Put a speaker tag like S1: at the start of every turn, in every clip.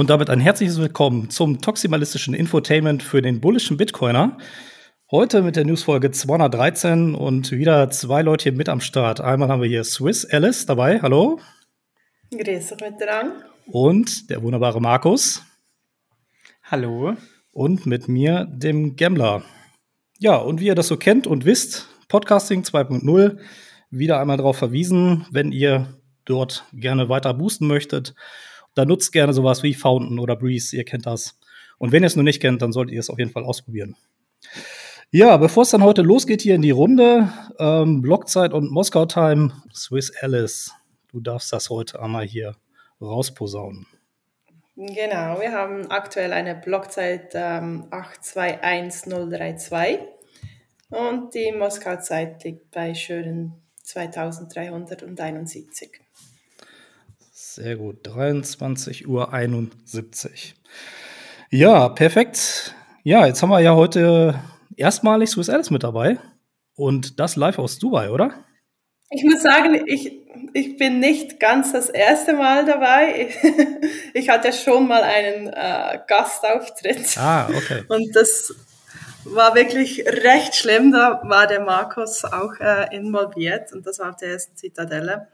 S1: Und damit ein herzliches Willkommen zum toximalistischen Infotainment für den bullischen Bitcoiner. Heute mit der Newsfolge 213 und wieder zwei Leute hier mit am Start. Einmal haben wir hier Swiss Alice dabei. Hallo.
S2: Grüß euch miteinander.
S1: Und der wunderbare Markus.
S3: Hallo.
S1: Und mit mir, dem Gambler. Ja, und wie ihr das so kennt und wisst, Podcasting 2.0, wieder einmal darauf verwiesen, wenn ihr dort gerne weiter boosten möchtet dann nutzt gerne sowas wie Fountain oder Breeze, ihr kennt das. Und wenn ihr es noch nicht kennt, dann solltet ihr es auf jeden Fall ausprobieren. Ja, bevor es dann heute losgeht hier in die Runde, ähm, Blockzeit und Moskau Time, Swiss Alice, du darfst das heute einmal hier rausposaunen.
S2: Genau, wir haben aktuell eine Blockzeit ähm, 821032 und die Moskau-Zeit liegt bei schönen 2371.
S1: Sehr gut. 23.71 Uhr. Ja, perfekt. Ja, jetzt haben wir ja heute erstmalig Swiss Alice mit dabei. Und das live aus Dubai, oder?
S2: Ich muss sagen, ich, ich bin nicht ganz das erste Mal dabei. Ich, ich hatte schon mal einen äh, Gastauftritt.
S1: Ah, okay.
S2: Und das war wirklich recht schlimm. Da war der Markus auch äh, involviert und das war auf der ersten Zitadelle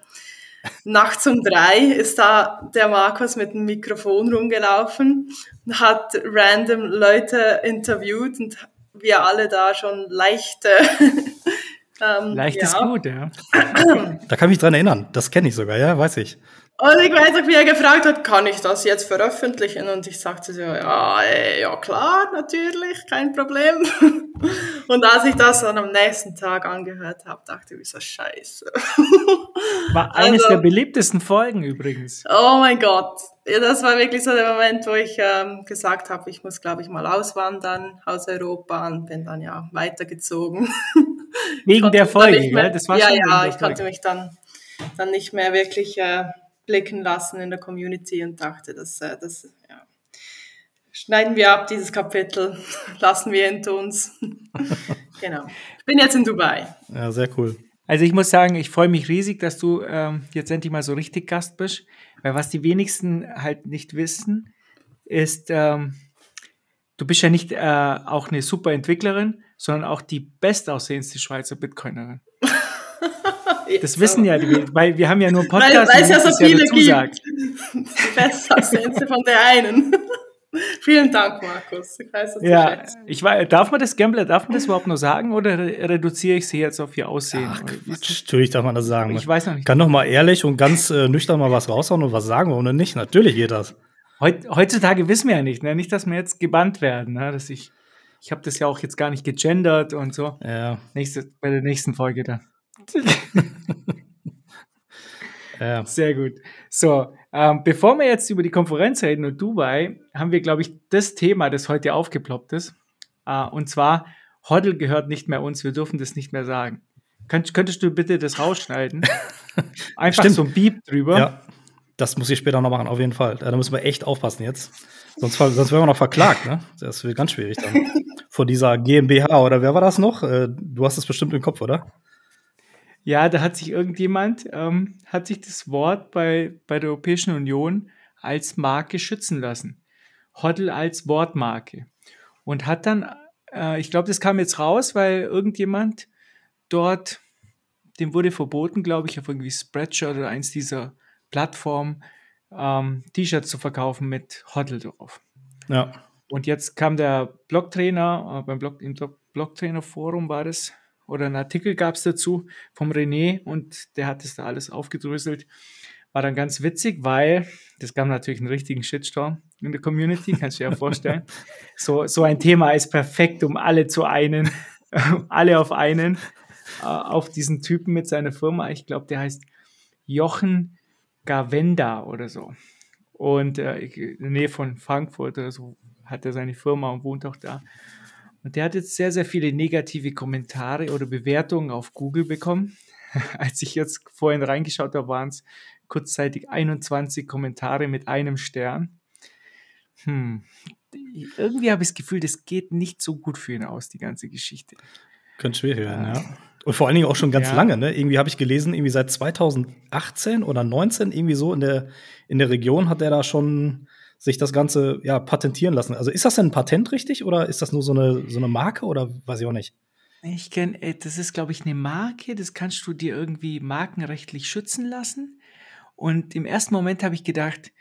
S2: nachts um drei ist da der Markus mit dem Mikrofon rumgelaufen und hat random Leute interviewt und wir alle da schon leichte.
S3: ähm, Leicht ja. ist gut, ja.
S1: da kann ich mich dran erinnern. Das kenne ich sogar, ja, weiß ich.
S2: Und ich weiß auch, wie er gefragt hat, kann ich das jetzt veröffentlichen? Und ich sagte so, ja, ey, ja klar, natürlich, kein Problem. Und als ich das dann am nächsten Tag angehört habe, dachte ich so, scheiße.
S3: War eines also, der beliebtesten Folgen übrigens.
S2: Oh mein Gott. Ja, das war wirklich so der Moment, wo ich ähm, gesagt habe, ich muss, glaube ich, mal auswandern aus Europa und bin dann ja weitergezogen.
S3: Wegen der Folge, mehr,
S2: Das war ja, schon ja, ich konnte mich dann, dann nicht mehr wirklich äh, blicken lassen in der Community und dachte, dass äh, das ja, schneiden wir ab, dieses Kapitel, lassen wir hinter uns. genau. Ich bin jetzt in Dubai.
S1: Ja, sehr cool.
S3: Also ich muss sagen, ich freue mich riesig, dass du ähm, jetzt endlich mal so richtig Gast bist, weil was die wenigsten halt nicht wissen, ist, ähm, du bist ja nicht äh, auch eine super Entwicklerin, sondern auch die bestaussehendste Schweizer Bitcoinerin. Das wissen ja die, weil wir haben ja nur einen Podcast.
S2: Weil es ja so viele ja gibt. Besser von der einen. Vielen Dank, Markus.
S3: Ich weiß, ja, ich weiß, darf man das Gambler, darf man das überhaupt nur sagen oder reduziere ich sie jetzt auf ihr Aussehen? Ach,
S1: natürlich darf man das sagen.
S3: Ich weiß noch nicht.
S1: Kann doch mal ehrlich und ganz äh, nüchtern mal was raushauen und was sagen, oder nicht? Natürlich geht das.
S3: Heut, heutzutage wissen wir ja nicht, ne? nicht, dass wir jetzt gebannt werden, ne? dass ich, ich habe das ja auch jetzt gar nicht gegendert und so.
S1: Ja.
S3: Nächste, bei der nächsten Folge dann. Ja. Sehr gut. So, ähm, bevor wir jetzt über die Konferenz reden und Dubai, haben wir, glaube ich, das Thema, das heute aufgeploppt ist. Äh, und zwar, Hoddle gehört nicht mehr uns, wir dürfen das nicht mehr sagen. Könnt, könntest du bitte das rausschneiden? Einfach Stimmt. so ein Beep drüber.
S1: Ja, das muss ich später noch machen, auf jeden Fall. Da müssen wir echt aufpassen jetzt. Sonst, sonst werden wir noch verklagt, ne? Das wird ganz schwierig dann. Vor dieser GmbH oder wer war das noch? Äh, du hast es bestimmt im Kopf, oder?
S3: Ja, da hat sich irgendjemand, ähm, hat sich das Wort bei, bei der Europäischen Union als Marke schützen lassen. Hoddle als Wortmarke. Und hat dann, äh, ich glaube, das kam jetzt raus, weil irgendjemand dort, dem wurde verboten, glaube ich, auf irgendwie Spreadshirt oder eins dieser Plattformen, ähm, T-Shirts zu verkaufen mit Hoddle drauf.
S1: Ja.
S3: Und jetzt kam der Blogtrainer, äh, beim Blog, im Blogtrainer-Forum war das, oder ein Artikel gab es dazu vom René und der hat das da alles aufgedröselt. War dann ganz witzig, weil das gab natürlich einen richtigen Shitstorm in der Community, kannst du dir ja vorstellen. so, so ein Thema ist perfekt, um alle zu einen, alle auf einen, äh, auf diesen Typen mit seiner Firma. Ich glaube, der heißt Jochen Gavenda oder so. Und äh, in der Nähe von Frankfurt oder so hat er seine Firma und wohnt auch da. Und der hat jetzt sehr, sehr viele negative Kommentare oder Bewertungen auf Google bekommen. Als ich jetzt vorhin reingeschaut habe, waren es kurzzeitig 21 Kommentare mit einem Stern. Hm. Irgendwie habe ich das Gefühl, das geht nicht so gut für ihn aus, die ganze Geschichte.
S1: Könnte schwierig werden, ja. Und vor allen Dingen auch schon ganz ja. lange, ne? Irgendwie habe ich gelesen, irgendwie seit 2018 oder 19 irgendwie so in der, in der Region hat er da schon sich das Ganze ja patentieren lassen. Also ist das denn ein Patent richtig oder ist das nur so eine, so eine Marke oder weiß ich auch nicht?
S3: Ich kenne, äh, das ist, glaube ich, eine Marke, das kannst du dir irgendwie markenrechtlich schützen lassen. Und im ersten Moment habe ich gedacht,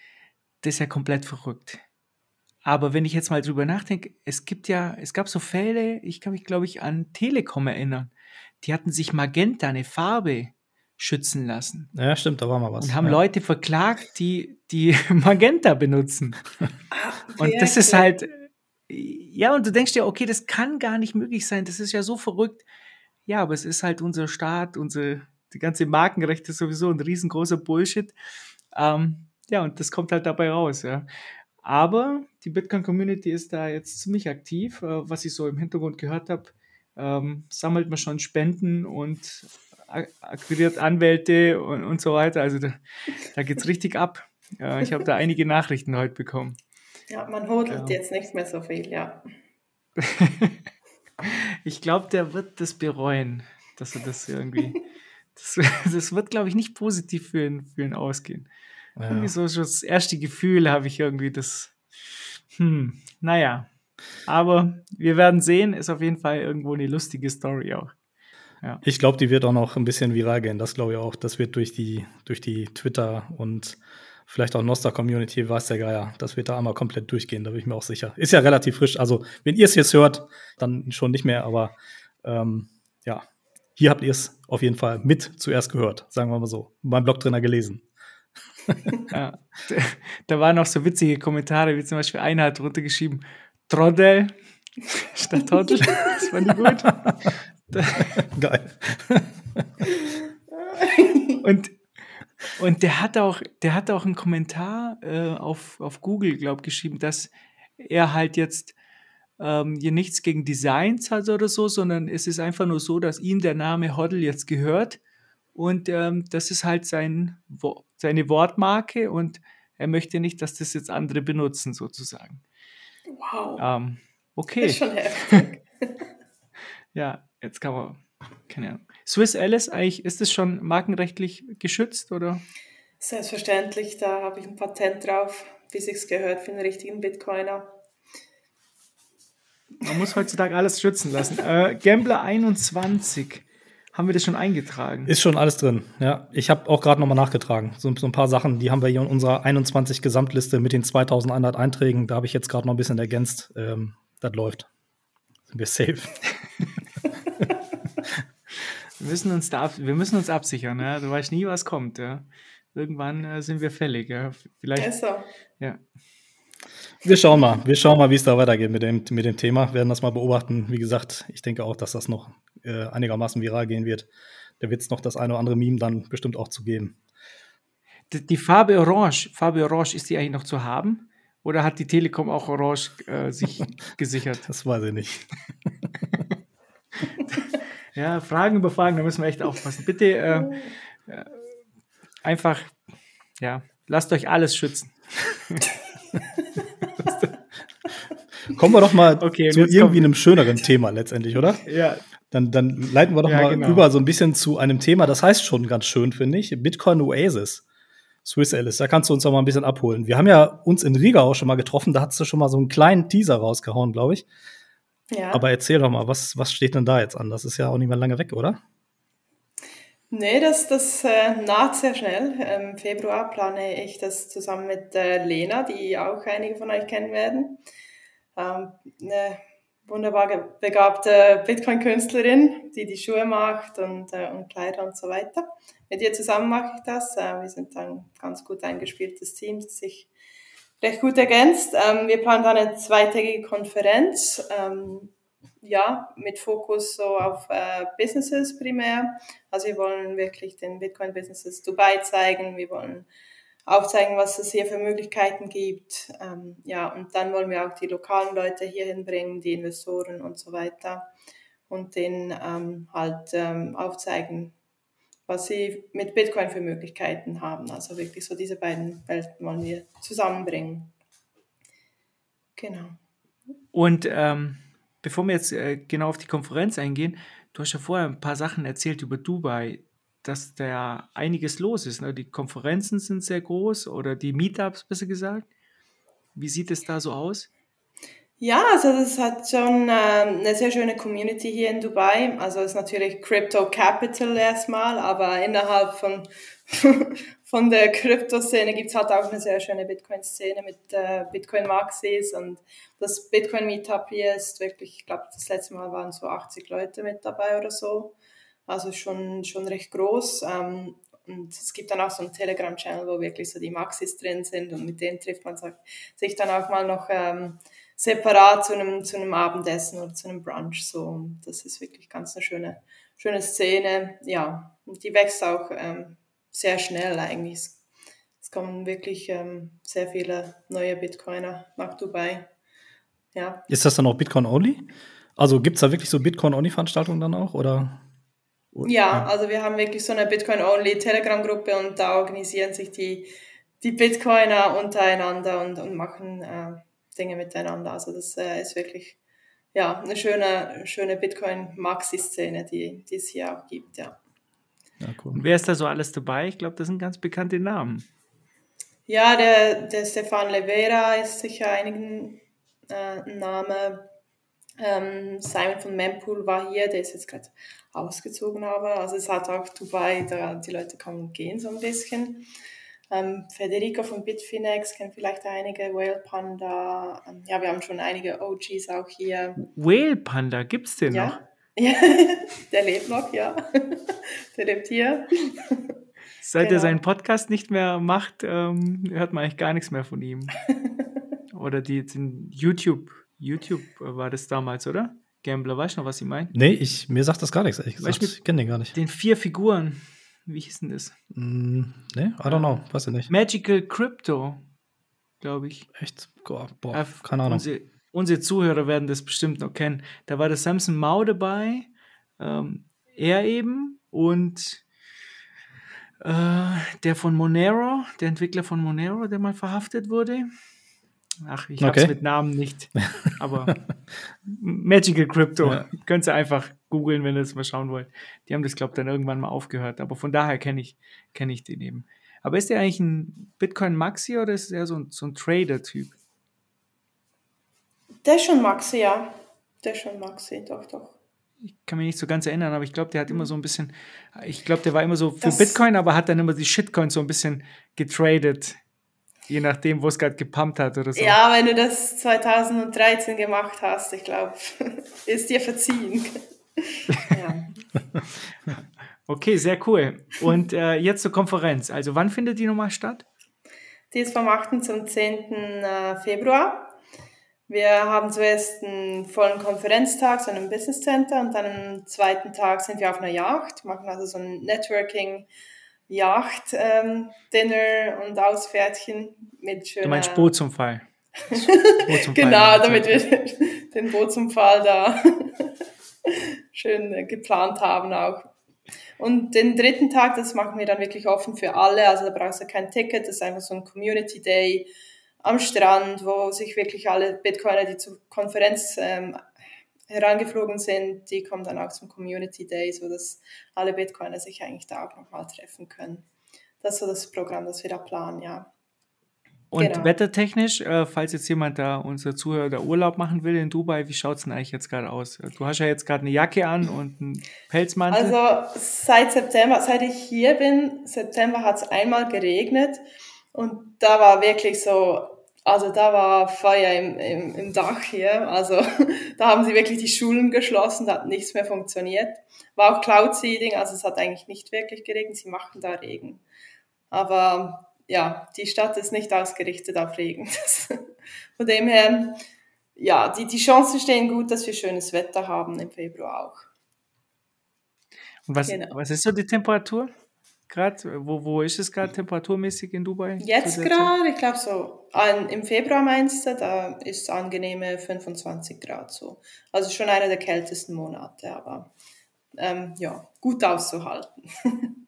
S3: das ist ja komplett verrückt. Aber wenn ich jetzt mal drüber nachdenke, es gibt ja, es gab so Fälle, ich kann mich, glaube ich, an Telekom erinnern. Die hatten sich Magenta, eine Farbe, schützen lassen.
S1: Ja, stimmt, da war mal was.
S3: Und haben
S1: ja.
S3: Leute verklagt, die, die Magenta benutzen. und das ist halt, ja, und du denkst dir, okay, das kann gar nicht möglich sein, das ist ja so verrückt. Ja, aber es ist halt unser Staat, unsere, die ganze Markenrechte ist sowieso ein riesengroßer Bullshit. Ähm, ja, und das kommt halt dabei raus, ja. Aber die Bitcoin-Community ist da jetzt ziemlich aktiv. Äh, was ich so im Hintergrund gehört habe, ähm, sammelt man schon Spenden und akquiriert Anwälte und, und so weiter. Also da, da geht es richtig ab. Äh, ich habe da einige Nachrichten heute bekommen.
S2: Ja, man hodelt ja. jetzt nicht mehr so viel, ja.
S3: ich glaube, der wird das bereuen, dass er das irgendwie. Das, das wird, glaube ich, nicht positiv für ihn, für ihn ausgehen. Ja. Irgendwie so, so das erste Gefühl habe ich irgendwie, das. Hm, naja. Aber wir werden sehen, ist auf jeden Fall irgendwo eine lustige Story auch.
S1: Ja. Ich glaube, die wird auch noch ein bisschen viral gehen. Das glaube ich auch. Das wird durch die, durch die Twitter und vielleicht auch Nostra-Community, weiß der Geier. Das wird da einmal komplett durchgehen, da bin ich mir auch sicher. Ist ja relativ frisch. Also, wenn ihr es jetzt hört, dann schon nicht mehr, aber ähm, ja, hier habt ihr es auf jeden Fall mit zuerst gehört, sagen wir mal so. Beim Blogtrainer gelesen.
S3: ja, da waren noch so witzige Kommentare, wie zum Beispiel einer hat drunter geschrieben, Trottel statt Trottel. Das war nicht gut. Geil. und, und der hat auch, der hat auch einen Kommentar äh, auf, auf Google, glaube ich, geschrieben, dass er halt jetzt ähm, hier nichts gegen Designs hat oder so, sondern es ist einfach nur so, dass ihm der Name Hoddle jetzt gehört und ähm, das ist halt sein, seine Wortmarke und er möchte nicht, dass das jetzt andere benutzen, sozusagen.
S2: Wow.
S3: Ähm, okay.
S2: Das ist schon heftig.
S3: ja, Jetzt kann man, keine Ahnung. Swiss Alice, eigentlich, ist es schon markenrechtlich geschützt oder?
S2: Selbstverständlich, da habe ich ein Patent drauf, wie sich's gehört für einen richtigen Bitcoiner.
S3: Man muss heutzutage alles schützen lassen. äh, Gambler 21, haben wir das schon eingetragen?
S1: Ist schon alles drin, ja. Ich habe auch gerade nochmal nachgetragen. So, so, ein paar Sachen, die haben wir hier in unserer 21 Gesamtliste mit den 2100 Einträgen. Da habe ich jetzt gerade noch ein bisschen ergänzt. Ähm, das läuft. Sind wir safe.
S3: wir, müssen uns da, wir müssen uns absichern. Ja? Du weißt nie, was kommt. Ja? Irgendwann äh, sind wir fällig. Ja? Vielleicht,
S2: ist so.
S3: Ja.
S1: Wir schauen mal, wir schauen mal, wie es da weitergeht mit dem, mit dem Thema. Wir werden das mal beobachten. Wie gesagt, ich denke auch, dass das noch äh, einigermaßen viral gehen wird. Da wird es noch das eine oder andere Meme dann bestimmt auch zu geben.
S3: Die, die, Farbe Orange, Farbe Orange, ist die eigentlich noch zu haben? Oder hat die Telekom auch Orange äh, sich gesichert?
S1: Das weiß ich nicht.
S3: Ja, Fragen über Fragen, da müssen wir echt aufpassen. Bitte äh, äh, einfach, ja, lasst euch alles schützen.
S1: Kommen wir doch mal okay, zu irgendwie einem schöneren Thema letztendlich, oder?
S3: Ja.
S1: Dann, dann leiten wir doch ja, mal genau. über so ein bisschen zu einem Thema, das heißt schon ganz schön, finde ich, Bitcoin Oasis. Swiss Alice, da kannst du uns doch mal ein bisschen abholen. Wir haben ja uns in Riga auch schon mal getroffen, da hast du schon mal so einen kleinen Teaser rausgehauen, glaube ich. Ja. Aber erzähl doch mal, was, was steht denn da jetzt an? Das ist ja auch nicht mehr lange weg, oder?
S2: Nee, das, das äh, naht sehr schnell. Im Februar plane ich das zusammen mit äh, Lena, die auch einige von euch kennen werden. Ähm, eine wunderbar begabte Bitcoin-Künstlerin, die die Schuhe macht und, äh, und Kleider und so weiter. Mit ihr zusammen mache ich das. Äh, wir sind ein ganz gut eingespieltes Team, das sich recht gut ergänzt. Ähm, wir planen dann eine zweitägige Konferenz, ähm, ja, mit Fokus so auf äh, Businesses primär. Also wir wollen wirklich den Bitcoin-Businesses Dubai zeigen, wir wollen aufzeigen, was es hier für Möglichkeiten gibt. Ähm, ja, und dann wollen wir auch die lokalen Leute hier hinbringen, die Investoren und so weiter und denen ähm, halt ähm, aufzeigen, was sie mit Bitcoin für Möglichkeiten haben. Also wirklich so diese beiden Welten wollen wir zusammenbringen. Genau.
S3: Und ähm, bevor wir jetzt äh, genau auf die Konferenz eingehen, du hast ja vorher ein paar Sachen erzählt über Dubai, dass da einiges los ist. Ne? Die Konferenzen sind sehr groß oder die Meetups besser gesagt. Wie sieht es da so aus?
S2: Ja, also es hat schon äh, eine sehr schöne Community hier in Dubai. Also es ist natürlich Crypto Capital erstmal, aber innerhalb von, von der Krypto-Szene gibt es halt auch eine sehr schöne Bitcoin-Szene mit äh, Bitcoin-Maxis und das Bitcoin-Meetup hier ist wirklich, ich glaube, das letzte Mal waren so 80 Leute mit dabei oder so. Also schon, schon recht groß. Ähm, und es gibt dann auch so einen Telegram-Channel, wo wirklich so die Maxis drin sind und mit denen trifft man sich dann auch mal noch ähm, separat zu einem, zu einem Abendessen oder zu einem Brunch. So, das ist wirklich ganz eine schöne, schöne Szene. Ja, und die wächst auch ähm, sehr schnell eigentlich. Es kommen wirklich ähm, sehr viele neue Bitcoiner nach Dubai. Ja.
S1: Ist das dann auch Bitcoin-only? Also gibt es da wirklich so Bitcoin-only-Veranstaltungen dann auch? Oder?
S2: Ja, also wir haben wirklich so eine Bitcoin-only Telegram-Gruppe und da organisieren sich die, die Bitcoiner untereinander und, und machen äh, Dinge miteinander. Also das äh, ist wirklich ja, eine schöne, schöne Bitcoin-Maxi-Szene, die, die es hier auch gibt, ja.
S3: ja cool. Und wer ist da so alles dabei? Ich glaube, das sind ganz bekannte Namen.
S2: Ja, der, der Stefan Levera ist sicher einigen äh, ein Name. Ähm, Simon von Mempool war hier, der ist jetzt gerade ausgezogen, aber also es hat auch Dubai, da die Leute kommen und gehen so ein bisschen. Ähm, Federico von Bitfinex kennt vielleicht einige, Whale Panda. Ähm, ja, wir haben schon einige OGs auch hier.
S3: Whale Panda, gibt es den
S2: ja?
S3: noch?
S2: Ja, der lebt noch, ja. der lebt hier.
S3: Seit genau. er seinen Podcast nicht mehr macht, ähm, hört man eigentlich gar nichts mehr von ihm. oder die, den YouTube, YouTube war das damals, oder? Gambler, weißt du noch, was ich meine?
S1: Nee, ich, mir sagt das gar nichts, ehrlich gesagt. Ich kenne den gar nicht.
S3: Den vier Figuren. Wie hieß denn das?
S1: Mm, ne, I don't know, weiß ich nicht.
S3: Magical Crypto, glaube ich.
S1: Echt? Boah, keine Ahnung.
S3: Unsere, unsere, Zuhörer werden das bestimmt noch kennen. Da war der Samson Mau dabei, ähm, er eben und äh, der von Monero, der Entwickler von Monero, der mal verhaftet wurde. Ach, ich okay. habe es mit Namen nicht. Aber Magical Crypto. Ja. Könnt ihr einfach googeln, wenn ihr das mal schauen wollt. Die haben das, glaube ich, dann irgendwann mal aufgehört. Aber von daher kenne ich, kenn ich den eben. Aber ist der eigentlich ein Bitcoin Maxi oder ist er so ein, so ein Trader-Typ?
S2: Der ist schon Maxi, ja. Der ist schon Maxi, doch, doch.
S3: Ich kann mich nicht so ganz erinnern, aber ich glaube, der hat immer so ein bisschen, ich glaube, der war immer so für das Bitcoin, aber hat dann immer die Shitcoins so ein bisschen getradet Je nachdem, wo es gerade gepumpt hat oder so.
S2: Ja, wenn du das 2013 gemacht hast, ich glaube, ist dir verziehen. ja.
S3: Okay, sehr cool. Und äh, jetzt zur Konferenz. Also wann findet die nochmal statt?
S2: Die ist vom 8. zum 10. Äh, Februar. Wir haben zuerst einen vollen Konferenztag, so einen Business Center, und dann am zweiten Tag sind wir auf einer Yacht, machen also so ein Networking- Yacht, ähm, Dinner und Ausfährtchen mit schöner...
S3: Du meinst Bootsunfall?
S2: Bootsumfall genau, damit wir den Bootsunfall da schön geplant haben auch. Und den dritten Tag, das machen wir dann wirklich offen für alle. Also da brauchst du kein Ticket, das ist einfach so ein Community Day am Strand, wo sich wirklich alle Bitcoiner, die zur Konferenz ähm, herangeflogen sind, die kommen dann auch zum Community Day, sodass alle Bitcoiner sich eigentlich da auch nochmal treffen können. Das ist so das Programm, das wir da planen, ja.
S3: Und genau. wettertechnisch, äh, falls jetzt jemand da, unser Zuhörer, da Urlaub machen will in Dubai, wie schaut es denn eigentlich jetzt gerade aus? Du hast ja jetzt gerade eine Jacke an und einen Pelzmantel.
S2: Also seit September, seit ich hier bin, September hat es einmal geregnet und da war wirklich so also da war Feuer im, im, im Dach hier. Also da haben sie wirklich die Schulen geschlossen, da hat nichts mehr funktioniert. War auch Cloud Seeding, also es hat eigentlich nicht wirklich geregnet. Sie machen da Regen. Aber ja, die Stadt ist nicht ausgerichtet auf Regen. Von dem her, ja, die, die Chancen stehen gut, dass wir schönes Wetter haben im Februar auch.
S3: Und was, genau. was ist so die Temperatur? gerade? Wo, wo ist es gerade temperaturmäßig in Dubai?
S2: Jetzt gerade, ich glaube so an, im Februar meinst du, da ist es angenehme 25 Grad so. Also schon einer der kältesten Monate, aber ähm, ja, gut auszuhalten.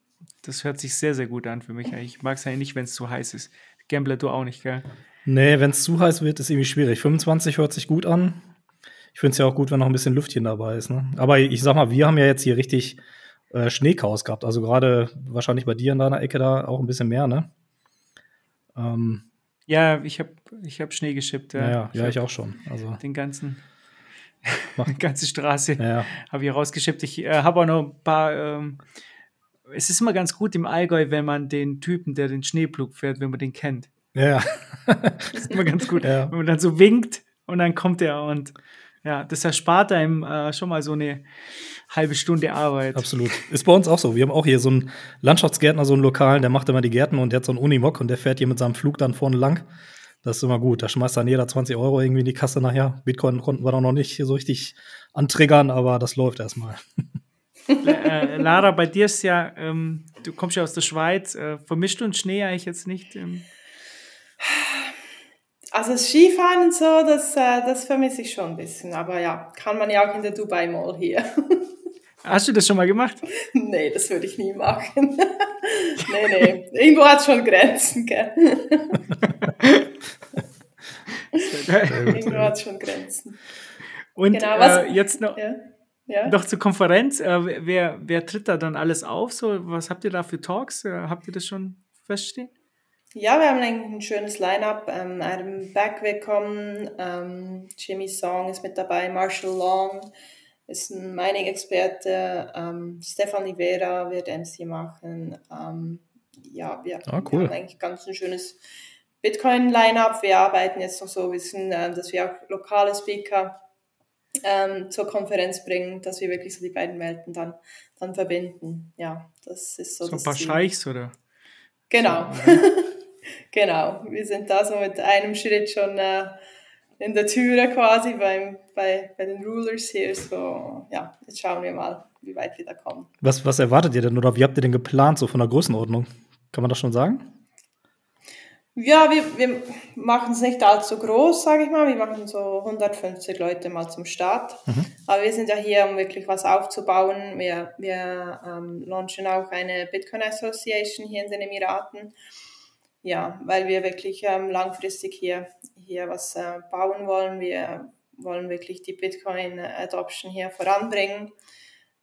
S3: das hört sich sehr, sehr gut an für mich. Ich mag es ja nicht, wenn es zu heiß ist. Gambler, du auch nicht, gell?
S1: Nee, wenn es zu heiß wird, ist irgendwie schwierig. 25 hört sich gut an. Ich finde es ja auch gut, wenn noch ein bisschen Lüftchen dabei ist. Ne? Aber ich sag mal, wir haben ja jetzt hier richtig äh, Schneechaos gehabt. Also gerade wahrscheinlich bei dir in deiner Ecke da auch ein bisschen mehr, ne? Ähm,
S3: Ja, ich habe ich hab Schnee geschippt.
S1: Ja, ja,
S3: ich
S1: ja ich auch schon. Also,
S3: Den ganzen, die ganze Straße
S1: ja, ja.
S3: habe ich rausgeschippt. Ich äh, habe auch noch ein paar. Ähm, es ist immer ganz gut im Allgäu, wenn man den Typen, der den Schneeplug fährt, wenn man den kennt.
S1: ja.
S3: Das ist immer ganz gut,
S1: Ja.
S3: wenn man dann so winkt und dann kommt er und ja, das erspart einem äh, schon mal so eine halbe Stunde Arbeit.
S1: Absolut. Ist bei uns auch so. Wir haben auch hier so einen Landschaftsgärtner, so einen Lokalen, der macht immer die Gärten und der hat so einen Unimog und der fährt hier mit seinem Flug dann vorne lang. Das ist immer gut. Da schmeißt dann jeder 20 Euro irgendwie in die Kasse nachher. Bitcoin konnten wir da noch nicht so richtig antriggern, aber das läuft erstmal.
S3: äh, Lara, bei dir ist ja, ähm, du kommst ja aus der Schweiz, äh, vermischt uns Schnee eigentlich jetzt nicht? Ähm,
S2: Also das Skifahren und so, das, äh, das vermisse ich schon ein bisschen. Aber ja, kann man ja auch in der Dubai Mall hier.
S3: hast du das schon mal gemacht?
S2: nee, das würde ich nie machen. nee, nee. Irgendwo hat es schon Grenzen, gell? Irgendwo hat es schon Grenzen.
S3: Und
S2: Genau, was-
S3: äh, jetzt noch,
S2: Ja. Ja.
S3: noch zur Konferenz. Äh, wer, wer tritt da dann alles auf? So, was habt ihr da für Talks? Äh, habt ihr das schon feststehen?
S2: Ja, wir haben eigentlich ein schönes Line-up. Ähm, Adam Beck wird kommen, ähm, Jimmy Song ist mit dabei, Marshall Long ist ein Mining-Experte, ähm, Stefan Rivera wird MC machen. Ähm, ja, wir,
S1: Ah, cool.
S2: wir haben eigentlich ganz ein schönes Bitcoin-Line-up. Wir arbeiten jetzt noch so ein bisschen, äh, dass wir auch lokale Speaker ähm, zur Konferenz bringen, dass wir wirklich so die beiden Welten dann, dann verbinden. Ja, das ist so,
S3: So ein paar
S2: Ziel.
S3: Scheichs oder?
S2: Genau. genau. Wir sind da so mit einem Schritt schon äh, in der Türe quasi beim, bei, bei den Rulers hier. So, ja, jetzt schauen wir mal, wie weit wir da kommen.
S1: Was, was erwartet ihr denn oder wie habt ihr denn geplant, so von der Größenordnung? Kann man das schon sagen?
S2: Ja, wir, wir machen es nicht allzu groß, sage ich mal. Wir machen so 150 Leute mal zum Start. Aber wir sind ja hier, um wirklich was aufzubauen. Wir, wir ähm, launchen auch eine Bitcoin Association hier in den Emiraten. Ja, weil wir wirklich ähm, langfristig hier, hier was äh, bauen wollen. Wir wollen wirklich die Bitcoin-Adoption hier voranbringen.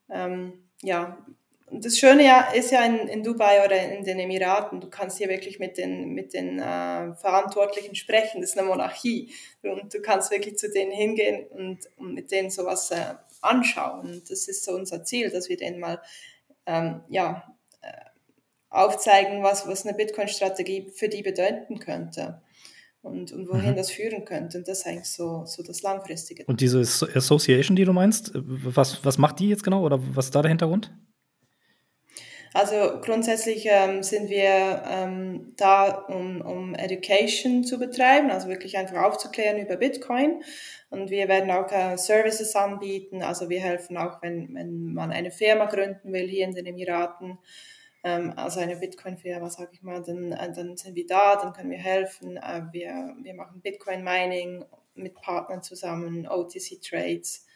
S2: Ähm, ja, das Schöne ja, ist ja in, in Dubai oder in den Emiraten, du kannst hier wirklich mit den, mit den äh, Verantwortlichen sprechen. Das ist eine Monarchie. Und du kannst wirklich zu denen hingehen und, und mit denen sowas äh, anschauen. Und das ist so unser Ziel, dass wir denen mal ähm, ja, äh, aufzeigen, was, was eine Bitcoin-Strategie für die bedeuten könnte. Und, und wohin das führen könnte. Und das ist eigentlich so, so das Langfristige.
S1: Und diese Asso- Association, die du meinst, was, was macht die jetzt genau oder was ist da der Hintergrund?
S2: Also grundsätzlich ähm, sind wir ähm, da, um, um Education zu betreiben, also wirklich einfach aufzuklären über Bitcoin. Und wir werden auch äh, Services anbieten. Also wir helfen auch, wenn, wenn man eine Firma gründen will hier in den Emiraten, ähm, also eine Bitcoin-Firma, sage ich mal, dann, äh, dann sind wir da, dann können wir helfen. Äh, wir, wir machen Bitcoin-Mining mit Partnern zusammen, OTC-Trades.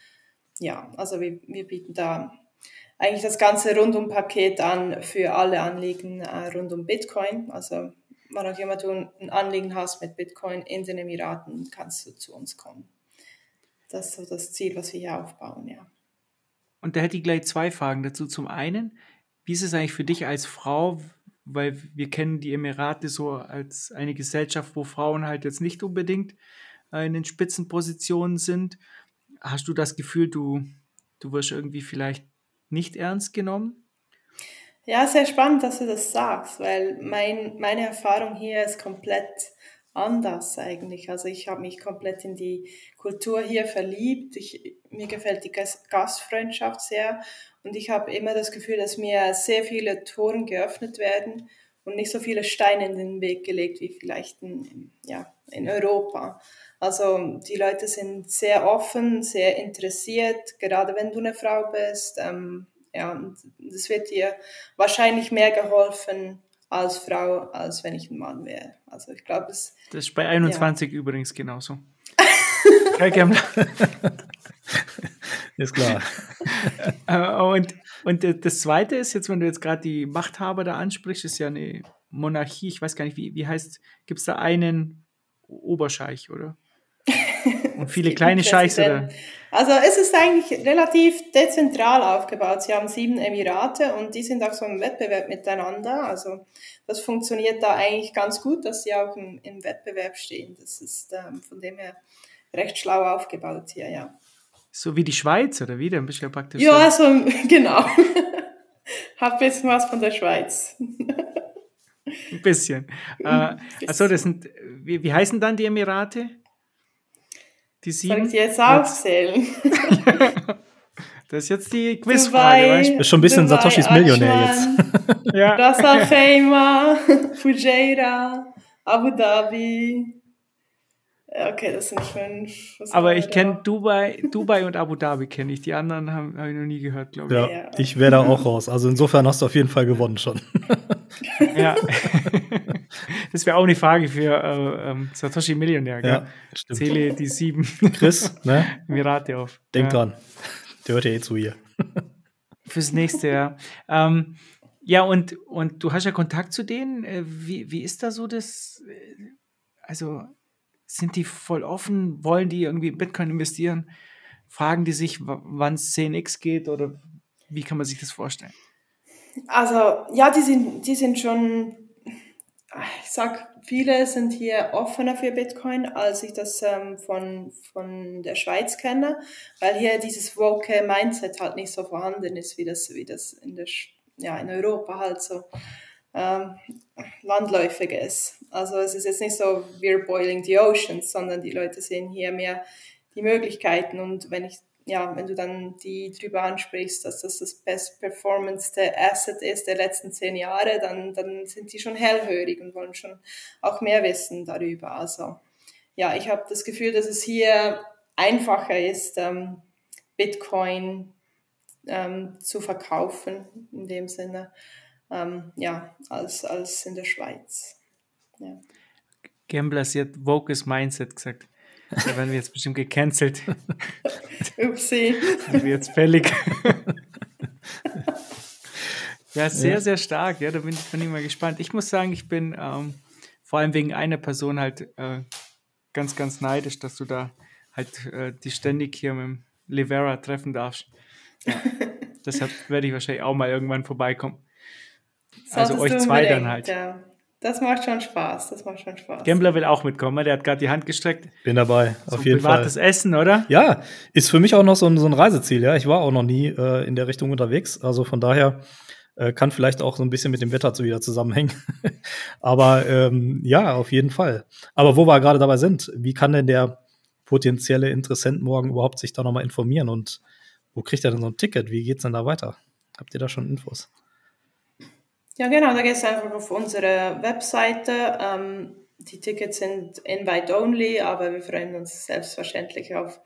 S2: Ja, also wir, wir bieten da eigentlich das ganze Rundum-Paket an für alle Anliegen äh, rund um Bitcoin. Also wann auch immer du ein Anliegen hast mit Bitcoin in den Emiraten, kannst du zu uns kommen. Das ist so das Ziel, was wir hier aufbauen, ja.
S3: Und da hätte ich gleich zwei Fragen dazu. Zum einen, wie ist es eigentlich für dich als Frau, weil wir kennen die Emirate so als eine Gesellschaft, wo Frauen halt jetzt nicht unbedingt äh, in den Spitzenpositionen sind. Hast du das Gefühl, du, du wirst irgendwie vielleicht nicht ernst genommen?
S2: Ja, sehr spannend, dass du das sagst, weil mein, meine Erfahrung hier ist komplett anders eigentlich. Also ich habe mich komplett in die Kultur hier verliebt. Ich, mir gefällt die Gas- Gastfreundschaft sehr und ich habe immer das Gefühl, dass mir sehr viele Toren geöffnet werden und nicht so viele Steine in den Weg gelegt wie vielleicht in, ja, in Europa. Also die Leute sind sehr offen, sehr interessiert, gerade wenn du eine Frau bist. Ähm, ja, und es wird dir wahrscheinlich mehr geholfen als Frau, als wenn ich ein Mann wäre. Also ich glaube, es
S3: Das ist bei 21 übrigens genauso.
S1: Ist klar.
S3: Äh, und, und äh, das Zweite ist, jetzt, wenn du jetzt gerade die Machthaber da ansprichst, ist ja eine Monarchie, ich weiß gar nicht, wie, wie heißt, gibt es da einen Oberscheich, oder? Und viele kleine Scheichs, oder?
S2: Also es ist eigentlich relativ dezentral aufgebaut. Sie haben sieben Emirate und die sind auch so im Wettbewerb miteinander. Also das funktioniert da eigentlich ganz gut, dass sie auch im, im Wettbewerb stehen. Das ist ähm, von dem her recht schlau aufgebaut hier, ja.
S3: So wie die Schweiz, oder wie? Du ja praktisch.
S2: Ja, so, also, genau. Hab ein bisschen was von der Schweiz.
S3: ein bisschen. Äh, also das sind, wie, wie heißen dann die Emirate?
S2: Die sieben? Soll ich jetzt aufzählen?
S3: das ist jetzt die Quizfrage.
S1: Weißt? Das ist schon ein bisschen Dubai, Satoshis Millionär jetzt.
S2: ja. Ras Al Khaimah, Fujairah, Abu Dhabi, Okay, das sind fünf.
S3: Was Aber ich kenne Dubai, Dubai und Abu Dhabi kenne ich. Die anderen habe hab ich noch nie gehört, glaube
S1: ich. Ja, ich wäre da auch raus. Also insofern hast du auf jeden Fall gewonnen schon.
S3: Ja. Das wäre auch eine Frage für äh, ähm, Satoshi Millionär. Gell? Ja, stimmt. Zähle die sieben
S1: Chris, ne?
S3: Emirate auf.
S1: Denk ja. dran. Der hört ja eh zu hier.
S3: Fürs nächste Jahr. Ähm, ja, und, und du hast ja Kontakt zu denen. Äh, wie, wie ist da so das? Äh, also sind die voll offen? Wollen die irgendwie in Bitcoin investieren? Fragen die sich, wann es 10x geht oder wie kann man sich das vorstellen?
S2: Also ja, die sind, die sind schon, ich sag, viele sind hier offener für Bitcoin, als ich das ähm, von, von der Schweiz kenne, weil hier dieses woke Mindset halt nicht so vorhanden ist, wie das, wie das in, der, ja, in Europa halt so ähm, landläufig ist. Also es ist jetzt nicht so, we're boiling the oceans, sondern die Leute sehen hier mehr die Möglichkeiten und wenn ich ja, wenn du dann die drüber ansprichst, dass das das best performance Asset ist der letzten zehn Jahre, dann, dann sind die schon hellhörig und wollen schon auch mehr wissen darüber. Also ja, ich habe das Gefühl, dass es hier einfacher ist, ähm, Bitcoin ähm, zu verkaufen in dem Sinne ähm, ja, als, als in der Schweiz. Ja.
S3: Gambler, sie hat Vocus Mindset gesagt. Da werden wir jetzt bestimmt gecancelt.
S2: Upsi.
S3: Sind wir jetzt fällig. ja, sehr, ja. sehr stark. Ja, da bin ich, bin ich mal gespannt. Ich muss sagen, ich bin ähm, vor allem wegen einer Person halt äh, ganz, ganz neidisch, dass du da halt äh, die ständig hier mit dem Livera treffen darfst. Ja. Deshalb werde ich wahrscheinlich auch mal irgendwann vorbeikommen. Also euch zwei dann halt. Ja.
S2: Das macht schon Spaß, das macht schon Spaß.
S3: Gambler will auch mitkommen, der hat gerade die Hand gestreckt.
S1: Bin dabei,
S3: so
S1: auf jeden
S3: privates
S1: Fall.
S3: Essen, oder?
S1: Ja, ist für mich auch noch so ein, so ein Reiseziel, ja. Ich war auch noch nie äh, in der Richtung unterwegs, also von daher äh, kann vielleicht auch so ein bisschen mit dem Wetter zu wieder zusammenhängen. Aber ähm, ja, auf jeden Fall. Aber wo wir gerade dabei sind, wie kann denn der potenzielle Interessent morgen überhaupt sich da nochmal informieren und wo kriegt er denn so ein Ticket? Wie geht's denn da weiter? Habt ihr da schon Infos?
S2: Ja, genau, da gehst du einfach auf unsere Webseite. Ähm, die Tickets sind invite-only, aber wir freuen uns selbstverständlich auf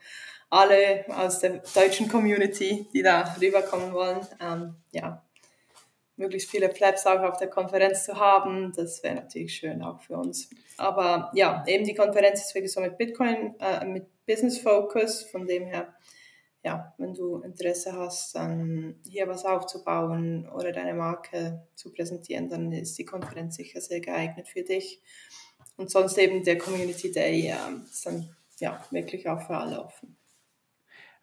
S2: alle aus der deutschen Community, die da rüberkommen wollen. Ähm, ja, möglichst viele Flaps auch auf der Konferenz zu haben, das wäre natürlich schön auch für uns. Aber ja, eben die Konferenz ist wirklich so mit Bitcoin, äh, mit Business Focus, von dem her ja, wenn du Interesse hast, dann hier was aufzubauen oder deine Marke zu präsentieren, dann ist die Konferenz sicher sehr geeignet für dich. Und sonst eben der Community Day ja, ist dann ja wirklich auch für alle offen.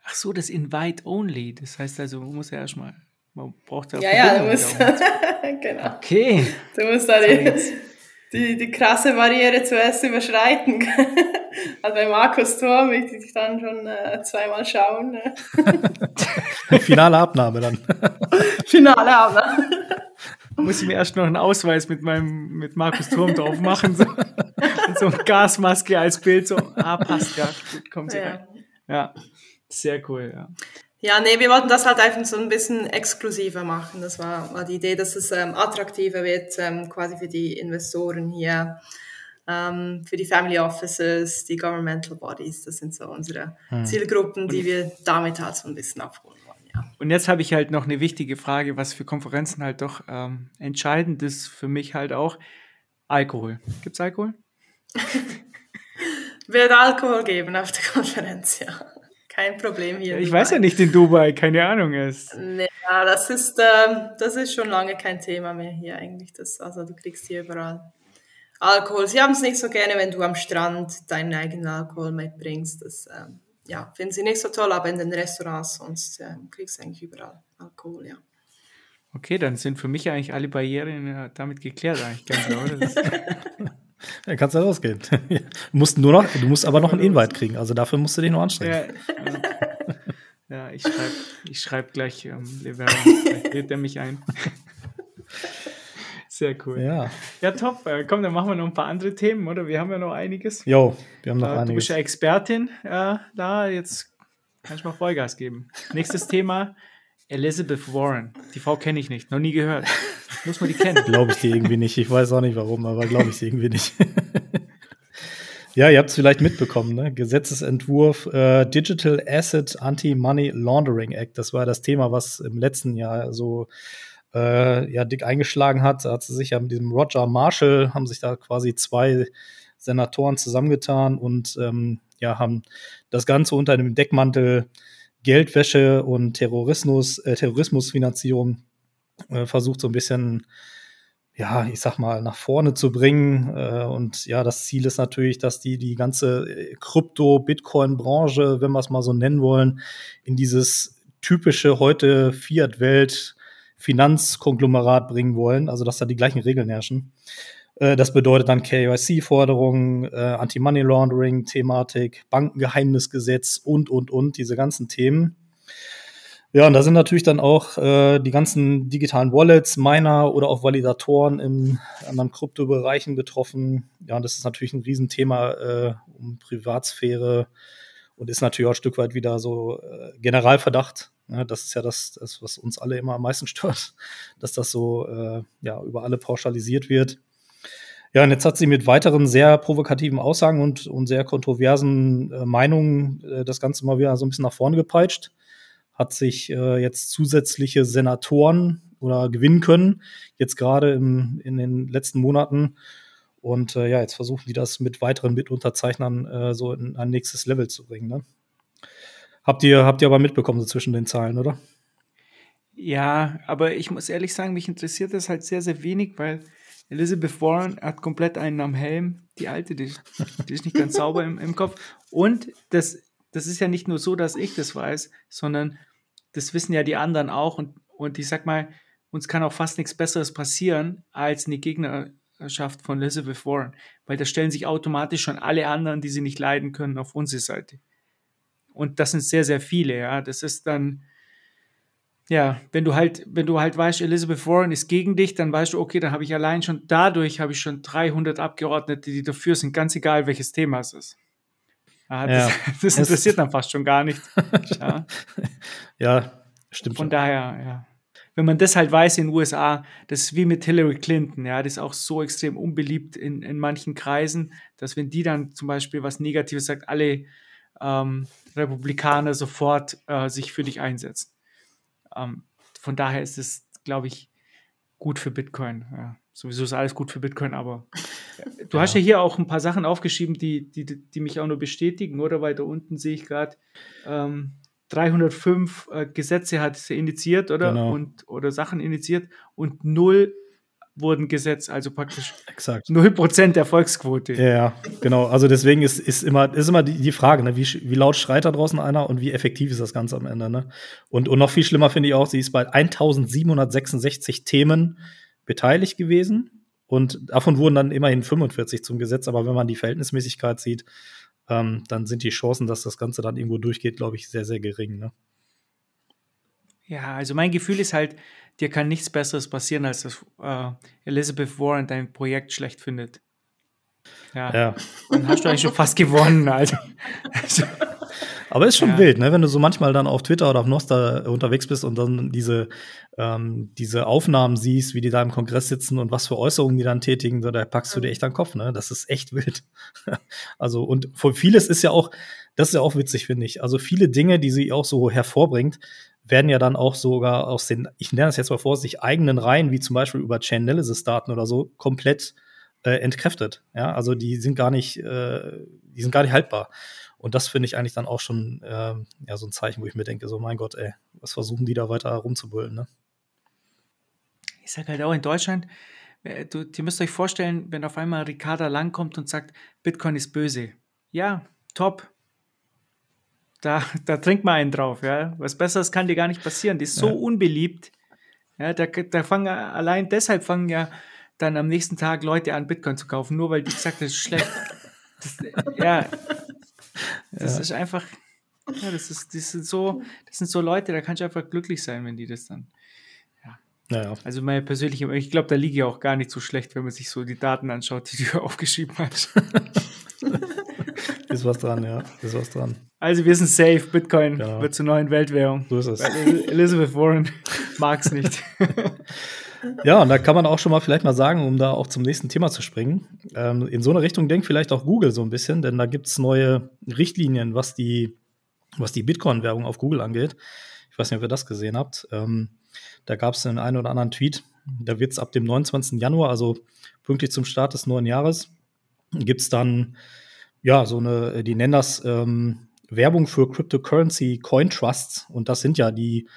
S3: Ach so, das Invite Only. Das heißt also, man muss ja erstmal, man braucht
S2: ja. Ja, ja, du musst. genau.
S3: Okay.
S2: Du musst da die, die, die krasse Barriere zuerst überschreiten. also bei Markus Tor möchte ich dann schon äh, zweimal schauen. Ne?
S1: Finale Abnahme dann.
S2: Finale Abnahme.
S3: Muss ich mir erst noch einen Ausweis mit meinem mit Markus Turm drauf machen. So, mit so eine Gasmaske als Bild. So, ah, passt, ja, kommt sie ja. rein. Ja, sehr cool, ja.
S2: Ja, nee, wir wollten das halt einfach so ein bisschen exklusiver machen. Das war, war die Idee, dass es ähm, attraktiver wird, ähm, quasi für die Investoren hier, ähm, für die Family Offices, die Governmental Bodies. Das sind so unsere hm. Zielgruppen, die wir damit halt so ein bisschen abholen wollen. Ja.
S3: Und jetzt habe ich halt noch eine wichtige Frage, was für Konferenzen halt doch ähm, entscheidend ist für mich halt auch. Alkohol. Gibt es Alkohol?
S2: Wird Alkohol geben auf der Konferenz, ja kein Problem hier.
S3: Ich weiß ja nicht in Dubai, keine Ahnung ist.
S2: Ja, das ist, ähm, das ist schon lange kein Thema mehr hier eigentlich. Das, also du kriegst hier überall Alkohol. Sie haben es nicht so gerne, wenn du am Strand deinen eigenen Alkohol mitbringst. Das ähm, ja, finden sie nicht so toll, aber in den Restaurants sonst äh, kriegst du eigentlich überall Alkohol, ja.
S3: Okay, dann sind für mich eigentlich alle Barrieren äh, damit geklärt, eigentlich ganz oder?
S1: Dann kannst du rausgehen. Du musst, nur noch, du musst aber noch einen Invite kriegen, also dafür musst du dich noch anstrengen.
S3: Ja, ja ich schreibe ich schreib gleich ähm, Levera, vielleicht lädt er mich ein. Sehr cool.
S1: Ja.
S3: Ja, top. Äh, komm, dann machen wir noch ein paar andere Themen, oder? Wir haben ja noch einiges.
S1: Jo, wir haben noch
S3: äh,
S1: einiges.
S3: Du bist ja Expertin äh, da, jetzt kann ich mal Vollgas geben. Nächstes Thema, Elizabeth Warren. Die Frau kenne ich nicht, noch nie gehört. Muss man die kennen?
S1: Glaube ich die irgendwie nicht. Ich weiß auch nicht warum, aber glaube ich sie irgendwie nicht. ja, ihr habt es vielleicht mitbekommen, ne? Gesetzesentwurf äh, Digital Asset Anti-Money Laundering Act. Das war das Thema, was im letzten Jahr so äh, ja, dick eingeschlagen hat. Da hat sie sich ja mit diesem Roger Marshall, haben sich da quasi zwei Senatoren zusammengetan und ähm, ja, haben das Ganze unter dem Deckmantel Geldwäsche und Terrorismus, äh, Terrorismusfinanzierung äh, versucht so ein bisschen, ja, ich sag mal, nach vorne zu bringen. Äh, und ja, das Ziel ist natürlich, dass die die ganze äh, Krypto-Bitcoin-Branche, wenn wir es mal so nennen wollen, in dieses typische heute Fiat-Welt Finanzkonglomerat bringen wollen, also dass da die gleichen Regeln herrschen. Äh, das bedeutet dann KYC-Forderungen, äh, Anti-Money-Laundering-Thematik, Bankengeheimnisgesetz und, und, und, diese ganzen Themen. Ja, und da sind natürlich dann auch äh, die ganzen digitalen Wallets, Miner oder auch Validatoren in anderen Kryptobereichen betroffen. Ja, und das ist natürlich ein Riesenthema äh, um Privatsphäre und ist natürlich auch ein Stück weit wieder so äh, Generalverdacht. Ja, das ist ja das, das, was uns alle immer am meisten stört, dass das so äh, ja, über alle pauschalisiert wird. Ja, und jetzt hat sie mit weiteren sehr provokativen Aussagen und, und sehr kontroversen äh, Meinungen äh, das Ganze mal wieder so ein bisschen nach vorne gepeitscht. Hat sich äh, jetzt zusätzliche Senatoren oder gewinnen können, jetzt gerade in den letzten Monaten. Und äh, ja, jetzt versuchen die das mit weiteren Mitunterzeichnern äh, so in ein nächstes Level zu bringen. Ne? Habt ihr, habt ihr aber mitbekommen so zwischen den Zahlen, oder?
S3: Ja, aber ich muss ehrlich sagen, mich interessiert das halt sehr, sehr wenig, weil Elizabeth Warren hat komplett einen am Helm. Die alte, die, die ist nicht ganz sauber im, im Kopf. Und das, das ist ja nicht nur so, dass ich das weiß, sondern das wissen ja die anderen auch. Und, und ich sag mal, uns kann auch fast nichts Besseres passieren als eine Gegnerschaft von Elizabeth Warren, weil da stellen sich automatisch schon alle anderen, die sie nicht leiden können, auf unsere Seite. Und das sind sehr, sehr viele, ja. Das ist dann, ja, wenn du halt, wenn du halt weißt, Elizabeth Warren ist gegen dich, dann weißt du, okay, dann habe ich allein schon, dadurch habe ich schon 300 Abgeordnete, die dafür sind, ganz egal, welches Thema es ist. Ja, das, ja. das interessiert dann fast schon gar nicht.
S1: ja. ja, stimmt.
S3: Von schon. daher, ja. Wenn man das halt weiß in den USA, das ist wie mit Hillary Clinton, ja, das ist auch so extrem unbeliebt in, in manchen Kreisen, dass wenn die dann zum Beispiel was Negatives sagt, alle ähm, Republikaner sofort äh, sich für dich einsetzen. Ähm, von daher ist es, glaube ich, gut für Bitcoin. Ja, sowieso ist alles gut für Bitcoin, aber äh, du ja. hast ja hier auch ein paar Sachen aufgeschrieben, die, die, die mich auch nur bestätigen, oder? Weil da unten sehe ich gerade, ähm, 305 äh, Gesetze hat sie initiiert, oder? Genau. Und, oder Sachen initiiert und null wurden gesetzt, also praktisch
S1: Exakt.
S3: 0% Erfolgsquote.
S1: Ja, ja, genau. Also deswegen ist, ist immer, ist immer die, die Frage, ne? wie, wie laut schreit da draußen einer und wie effektiv ist das Ganze am Ende. Ne? Und, und noch viel schlimmer finde ich auch, sie ist bei 1766 Themen beteiligt gewesen und davon wurden dann immerhin 45 zum Gesetz. Aber wenn man die Verhältnismäßigkeit sieht, ähm, dann sind die Chancen, dass das Ganze dann irgendwo durchgeht, glaube ich, sehr, sehr gering. Ne?
S3: Ja, also mein Gefühl ist halt, dir kann nichts Besseres passieren, als dass äh, Elizabeth Warren dein Projekt schlecht findet. Ja. ja. Dann hast du eigentlich schon fast gewonnen, also. also
S1: aber ist schon ja. wild, ne? wenn du so manchmal dann auf Twitter oder auf Nostra unterwegs bist und dann diese, ähm, diese Aufnahmen siehst, wie die da im Kongress sitzen und was für Äußerungen die dann tätigen, so, da packst du dir echt an den Kopf, ne? Das ist echt wild. also, und vieles ist ja auch, das ist ja auch witzig, finde ich. Also viele Dinge, die sie auch so hervorbringt, werden ja dann auch sogar aus den, ich nenne das jetzt mal vorsichtig, eigenen Reihen, wie zum Beispiel über Chainalysis-Daten oder so, komplett äh, entkräftet. Ja, also die sind gar nicht, äh, die sind gar nicht haltbar. Und das finde ich eigentlich dann auch schon äh, ja, so ein Zeichen, wo ich mir denke, so mein Gott, ey, was versuchen die da weiter rumzubullen, ne?
S3: Ich sage halt auch in Deutschland, äh, du, ihr müsst euch vorstellen, wenn auf einmal Ricarda Lang kommt und sagt, Bitcoin ist böse. Ja, top. Da, da trinkt man einen drauf, ja. Was Besseres kann dir gar nicht passieren. Die ist so
S1: Ja.
S3: unbeliebt. Ja, da, da fangen ja- allein deshalb fangen ja dann am nächsten Tag Leute an, Bitcoin zu kaufen, nur weil die gesagt haben, das ist schlecht. Das, ja, das ist einfach, ja, das ist, das sind so, das sind so Leute, da kannst du einfach glücklich sein, wenn die das dann.
S1: Naja,
S3: Also meine persönliche, ich glaube, da liege ich auch gar nicht so schlecht, wenn man sich so die Daten anschaut, die du aufgeschrieben hast.
S1: ist was dran, ja. Ist was dran.
S3: Also wir sind safe, Bitcoin
S1: Genau.
S3: wird zur neuen Weltwährung.
S1: So ist es.
S3: Elizabeth Warren mag es nicht.
S1: Ja, und da kann man auch schon mal vielleicht mal sagen, um da auch zum nächsten Thema zu springen. Ähm, in so eine Richtung denkt vielleicht auch Google so ein bisschen, denn da gibt es neue Richtlinien, was die, was die Bitcoin-Werbung auf Google angeht. Ich weiß nicht, ob ihr das gesehen habt. Ähm, da gab es den einen oder anderen Tweet. Da wird es ab dem 29. Januar, also pünktlich zum Start des neuen Jahres, gibt es dann, ja, so eine, die nennen das ähm, Werbung für Cryptocurrency Coin Trusts. Und das sind ja die,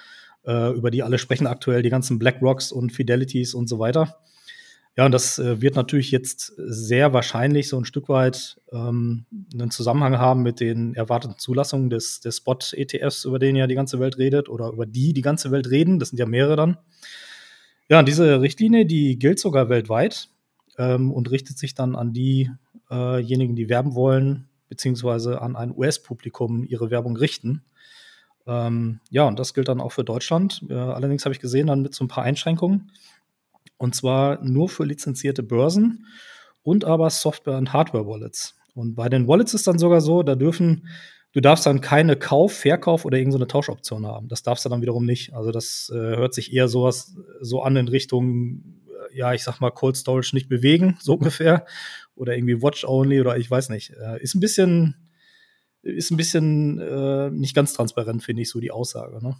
S1: äh, über die alle sprechen aktuell, die ganzen BlackRocks und Fidelities und so weiter. Ja, und das äh, wird natürlich jetzt sehr wahrscheinlich so ein Stück weit ähm, einen Zusammenhang haben mit den erwarteten Zulassungen des, des Spot-ETFs, über den ja die ganze Welt redet oder über die die ganze Welt reden. Das sind ja mehrere dann. Ja, und diese Richtlinie, die gilt sogar weltweit ähm, und richtet sich dann an diejenigen, die werben wollen, beziehungsweise an ein US-Publikum ihre Werbung richten. Ähm, ja, und das gilt dann auch für Deutschland. Äh, allerdings habe ich gesehen, dann mit so ein paar Einschränkungen. Und zwar nur für lizenzierte Börsen und aber Software- und Hardware-Wallets. Und bei den Wallets ist dann sogar so, da dürfen, du darfst dann keine Kauf, Verkauf oder irgendeine Tauschoption haben. Das darfst du dann wiederum nicht. Also das äh, hört sich eher sowas so an in Richtung, äh, ja, ich sag mal, Cold Storage nicht bewegen, so ungefähr. Oder irgendwie Watch Only oder ich weiß nicht. Äh, ist ein bisschen, ist ein bisschen äh, nicht ganz transparent, finde ich, so die Aussage. Ne?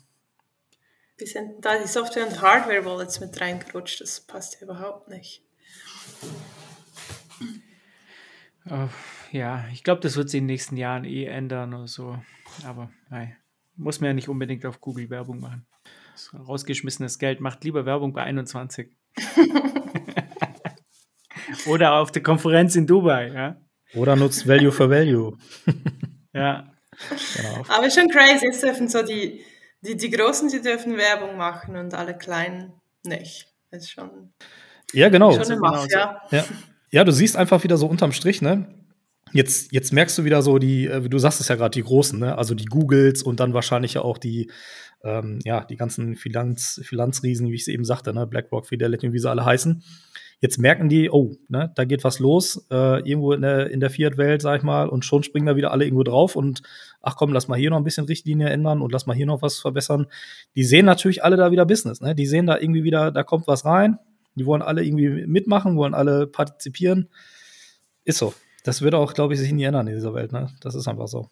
S2: Sind da die Software- und Hardware-Wallets mit reingerutscht. Das passt ja überhaupt nicht.
S3: Äh, ja, ich glaube, das wird sich in den nächsten Jahren eh ändern oder so. Aber nein, muss man ja nicht unbedingt auf Google Werbung machen. Das rausgeschmissenes Geld macht lieber Werbung bei 21. Oder auf der Konferenz in Dubai, ja.
S1: Oder nutzt Value for Value.
S3: Ja,
S1: Genau.
S2: Aber schon crazy. Jetzt dürfen so die, die, die Großen, die dürfen Werbung machen und alle Kleinen nicht. Das ist schon,
S1: Ja, genau.
S2: schon eine
S3: genau
S2: Mafia.
S1: Ja. ja, du siehst einfach wieder so unterm Strich, ne? Jetzt, jetzt merkst du wieder so die, äh, du sagst es ja gerade, die Großen, ne? Also die Googles und dann wahrscheinlich ja auch die, ähm, ja, die ganzen Finanz, Finanzriesen, wie ich es eben sagte, ne? BlackRock, Fidelity, wie sie alle heißen. Jetzt merken die, oh, ne, da geht was los, äh, irgendwo in der, in der Fiat-Welt, sag ich mal, und schon springen da wieder alle irgendwo drauf und ach komm, lass mal hier noch ein bisschen Richtlinie ändern und lass mal hier noch was verbessern. Die sehen natürlich alle da wieder Business, ne? Die sehen da irgendwie wieder, da kommt was rein, die wollen alle irgendwie mitmachen, wollen alle partizipieren. Ist so. Das wird auch, glaube ich, sich nie ändern in dieser Welt. Ne? Das ist einfach so.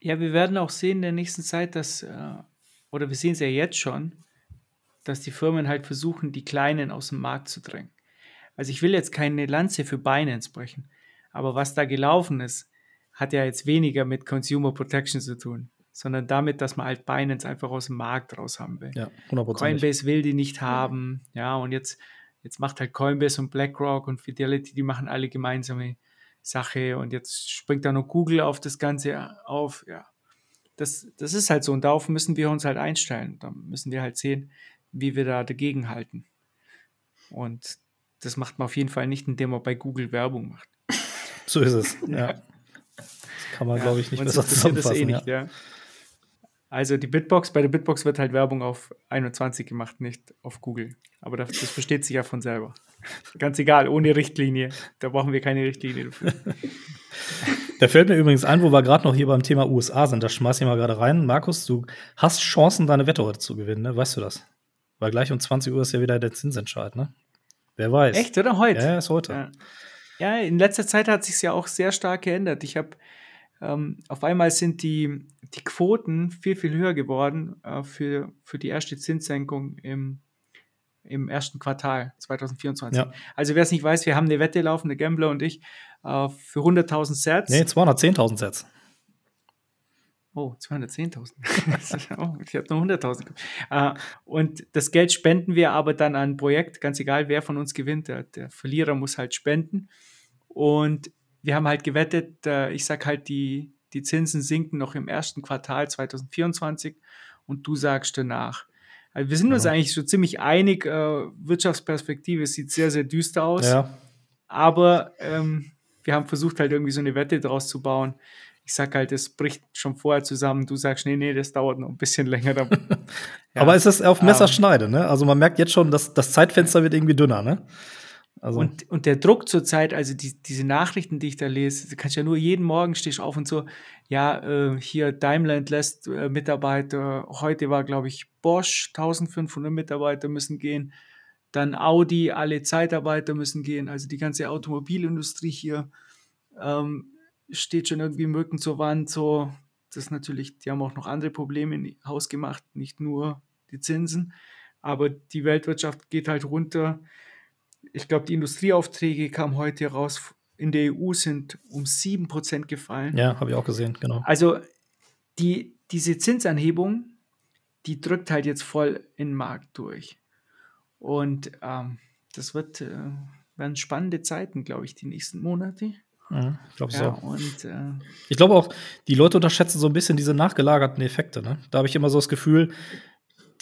S3: Ja, wir werden auch sehen in der nächsten Zeit, dass, äh, oder wir sehen es ja jetzt schon, dass die Firmen halt versuchen, die Kleinen aus dem Markt zu drängen. Also ich will jetzt keine Lanze für Binance brechen, aber was da gelaufen ist, hat ja jetzt weniger mit Consumer Protection zu tun, sondern damit, dass man halt Binance einfach aus dem Markt raus haben will.
S1: Ja, 100%.
S3: Coinbase will die nicht haben, ja, und jetzt, jetzt macht halt Coinbase und BlackRock und Fidelity, die machen alle gemeinsame Sache und jetzt springt da noch Google auf das Ganze auf, ja. Das, das ist halt so und darauf müssen wir uns halt einstellen. Da müssen wir halt sehen, wie wir da dagegen halten. Und das macht man auf jeden Fall nicht, indem man bei Google Werbung macht.
S1: So ist es. Ja. Das kann man, glaube ich, nicht besser
S3: interessiert das
S1: zusammenfassen.
S3: eh nicht, ja. Also die Bitbox, bei der Bitbox wird halt Werbung auf 21 gemacht, nicht auf Google. Aber das, das versteht sich ja von selber. Ganz egal, ohne Richtlinie. Da brauchen wir keine Richtlinie dafür.
S1: Da fällt mir übrigens ein, wo wir gerade noch hier beim Thema USA sind. Da schmeiß ich mal gerade rein. Markus, du hast Chancen, deine Wette heute zu gewinnen, ne? Weißt du das? Weil gleich um 20 Uhr ist ja wieder der Zinsentscheid, ne? Wer weiß.
S3: Echt, oder heute?
S1: Ja, ist heute.
S3: Ja. ja, in letzter Zeit hat sich ja auch sehr stark geändert. Ich habe ähm, auf einmal sind die, die Quoten viel, viel höher geworden äh, für, für die erste Zinssenkung im, im ersten Quartal 2024.
S1: Ja.
S3: Also wer es nicht weiß, wir haben eine Wette laufen, der Gambler und ich, äh, für 100.000 Sets.
S1: Nee, 210.000 Sets.
S3: Oh, 210.000. oh, ich habe noch 100.000. Äh, und das Geld spenden wir aber dann an ein Projekt, ganz egal, wer von uns gewinnt. Der, der Verlierer muss halt spenden. Und wir haben halt gewettet, äh, ich sag halt, die, die Zinsen sinken noch im ersten Quartal 2024 und du sagst danach. Also wir sind ja. uns eigentlich so ziemlich einig, äh, Wirtschaftsperspektive sieht sehr, sehr düster aus. Ja. Aber ähm, wir haben versucht, halt irgendwie so eine Wette draus zu bauen. Ich sag halt, es bricht schon vorher zusammen. Du sagst, nee, nee, das dauert noch ein bisschen länger. ja.
S1: Aber es ist auf Messerschneide, ähm, ne? Also man merkt jetzt schon, dass das Zeitfenster wird irgendwie dünner, ne?
S3: Also. Und, und der Druck zurzeit, also die, diese Nachrichten, die ich da lese, du kannst ja nur jeden Morgen stehst auf und so, ja, äh, hier Daimler entlässt äh, Mitarbeiter, heute war, glaube ich, Bosch, 1500 Mitarbeiter müssen gehen, dann Audi, alle Zeitarbeiter müssen gehen, also die ganze Automobilindustrie hier ähm, steht schon irgendwie Mücken zur Wand, so, das ist natürlich, die haben auch noch andere Probleme in Haus gemacht, nicht nur die Zinsen, aber die Weltwirtschaft geht halt runter, ich glaube, die Industrieaufträge kamen heute raus, in der EU sind um 7% gefallen.
S1: Ja, habe ich auch gesehen, genau.
S3: Also die, diese Zinsanhebung, die drückt halt jetzt voll in den Markt durch. Und ähm, das wird, äh, werden spannende Zeiten, glaube ich, die nächsten Monate.
S1: Ja, ich glaube ja, so. Und, äh, ich glaube auch, die Leute unterschätzen so ein bisschen diese nachgelagerten Effekte. Ne? Da habe ich immer so das Gefühl,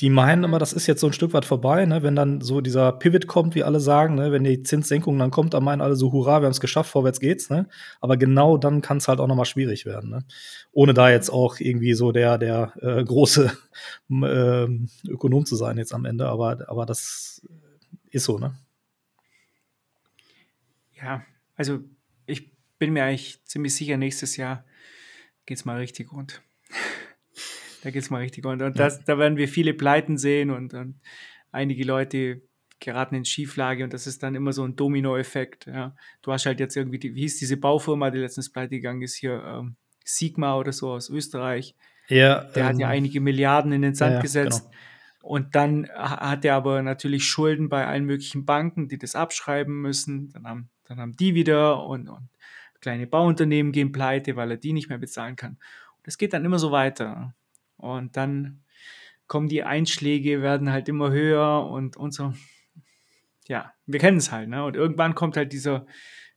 S1: die meinen immer, das ist jetzt so ein Stück weit vorbei, ne? wenn dann so dieser Pivot kommt, wie alle sagen, ne? wenn die Zinssenkung dann kommt, dann meinen alle so, hurra, wir haben es geschafft, vorwärts geht's. Ne? Aber genau dann kann es halt auch nochmal schwierig werden. Ne? Ohne da jetzt auch irgendwie so der, der äh, große äh, Ökonom zu sein jetzt am Ende, aber, aber das ist so, ne?
S3: Ja, also ich bin mir eigentlich ziemlich sicher, nächstes Jahr geht's mal richtig rund. Da geht es mal richtig rund. Und das, da werden wir viele Pleiten sehen und, und einige Leute geraten in Schieflage und das ist dann immer so ein Domino-Effekt. Ja. Du hast halt jetzt irgendwie, die, wie hieß diese Baufirma, die letztens pleite gegangen ist, hier ähm, Sigma oder so aus Österreich. Ja, der ähm, hat ja ähm, einige Milliarden in den Sand ja, gesetzt. Genau. Und dann hat er aber natürlich Schulden bei allen möglichen Banken, die das abschreiben müssen. Dann haben, dann haben die wieder und, und kleine Bauunternehmen gehen pleite, weil er die nicht mehr bezahlen kann. Und das geht dann immer so weiter. Und dann kommen die Einschläge, werden halt immer höher und, und so. Ja, wir kennen es halt. Ne? Und irgendwann kommt halt dieser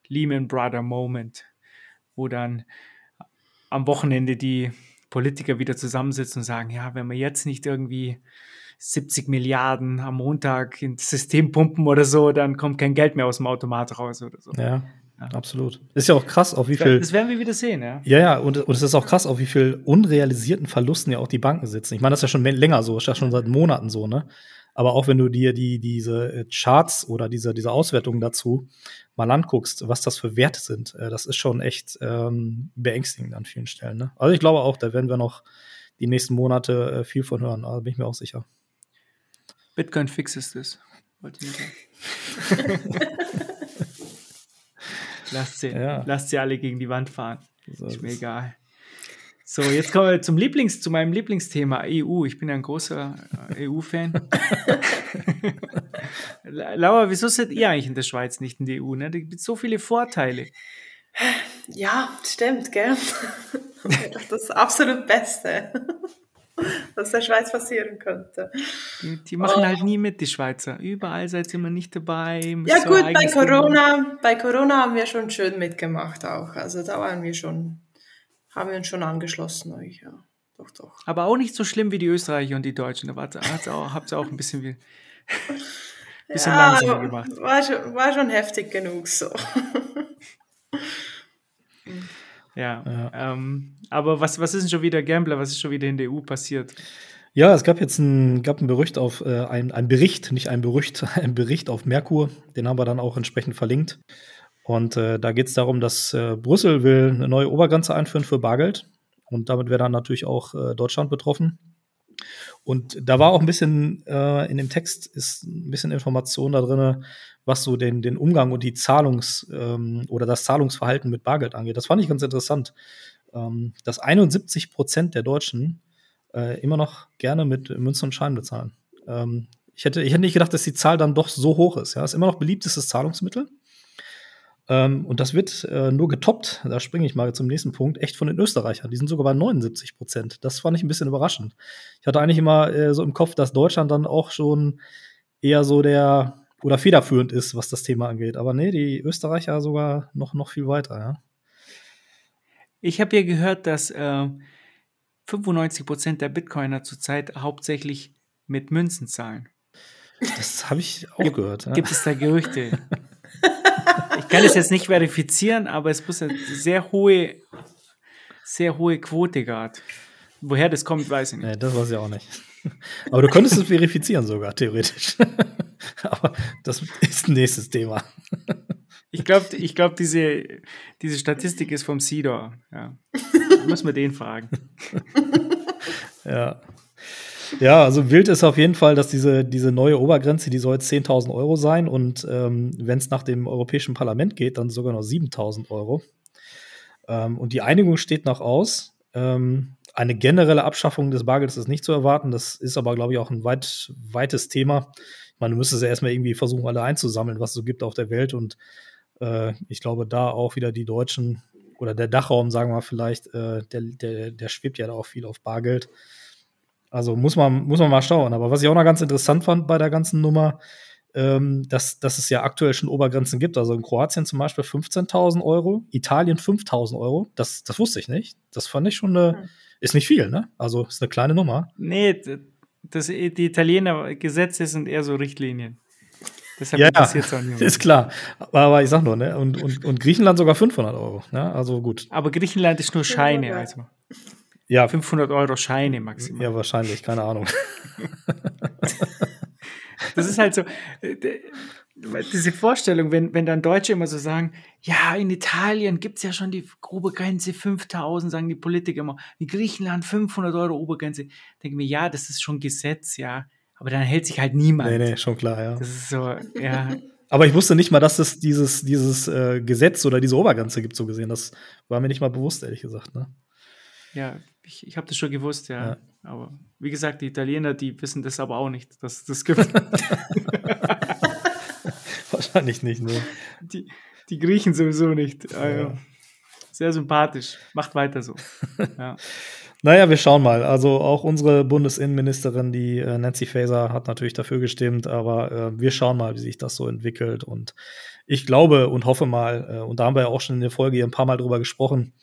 S3: Lehman Brother Moment, wo dann am Wochenende die Politiker wieder zusammensitzen und sagen, ja, wenn wir jetzt nicht irgendwie 70 Milliarden am Montag ins System pumpen oder so, dann kommt kein Geld mehr aus dem Automat raus oder so.
S1: Ja. Absolut. Ist ja auch krass, auf wie viel.
S3: Das werden wir wieder sehen, ja.
S1: Ja, ja, und, und es ist auch krass, auf wie viel unrealisierten Verlusten ja auch die Banken sitzen. Ich meine, das ist ja schon länger so, ist ja schon seit Monaten so, ne? Aber auch wenn du dir die, diese äh, Charts oder diese, diese Auswertungen dazu mal anguckst, was das für Werte sind, äh, das ist schon echt ähm, beängstigend an vielen Stellen. Ne? Also ich glaube auch, da werden wir noch die nächsten Monate äh, viel von hören, da bin ich mir auch sicher.
S3: Bitcoin fixes das, wollte ich sagen. Lasst sie, ja. lasst sie alle gegen die Wand fahren. So ist mir egal. So, jetzt kommen wir zum Lieblings, zu meinem Lieblingsthema EU. Ich bin ja ein großer äh, EU-Fan. Laura, wieso seid ihr eigentlich in der Schweiz nicht in der EU? Ne? Da gibt so viele Vorteile.
S2: Ja, stimmt, gell? Das absolut Beste was der Schweiz passieren könnte.
S3: Die, die machen oh. halt nie mit, die Schweizer. Überall seid ihr immer nicht dabei.
S2: Ja gut, bei Corona, bei Corona haben wir schon schön mitgemacht auch. Also da waren wir schon, haben wir uns schon angeschlossen euch, ja. Doch, doch.
S3: Aber auch nicht so schlimm wie die Österreicher und die Deutschen. Da habt ihr auch, auch ein bisschen, wie,
S2: bisschen ja, langsamer gemacht. War schon, war schon heftig genug so.
S3: Ja. ja. Ähm, aber was, was ist denn schon wieder Gambler? Was ist schon wieder in der EU passiert?
S1: Ja, es gab jetzt ein, gab einen Bericht auf äh, ein, ein Bericht, nicht ein Bericht, ein Bericht auf Merkur. Den haben wir dann auch entsprechend verlinkt. Und äh, da geht es darum, dass äh, Brüssel will eine neue Obergrenze einführen für Bargeld. Und damit wäre dann natürlich auch äh, Deutschland betroffen. Und da war auch ein bisschen äh, in dem Text ist ein bisschen Information da drin, was so den, den Umgang und die Zahlungs- ähm, oder das Zahlungsverhalten mit Bargeld angeht. Das fand ich ganz interessant, ähm, dass 71 Prozent der Deutschen äh, immer noch gerne mit Münzen und Scheinen bezahlen. Ähm, ich, hätte, ich hätte nicht gedacht, dass die Zahl dann doch so hoch ist. Ja, ist immer noch beliebtestes Zahlungsmittel. Ähm, und das wird äh, nur getoppt, da springe ich mal zum nächsten Punkt, echt von den Österreichern. Die sind sogar bei 79 Prozent. Das fand ich ein bisschen überraschend. Ich hatte eigentlich immer äh, so im Kopf, dass Deutschland dann auch schon eher so der oder federführend ist, was das Thema angeht. Aber nee, die Österreicher sogar noch, noch viel weiter, ja.
S3: Ich habe ja gehört, dass äh, 95 Prozent der Bitcoiner zurzeit hauptsächlich mit Münzen zahlen.
S1: Das habe ich auch Gibt, gehört. Ja.
S3: Gibt es da Gerüchte? ich kann es jetzt nicht verifizieren, aber es muss eine sehr hohe, sehr hohe Quote gehabt. Woher das kommt, weiß ich nicht.
S1: Nee, das weiß ich auch nicht. Aber du könntest es verifizieren sogar, theoretisch. aber das ist ein nächstes Thema.
S3: Ich glaube, ich glaub, diese, diese Statistik ist vom SIDOR. Ja. Muss man den fragen.
S1: ja. Ja, also wild ist auf jeden Fall, dass diese, diese neue Obergrenze, die soll jetzt 10.000 Euro sein und ähm, wenn es nach dem Europäischen Parlament geht, dann sogar noch 7.000 Euro. Ähm, und die Einigung steht noch aus. Ähm, eine generelle Abschaffung des Bargelds ist nicht zu erwarten. Das ist aber, glaube ich, auch ein weit, weites Thema. Meine, du müsstest ja erstmal irgendwie versuchen, alle einzusammeln, was es so gibt auf der Welt. Und äh, ich glaube, da auch wieder die Deutschen oder der Dachraum, sagen wir mal vielleicht, äh, der, der, der schwebt ja da auch viel auf Bargeld. Also muss man, muss man mal schauen. Aber was ich auch noch ganz interessant fand bei der ganzen Nummer, ähm, dass, dass es ja aktuell schon Obergrenzen gibt. Also in Kroatien zum Beispiel 15.000 Euro, Italien 5.000 Euro. Das, das wusste ich nicht. Das fand ich schon eine, hm. ist nicht viel, ne? Also ist eine kleine Nummer.
S3: Nee, das, die Italiener Gesetze sind eher so Richtlinien.
S1: Deshalb ja, interessiert es auch nicht. Ist klar. Aber ich sag nur, ne? Und, und, und Griechenland sogar 500 Euro. Ne? Also gut.
S3: Aber Griechenland ist nur Scheine, also. Ja. 500 Euro Scheine maximal.
S1: Ja, wahrscheinlich, keine Ahnung.
S3: das ist halt so, äh, diese Vorstellung, wenn, wenn dann Deutsche immer so sagen, ja, in Italien gibt es ja schon die Obergrenze 5000, sagen die Politiker immer, in Griechenland 500 Euro Obergrenze. Denke mir, ja, das ist schon Gesetz, ja. Aber dann hält sich halt niemand.
S1: Nee, nee, schon klar, ja.
S3: Das ist so, ja.
S1: Aber ich wusste nicht mal, dass es dieses, dieses äh, Gesetz oder diese Obergrenze gibt, so gesehen. Das war mir nicht mal bewusst, ehrlich gesagt. Ne?
S3: Ja, ich, ich habe das schon gewusst, ja. ja. Aber wie gesagt, die Italiener, die wissen das aber auch nicht, dass es das gibt.
S1: Wahrscheinlich nicht, ne?
S3: Die, die Griechen sowieso nicht. Also, ja. Sehr sympathisch. Macht weiter so. Ja.
S1: naja, wir schauen mal. Also auch unsere Bundesinnenministerin, die äh, Nancy Faeser, hat natürlich dafür gestimmt, aber äh, wir schauen mal, wie sich das so entwickelt. Und ich glaube und hoffe mal, äh, und da haben wir ja auch schon in der Folge hier ein paar Mal drüber gesprochen,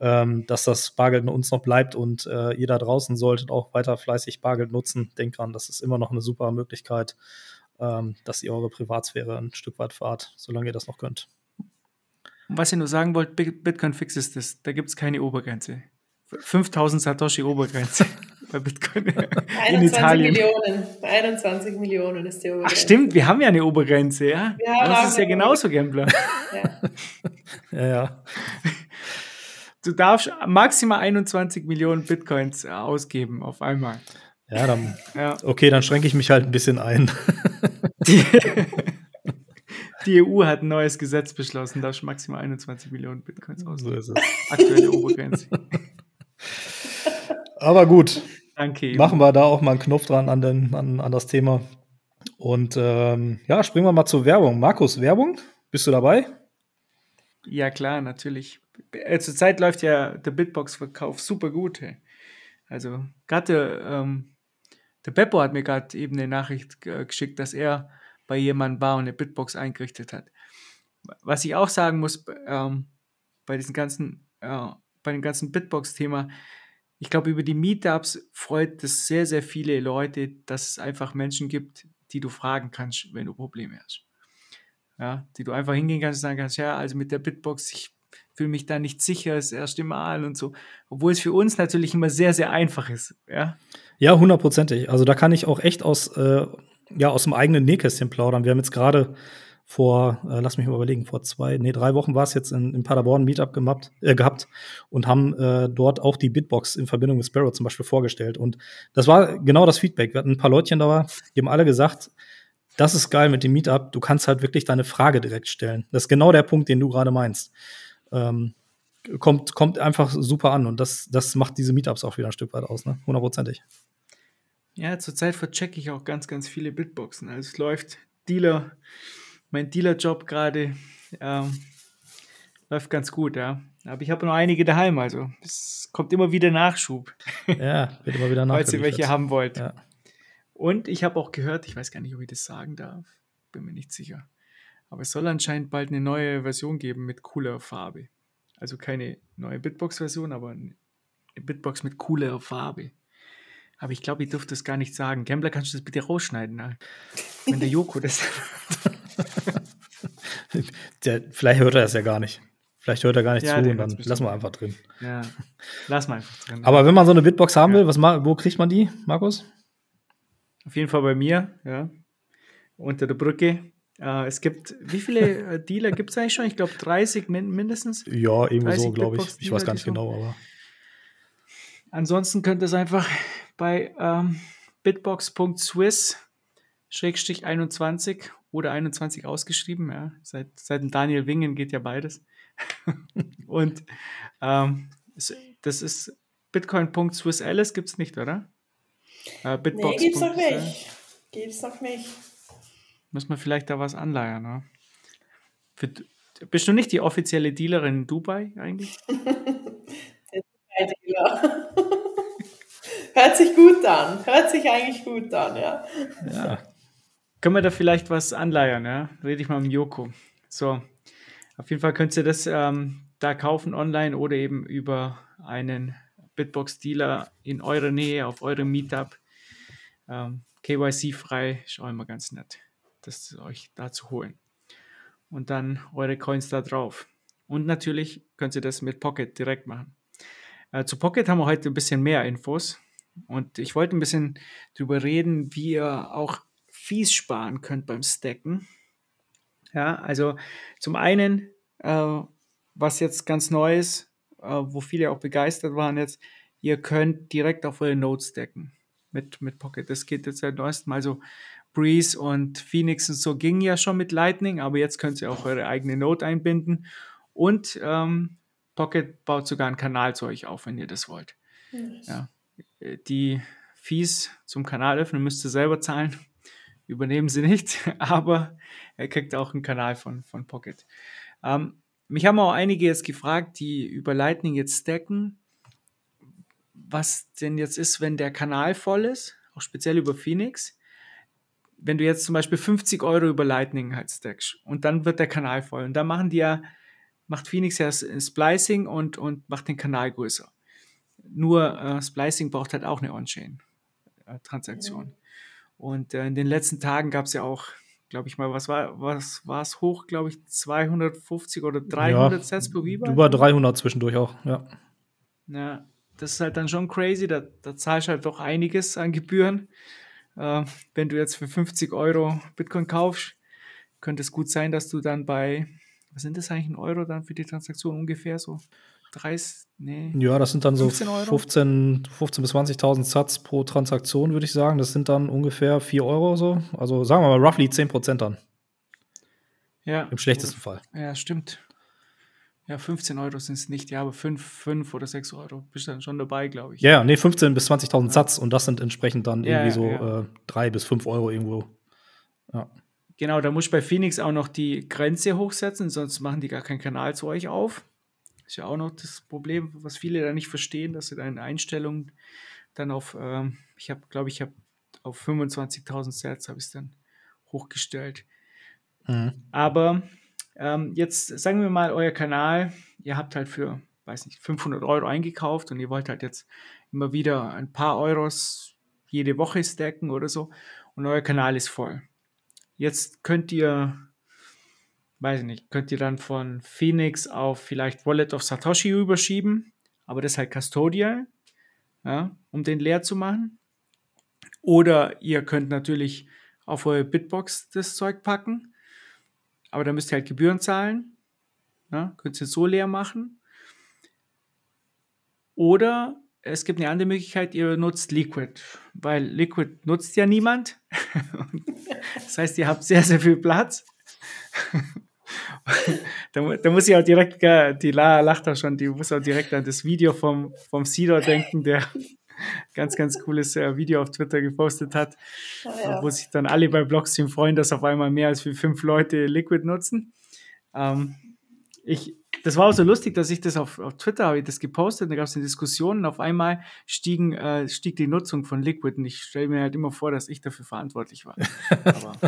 S1: ähm, dass das Bargeld in uns noch bleibt und äh, ihr da draußen solltet auch weiter fleißig Bargeld nutzen. Denkt dran, das ist immer noch eine super Möglichkeit, ähm, dass ihr eure Privatsphäre ein Stück weit fahrt, solange ihr das noch könnt.
S3: Was ihr nur sagen wollt, Bitcoin Fix ist das. Da gibt es keine Obergrenze. 5000 Satoshi Obergrenze bei Bitcoin
S2: in Italien. Millionen. 21 Millionen ist die
S3: Obergrenze. Ach stimmt, wir haben ja eine Obergrenze, ja. das ist ja genauso, Gambler.
S1: Ja. ja, ja.
S3: Du darfst maximal 21 Millionen Bitcoins äh, ausgeben auf einmal.
S1: Ja, dann, ja. okay, dann schränke ich mich halt ein bisschen ein.
S3: Die, die EU hat ein neues Gesetz beschlossen, darfst maximal 21 Millionen Bitcoins ausgeben. So ist es. Aktuelle Obergrenze.
S1: Aber gut.
S3: Danke.
S1: Machen wir da auch mal einen Knopf dran an, den, an, an das Thema. Und ähm, ja, springen wir mal zur Werbung. Markus, Werbung? Bist du dabei?
S3: Ja, klar, natürlich. Äh, zurzeit läuft ja der Bitbox-Verkauf super gut. Hey. Also, gerade ähm, der Beppo hat mir gerade eben eine Nachricht geschickt, dass er bei jemandem war und eine Bitbox eingerichtet hat. Was ich auch sagen muss, ähm, bei diesem ganzen, äh, bei dem ganzen Bitbox-Thema, ich glaube, über die Meetups freut es sehr, sehr viele Leute, dass es einfach Menschen gibt, die du fragen kannst, wenn du Probleme hast. Ja, die du einfach hingehen kannst und sagen kannst, ja, also mit der Bitbox, ich fühle mich da nicht sicher, das erste Mal und so. Obwohl es für uns natürlich immer sehr, sehr einfach ist. Ja,
S1: ja hundertprozentig. Also da kann ich auch echt aus, äh, ja, aus dem eigenen Nähkästchen plaudern. Wir haben jetzt gerade vor, äh, lass mich mal überlegen, vor zwei, nee, drei Wochen war es jetzt in, in Paderborn ein Meetup gemacht, äh, gehabt und haben äh, dort auch die Bitbox in Verbindung mit Sparrow zum Beispiel vorgestellt. Und das war genau das Feedback. Wir hatten ein paar Leutchen da, die haben alle gesagt, das ist geil mit dem Meetup, du kannst halt wirklich deine Frage direkt stellen. Das ist genau der Punkt, den du gerade meinst ähm, kommt, kommt einfach super an. Und das, das macht diese Meetups auch wieder ein Stück weit aus, ne? Hundertprozentig.
S3: Ja, zurzeit verchecke ich auch ganz, ganz viele Bitboxen. Also es läuft Dealer, mein Dealer-Job gerade Ähm, läuft ganz gut, ja. Aber ich habe noch einige daheim, also es kommt immer wieder Nachschub.
S1: Ja, wird immer wieder
S3: Falls ihr welche haben wollt.
S1: Ja.
S3: Und ich habe auch gehört, ich weiß gar nicht, ob ich das sagen darf, bin mir nicht sicher. Aber es soll anscheinend bald eine neue Version geben mit cooler Farbe. Also keine neue Bitbox-Version, aber eine Bitbox mit cooler Farbe. Aber ich glaube, ich dürfte das gar nicht sagen. Gambler, kannst du das bitte rausschneiden? Ne? Wenn der Joko das.
S1: Der, vielleicht hört er das ja gar nicht. Vielleicht hört er gar nicht
S3: Ja,
S1: zu und dann lassen wir einfach drin.
S3: ja, lass mal einfach drin.
S1: Aber wenn man so eine Bitbox haben
S3: Ja.
S1: will, was, wo kriegt man die, Markus?
S3: Auf jeden Fall bei mir, ja. Unter der Brücke. Äh, es gibt, wie viele äh, Dealer gibt es eigentlich schon? Ich glaube 30 min mindestens.
S1: Ja, irgendwo
S3: 30
S1: so, glaube ich. Ich weiß gar nicht genau, aber.
S3: Ansonsten könnt ihr es einfach bei ähm, bitbox.swiss 21 oder 21 ausgeschrieben. Ja. Seit, seit dem Daniel Wingen geht ja beides. Und ähm, es- das ist bitcoin.swissalice gibt es nicht, oder? Äh,
S2: Nee,
S3: Bitbox.
S2: gibt's noch nicht. Gibt's noch nicht.
S3: Muss man vielleicht da was anleiern, ne? Für, bist du nicht die offizielle Dealerin in Dubai eigentlich?
S2: Ein Dealer. Hört sich gut an. Hört sich eigentlich gut an, ja.
S1: Ja.
S3: Können wir da vielleicht was anleiern, ja? Rede ich mal mit Joko. So, auf jeden Fall könnt ihr das ähm, da kaufen online oder eben über einen Bitbox-Dealer in eurer Nähe, auf eurem Meetup. Ähm, KYC-frei, ist auch immer ganz nett, das euch da zu holen. Und dann eure Coins da drauf. Und natürlich könnt ihr das mit Pocket direkt machen. Äh, zu Pocket haben wir heute ein bisschen mehr Infos. Und ich wollte ein bisschen drüber reden, wie ihr auch Fees sparen könnt beim Stacken. Ja, also zum einen, äh, was jetzt ganz neu ist, äh, wo viele auch begeistert waren jetzt, ihr könnt direkt auf eure Nodes stacken mit, mit Pocket. Das geht jetzt seit neuestem Mal so. Breeze und Phoenix und so ging ja schon mit Lightning, aber jetzt könnt ihr auch eure eigene Node einbinden. Und ähm, Pocket baut sogar einen Kanal zu euch auf, wenn ihr das wollt. Ja. Äh, Die Fees zum Kanal öffnen müsst ihr selber zahlen. Übernehmen sie nicht, aber er kriegt auch einen Kanal von, von Pocket. Ähm, mich haben auch einige jetzt gefragt, die über Lightning jetzt stacken, was denn jetzt ist, wenn der Kanal voll ist, auch speziell über Phoenix. Wenn du jetzt zum Beispiel 50 Euro über Lightning halt stackst und dann wird der Kanal voll und dann machen die ja, macht Phoenix ja Splicing und, und macht den Kanal größer. Nur äh, Splicing braucht halt auch eine On-Chain-Transaktion. Und äh, in den letzten Tagen gab es ja auch, glaube ich mal, was war was war es hoch, glaube ich, 250 oder 300 Sets pro Viva?
S1: Über 300 zwischendurch auch, ja.
S3: Ja, das ist halt dann schon crazy. Da, da zahlst du halt doch einiges an Gebühren. Äh, wenn du jetzt für 50 Euro Bitcoin kaufst, könnte es gut sein, dass du dann bei, was sind das eigentlich in Euro dann für die Transaktion ungefähr so 30, nee,
S1: Ja, das sind dann so
S3: 15 Euro?
S1: 15, 15 bis 20.000 Satz pro Transaktion, würde ich sagen. Das sind dann ungefähr 4 Euro so. Also sagen wir mal roughly 10 Prozent dann,
S3: ja.
S1: im schlechtesten Fall.
S3: Ja, stimmt. Ja, 15 Euro sind es nicht, ja, aber 5, 5 oder 6 Euro bist du dann schon dabei, glaube ich.
S1: Ja, ja, nee, 15 bis 20.000 Satz und das sind entsprechend dann
S3: Ja,
S1: irgendwie so
S3: ja.
S1: Äh, 3 bis 5 Euro irgendwo. Ja.
S3: Genau, da muss ich bei Phoenix auch noch die Grenze hochsetzen, sonst machen die gar keinen Kanal zu euch auf. Ist ja auch noch das Problem, was viele da nicht verstehen, dass sie deine Einstellungen dann auf, ähm, ich habe, glaube ich, habe auf 25.000 Sets habe ich es dann hochgestellt.
S1: Mhm.
S3: Aber ähm, jetzt sagen wir mal, euer Kanal, ihr habt halt für, weiß nicht, 500 Euro eingekauft und ihr wollt halt jetzt immer wieder ein paar Euros jede Woche stacken oder so und euer Kanal ist voll. Jetzt könnt ihr, weiß ich nicht, könnt ihr dann von Phoenix auf vielleicht Wallet of Satoshi rüberschieben, aber das ist halt Custodial, ja, um den leer zu machen. Oder ihr könnt natürlich auf eure Bitbox das Zeug packen, aber da müsst ihr halt Gebühren zahlen. Ja, könnt ihr so leer machen. Oder es gibt eine andere Möglichkeit, ihr nutzt Liquid, weil Liquid nutzt ja niemand. das heißt, ihr habt sehr, sehr viel Platz. da, da muss ich auch direkt, äh, die Lara lacht auch schon, die muss auch direkt an das Video vom, vom Sidor denken, der ganz, ganz cooles äh, Video auf Twitter gepostet hat,
S2: Ah, ja.
S3: wo sich dann alle bei Blockstream freuen, dass auf einmal mehr als für fünf Leute Liquid nutzen. Ähm, ich, das war auch so lustig, dass ich das auf, auf Twitter habe ich das gepostet, da gab es eine Diskussion und auf einmal stiegen, äh, stieg die Nutzung von Liquid und ich stelle mir halt immer vor, dass ich dafür verantwortlich war.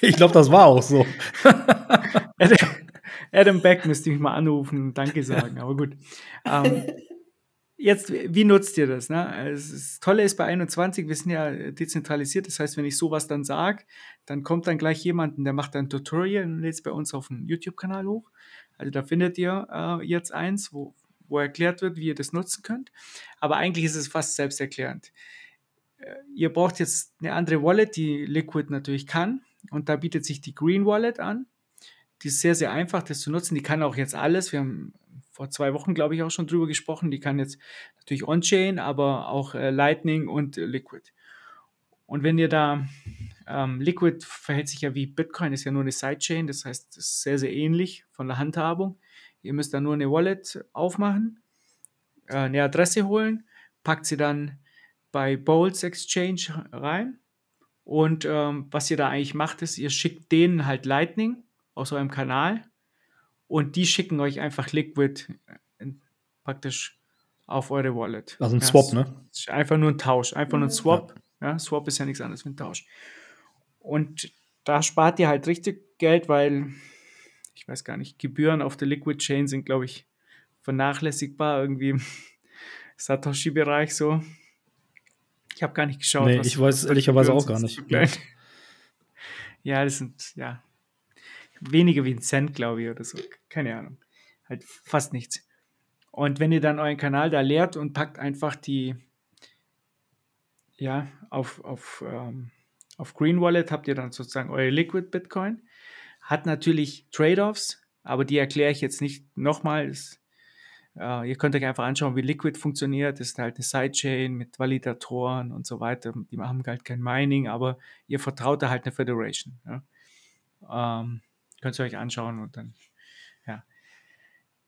S1: ich glaube, das war auch so.
S3: Adam Beck müsste mich mal anrufen und Danke sagen, aber gut. Ähm, jetzt, wie nutzt ihr das? Ne? Das Tolle ist bei 21, wir sind ja dezentralisiert, das heißt, wenn ich sowas dann sage, dann kommt dann gleich jemand, der macht ein Tutorial und lädt es bei uns auf dem YouTube-Kanal hoch. Also da findet ihr äh, jetzt eins, wo, wo erklärt wird, wie ihr das nutzen könnt. Aber eigentlich ist es fast selbsterklärend. Äh, ihr braucht jetzt eine andere Wallet, die Liquid natürlich kann. Und da bietet sich die Green Wallet an. Die ist sehr, sehr einfach, das zu nutzen. Die kann auch jetzt alles. Wir haben vor zwei Wochen, glaube ich, auch schon drüber gesprochen. Die kann jetzt natürlich On-Chain, aber auch äh, Lightning und äh, Liquid. Und wenn ihr da, ähm, Liquid verhält sich ja wie Bitcoin, ist ja nur eine Sidechain, das heißt, es ist sehr, sehr ähnlich von der Handhabung. Ihr müsst da nur eine Wallet aufmachen, äh, eine Adresse holen, packt sie dann bei Bowls Exchange rein. Und ähm, was ihr da eigentlich macht, ist, ihr schickt denen halt Lightning aus eurem Kanal und die schicken euch einfach Liquid äh, praktisch auf eure Wallet.
S1: Also ein ja, Swap, ne?
S3: Einfach nur ein Tausch, einfach nur ein Swap. Ja. ja. Swap ist ja nichts anderes wie ein Tausch. Und da spart ihr halt richtig Geld, weil ich weiß gar nicht, Gebühren auf der Liquid Chain sind, glaube ich, vernachlässigbar irgendwie im Satoshi-Bereich so. Ich habe gar nicht geschaut.
S1: Nee, ich weiß ehrlicherweise auch gar nicht.
S3: Ja, das sind, ja, weniger wie ein Cent, glaube ich, oder so. Keine Ahnung. Halt fast nichts. Und wenn ihr dann euren Kanal da leert und packt einfach die, ja, auf, auf, ähm, auf Green Wallet habt ihr dann sozusagen eure Liquid Bitcoin. Hat natürlich Trade-offs, aber die erkläre ich jetzt nicht nochmal. Äh, ihr könnt euch einfach anschauen, wie Liquid funktioniert. Das ist halt eine Sidechain mit Validatoren und so weiter. Die machen halt kein Mining, aber ihr vertraut da halt eine Federation. Ja. Ähm, Könnt ihr euch anschauen und dann, ja.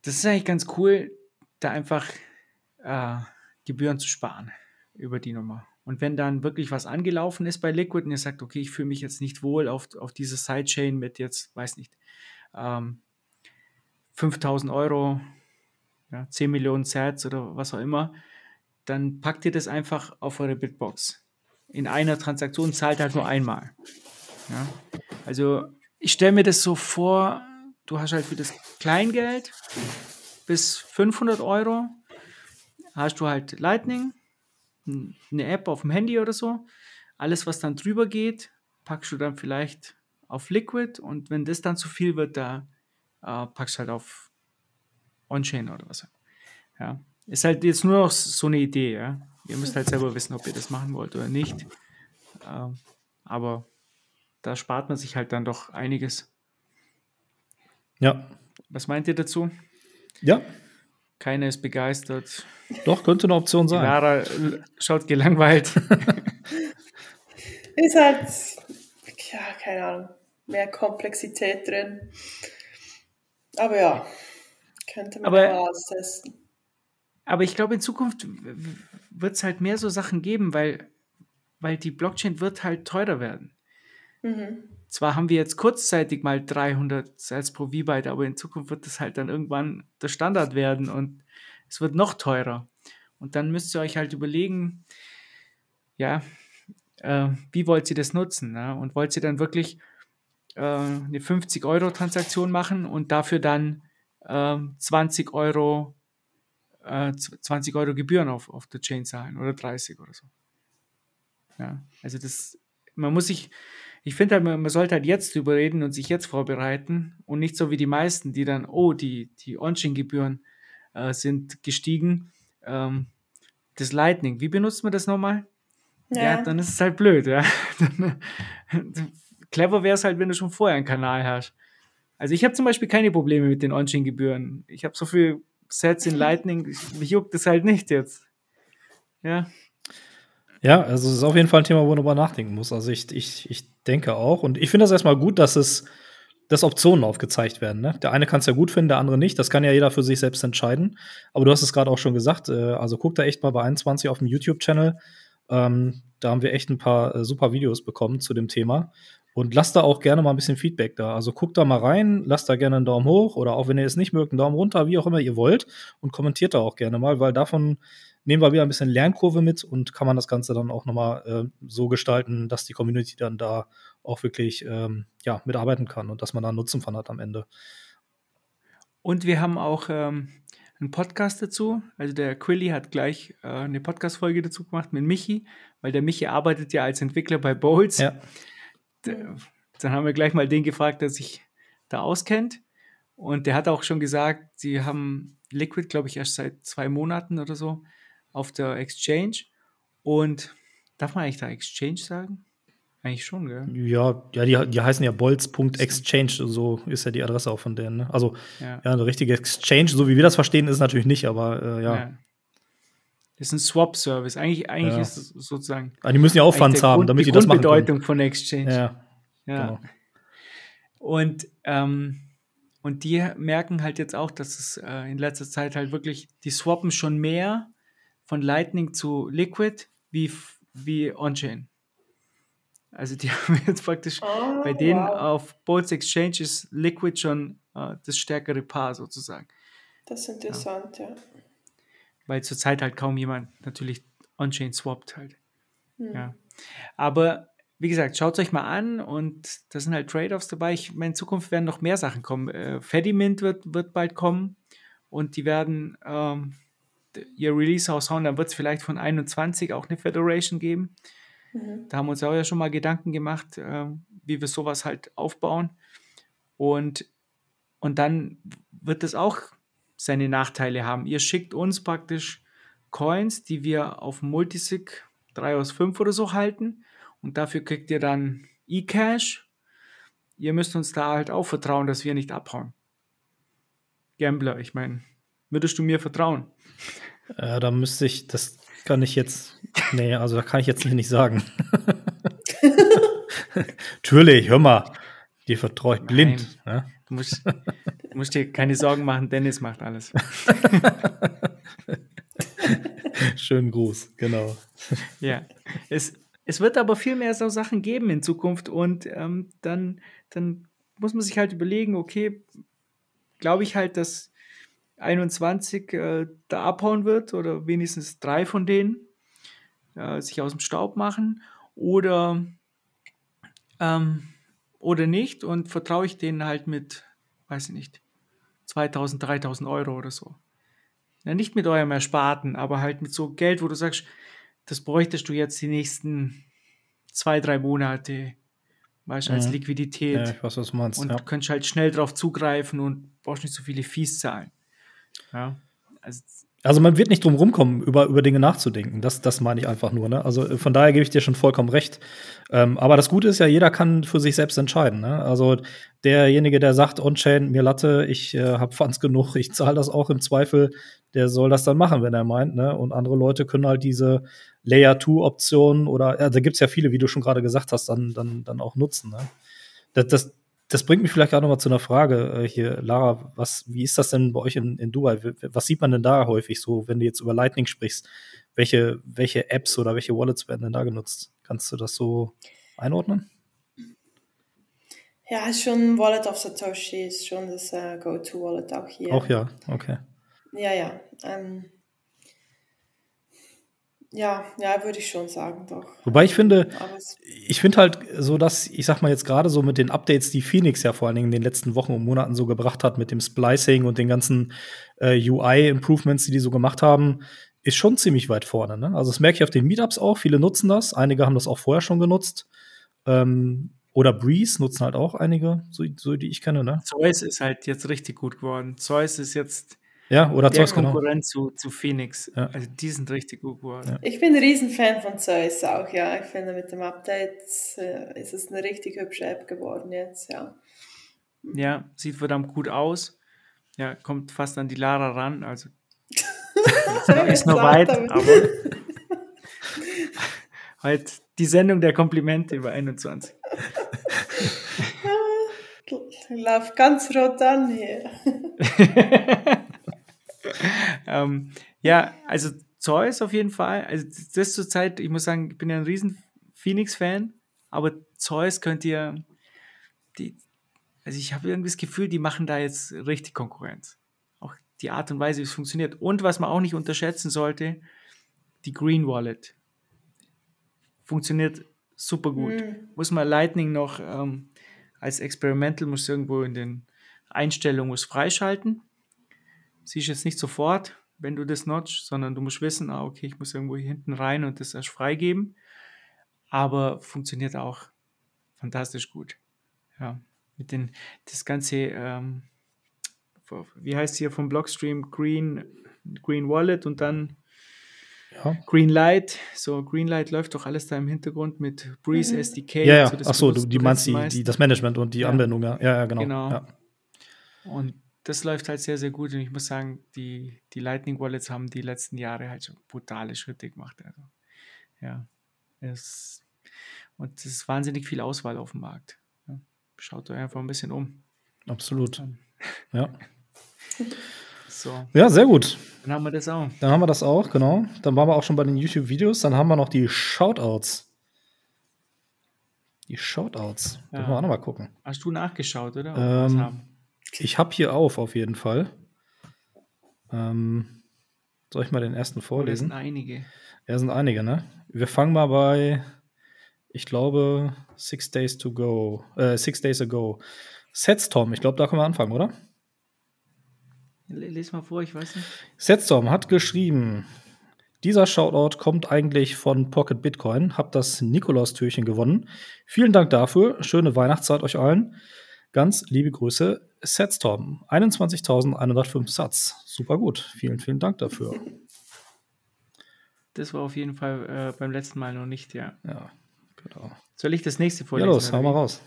S3: Das ist eigentlich ganz cool, da einfach äh, Gebühren zu sparen über die Nummer. Und wenn dann wirklich was angelaufen ist bei Liquid und ihr sagt, okay, ich fühle mich jetzt nicht wohl auf, auf diese Sidechain mit jetzt, weiß nicht, ähm, 5000 Euro, ja, 10 Millionen Sets oder was auch immer, dann packt ihr das einfach auf eure Bitbox. In einer Transaktion zahlt halt nur einmal. Ja? Also ich stelle mir das so vor, du hast halt für das Kleingeld bis 500 Euro hast du halt Lightning, eine App auf dem Handy oder so. Alles, was dann drüber geht, packst du dann vielleicht auf Liquid und wenn das dann zu viel wird, da äh, packst du halt auf On-Chain oder was. Ja. Ist halt jetzt nur noch so eine Idee, ja. Ihr müsst halt selber wissen, ob ihr das machen wollt oder nicht. Ähm, aber da spart man sich halt dann doch einiges.
S1: Ja.
S3: Was meint ihr dazu?
S1: Ja.
S3: Keiner ist begeistert.
S1: Doch, könnte eine Option sein.
S3: Lara schaut gelangweilt.
S2: ist halt, ja, keine Ahnung, mehr Komplexität drin. Aber ja, könnte man aber, mal austesten.
S3: Aber ich glaube, in Zukunft wird es halt mehr so Sachen geben, weil, weil die Blockchain wird halt teurer werden. Mhm. Zwar haben wir jetzt kurzzeitig mal 300 Sats pro V-Byte, aber in Zukunft wird das halt dann irgendwann der Standard werden und es wird noch teurer. Und dann müsst ihr euch halt überlegen, ja, äh, wie wollt ihr das nutzen? Ne? Und wollt ihr dann wirklich äh, eine 50-Euro-Transaktion machen und dafür dann äh, 20 Euro 20 äh, Euro Gebühren auf, auf der Chain zahlen oder 30 oder so. Ja, also das, man muss sich, ich finde halt, man, sollte halt jetzt drüber reden und sich jetzt vorbereiten und nicht so wie die meisten, die dann, oh, die, die On-Chain-Gebühren äh, sind gestiegen. Ähm, das Lightning, wie benutzt man das nochmal? Ja. ja. dann ist es halt blöd, ja. Clever wäre es halt, wenn du schon vorher einen Kanal hast. Also ich habe zum Beispiel keine Probleme mit den On-Chain-Gebühren. Ich habe so viel Sets in Lightning, mich juckt das halt nicht jetzt. Ja.
S1: Ja, also es ist auf jeden Fall ein Thema, wo man darüber nachdenken muss. Also ich, ich, ich denke auch. Und ich finde das erstmal gut, dass es dass Optionen aufgezeigt werden. Ne? Der eine kann es ja gut finden, der andere nicht. Das kann ja jeder für sich selbst entscheiden. Aber du hast es gerade auch schon gesagt. Äh, also guck da echt mal bei 21 auf dem YouTube-Channel. Ähm, da haben wir echt ein paar äh, super Videos bekommen zu dem Thema. Und lasst da auch gerne mal ein bisschen Feedback da. Also guckt da mal rein, lasst da gerne einen Daumen hoch oder auch wenn ihr es nicht mögt, einen Daumen runter, wie auch immer ihr wollt. Und kommentiert da auch gerne mal, weil davon nehmen wir wieder ein bisschen Lernkurve mit und kann man das Ganze dann auch nochmal äh, so gestalten, dass die Community dann da auch wirklich ähm, ja, mitarbeiten kann und dass man da Nutzen von hat am Ende.
S3: Und wir haben auch ähm, einen Podcast dazu. Also der Quilly hat gleich äh, eine Podcast-Folge dazu gemacht mit Michi, weil der Michi arbeitet ja als Entwickler bei Bowls.
S1: Ja.
S3: Dann haben wir gleich mal den gefragt, der sich da auskennt. Und der hat auch schon gesagt, sie haben Liquid, glaube ich, erst seit zwei Monaten oder so auf der Exchange. Und darf man eigentlich da Exchange sagen? Eigentlich schon, gell?
S1: Ja, ja die, die heißen ja bolz.exchange, so ist ja die Adresse auch von denen. Ne? Also, ja. ja. eine richtige Exchange, so wie wir das verstehen, ist natürlich nicht, aber äh, ja. ja.
S3: Das ist ein Swap-Service. Eigentlich, eigentlich ja. ist es sozusagen.
S1: Aber die müssen ja auch Funds haben, damit die,
S3: die
S1: das machen.
S3: Die Bedeutung von Exchange.
S1: Ja.
S3: ja. Genau. Und, ähm, und die merken halt jetzt auch, dass es äh, in letzter Zeit halt wirklich, die swappen schon mehr von Lightning zu Liquid wie, wie On-Chain. Also die haben jetzt praktisch oh, bei denen wow. auf Bolts Exchange ist Liquid schon äh, das stärkere Paar sozusagen.
S2: Das ist interessant, ja. ja.
S3: Weil zurzeit halt kaum jemand natürlich On-Chain swappt halt. Hm. Ja. Aber wie gesagt, schaut es euch mal an und da sind halt Trade-offs dabei. Ich meine, in Zukunft werden noch mehr Sachen kommen. Äh, Fedimint wird, wird bald kommen und die werden ähm, ihr Release raushauen. Dann wird es vielleicht von 21 auch eine Federation geben. Mhm. Da haben wir uns auch ja schon mal Gedanken gemacht, äh, wie wir sowas halt aufbauen. Und, und dann wird es auch seine Nachteile haben. Ihr schickt uns praktisch Coins, die wir auf Multisig 3 aus 5 oder so halten. Und dafür kriegt ihr dann E-Cash. Ihr müsst uns da halt auch vertrauen, dass wir nicht abhauen. Gambler, ich meine, würdest du mir vertrauen?
S1: Ja, da müsste ich, das kann ich jetzt, nee, also da kann ich jetzt nicht sagen. Natürlich, hör mal, dir vertraue ich blind.
S3: Ne? Du, musst, du musst dir keine Sorgen machen, Dennis macht alles.
S1: Schönen Gruß, genau.
S3: Ja, es, es wird aber viel mehr so Sachen geben in Zukunft und ähm, dann, dann muss man sich halt überlegen, okay, glaube ich halt, dass 21 äh, da abhauen wird oder wenigstens drei von denen äh, sich aus dem Staub machen oder, ähm, oder nicht und vertraue ich denen halt mit, weiß ich nicht, 2000, 3000 Euro oder so. Ja, nicht mit eurem Ersparten, aber halt mit so Geld, wo du sagst, das bräuchtest du jetzt die nächsten zwei, drei Monate, weißt als mhm. Liquidität.
S1: Ja, ich weiß, was du meinst.
S3: Und
S1: ja.
S3: du könntest halt schnell drauf zugreifen und brauchst nicht so viele Fees zahlen. Ja.
S1: Also, also man wird nicht drum rumkommen, über, über Dinge nachzudenken. Das, das meine ich einfach nur. Ne? Also von daher gebe ich dir schon vollkommen recht. Ähm, aber das Gute ist ja, jeder kann für sich selbst entscheiden. Ne? Also derjenige, der sagt, On-Chain, mir Latte, ich äh, habe Funds genug, ich zahle das auch im Zweifel, der soll das dann machen, wenn er meint. Ne? Und andere Leute können halt diese Layer-2-Option oder ja, da gibt es ja viele, wie du schon gerade gesagt hast, dann, dann, dann auch nutzen. Ne? Das, das, das bringt mich vielleicht gerade noch mal zu einer Frage äh, hier, Lara. Was, wie ist das denn bei euch in, in Dubai? Was sieht man denn da häufig so, wenn du jetzt über Lightning sprichst? Welche, welche Apps oder welche Wallets werden denn da genutzt? Kannst du das so einordnen?
S2: Ja, schon Wallet of Satoshi ist schon das uh, Go-To-Wallet auch hier.
S1: Auch ja, okay.
S2: Ja, ja. Ähm, ja, ja, würde ich schon sagen, doch.
S1: Wobei ich finde, ich finde halt so, dass, ich sag mal jetzt gerade so mit den Updates, die Phoenix ja vor allen Dingen in den letzten Wochen und Monaten so gebracht hat, mit dem Splicing und den ganzen äh, UI-Improvements, die die so gemacht haben, ist schon ziemlich weit vorne. Ne? Also das merke ich auf den Meetups auch. Viele nutzen das. Einige haben das auch vorher schon genutzt. Ähm, oder Breeze nutzen halt auch einige, so, so die ich kenne. Ne?
S3: Zeus ist halt jetzt richtig gut geworden. Zeus ist jetzt
S1: ja, oder
S3: der Zeus, genau. Konkurrent genau. zu, zu Phoenix. Ja. Also die sind richtig gut geworden. Ja.
S2: Ich bin ein Riesenfan von Zeus auch, ja. Ich finde mit dem Update äh, ist es eine richtig hübsche App geworden jetzt, ja.
S3: Ja, sieht verdammt gut aus. Ja, kommt fast an die Lara ran, also ist noch weit, damit. aber halt die Sendung der Komplimente über 21.
S2: Lauf ganz rot an hier.
S3: ähm, ja, also Zeus auf jeden Fall. Also das zur Zeit, ich muss sagen, ich bin ja ein riesen Phoenix-Fan, aber Zeus könnt ihr, die, also ich habe irgendwie das Gefühl, die machen da jetzt richtig Konkurrenz. Auch die Art und Weise, wie es funktioniert. Und was man auch nicht unterschätzen sollte, die Green Wallet. Funktioniert super gut.
S2: Mhm.
S3: Muss man Lightning noch ähm, als Experimental, muss irgendwo in den Einstellungen muss freischalten. Siehst jetzt nicht sofort, wenn du das notchst, sondern du musst wissen, ah, okay, ich muss irgendwo hier hinten rein und das erst freigeben. Aber funktioniert auch fantastisch gut. Ja, mit den, das ganze, ähm, wie heißt hier vom Blockstream, Green, Green Wallet und dann
S1: Ja.
S3: Greenlight. So, Greenlight läuft doch alles da im Hintergrund mit Breeze
S2: Mhm.
S3: SDK.
S1: Ja, ja.
S3: das
S1: Ach so, du, die meinst die, die, das Management und die
S3: Ja.
S1: Anwendung, ja. Ja, ja, genau.
S3: Genau.
S1: Ja.
S3: Und das läuft halt sehr, sehr gut. Und ich muss sagen, die, die Lightning Wallets haben die letzten Jahre halt schon brutale Schritte gemacht. Also, ja. Es, und es ist wahnsinnig viel Auswahl auf dem Markt. Ja. Schaut euch einfach ein bisschen um.
S1: Absolut. Ja.
S3: So,
S1: ja, sehr gut.
S3: dann haben wir das auch.
S1: Dann haben wir das auch, genau. Dann waren wir auch schon bei den YouTube-Videos. Dann haben wir noch die Shoutouts. Die Shoutouts.
S3: Ja.
S1: Müssen wir auch noch mal gucken.
S3: Hast du nachgeschaut, oder? Was
S1: Ähm? Ich habe hier auf, auf jeden Fall. Ähm, soll ich mal den ersten
S3: Oh, das
S1: vorlesen?
S3: sind einige.
S1: Ja, sind einige, ne? Wir fangen mal bei, ich glaube, Six Days to Go, äh, Six Days Ago. Setstorm, ich glaube, da können wir anfangen, oder?
S3: L- Les mal vor, ich weiß nicht.
S1: Setstorm hat geschrieben, dieser Shoutout kommt eigentlich von Pocket Bitcoin. Hab das Nikolaus-Türchen gewonnen. Vielen Dank dafür. Schöne Weihnachtszeit euch allen. Ganz liebe Grüße, Setstorm. 21.105 Satz. Super gut. Vielen, vielen Dank dafür.
S3: Das war auf jeden Fall äh, beim letzten Mal noch nicht, ja.
S1: Ja, genau.
S3: Soll ich das nächste
S1: Ja,
S3: vorlesen?
S1: los,
S3: oder
S1: hau mal raus.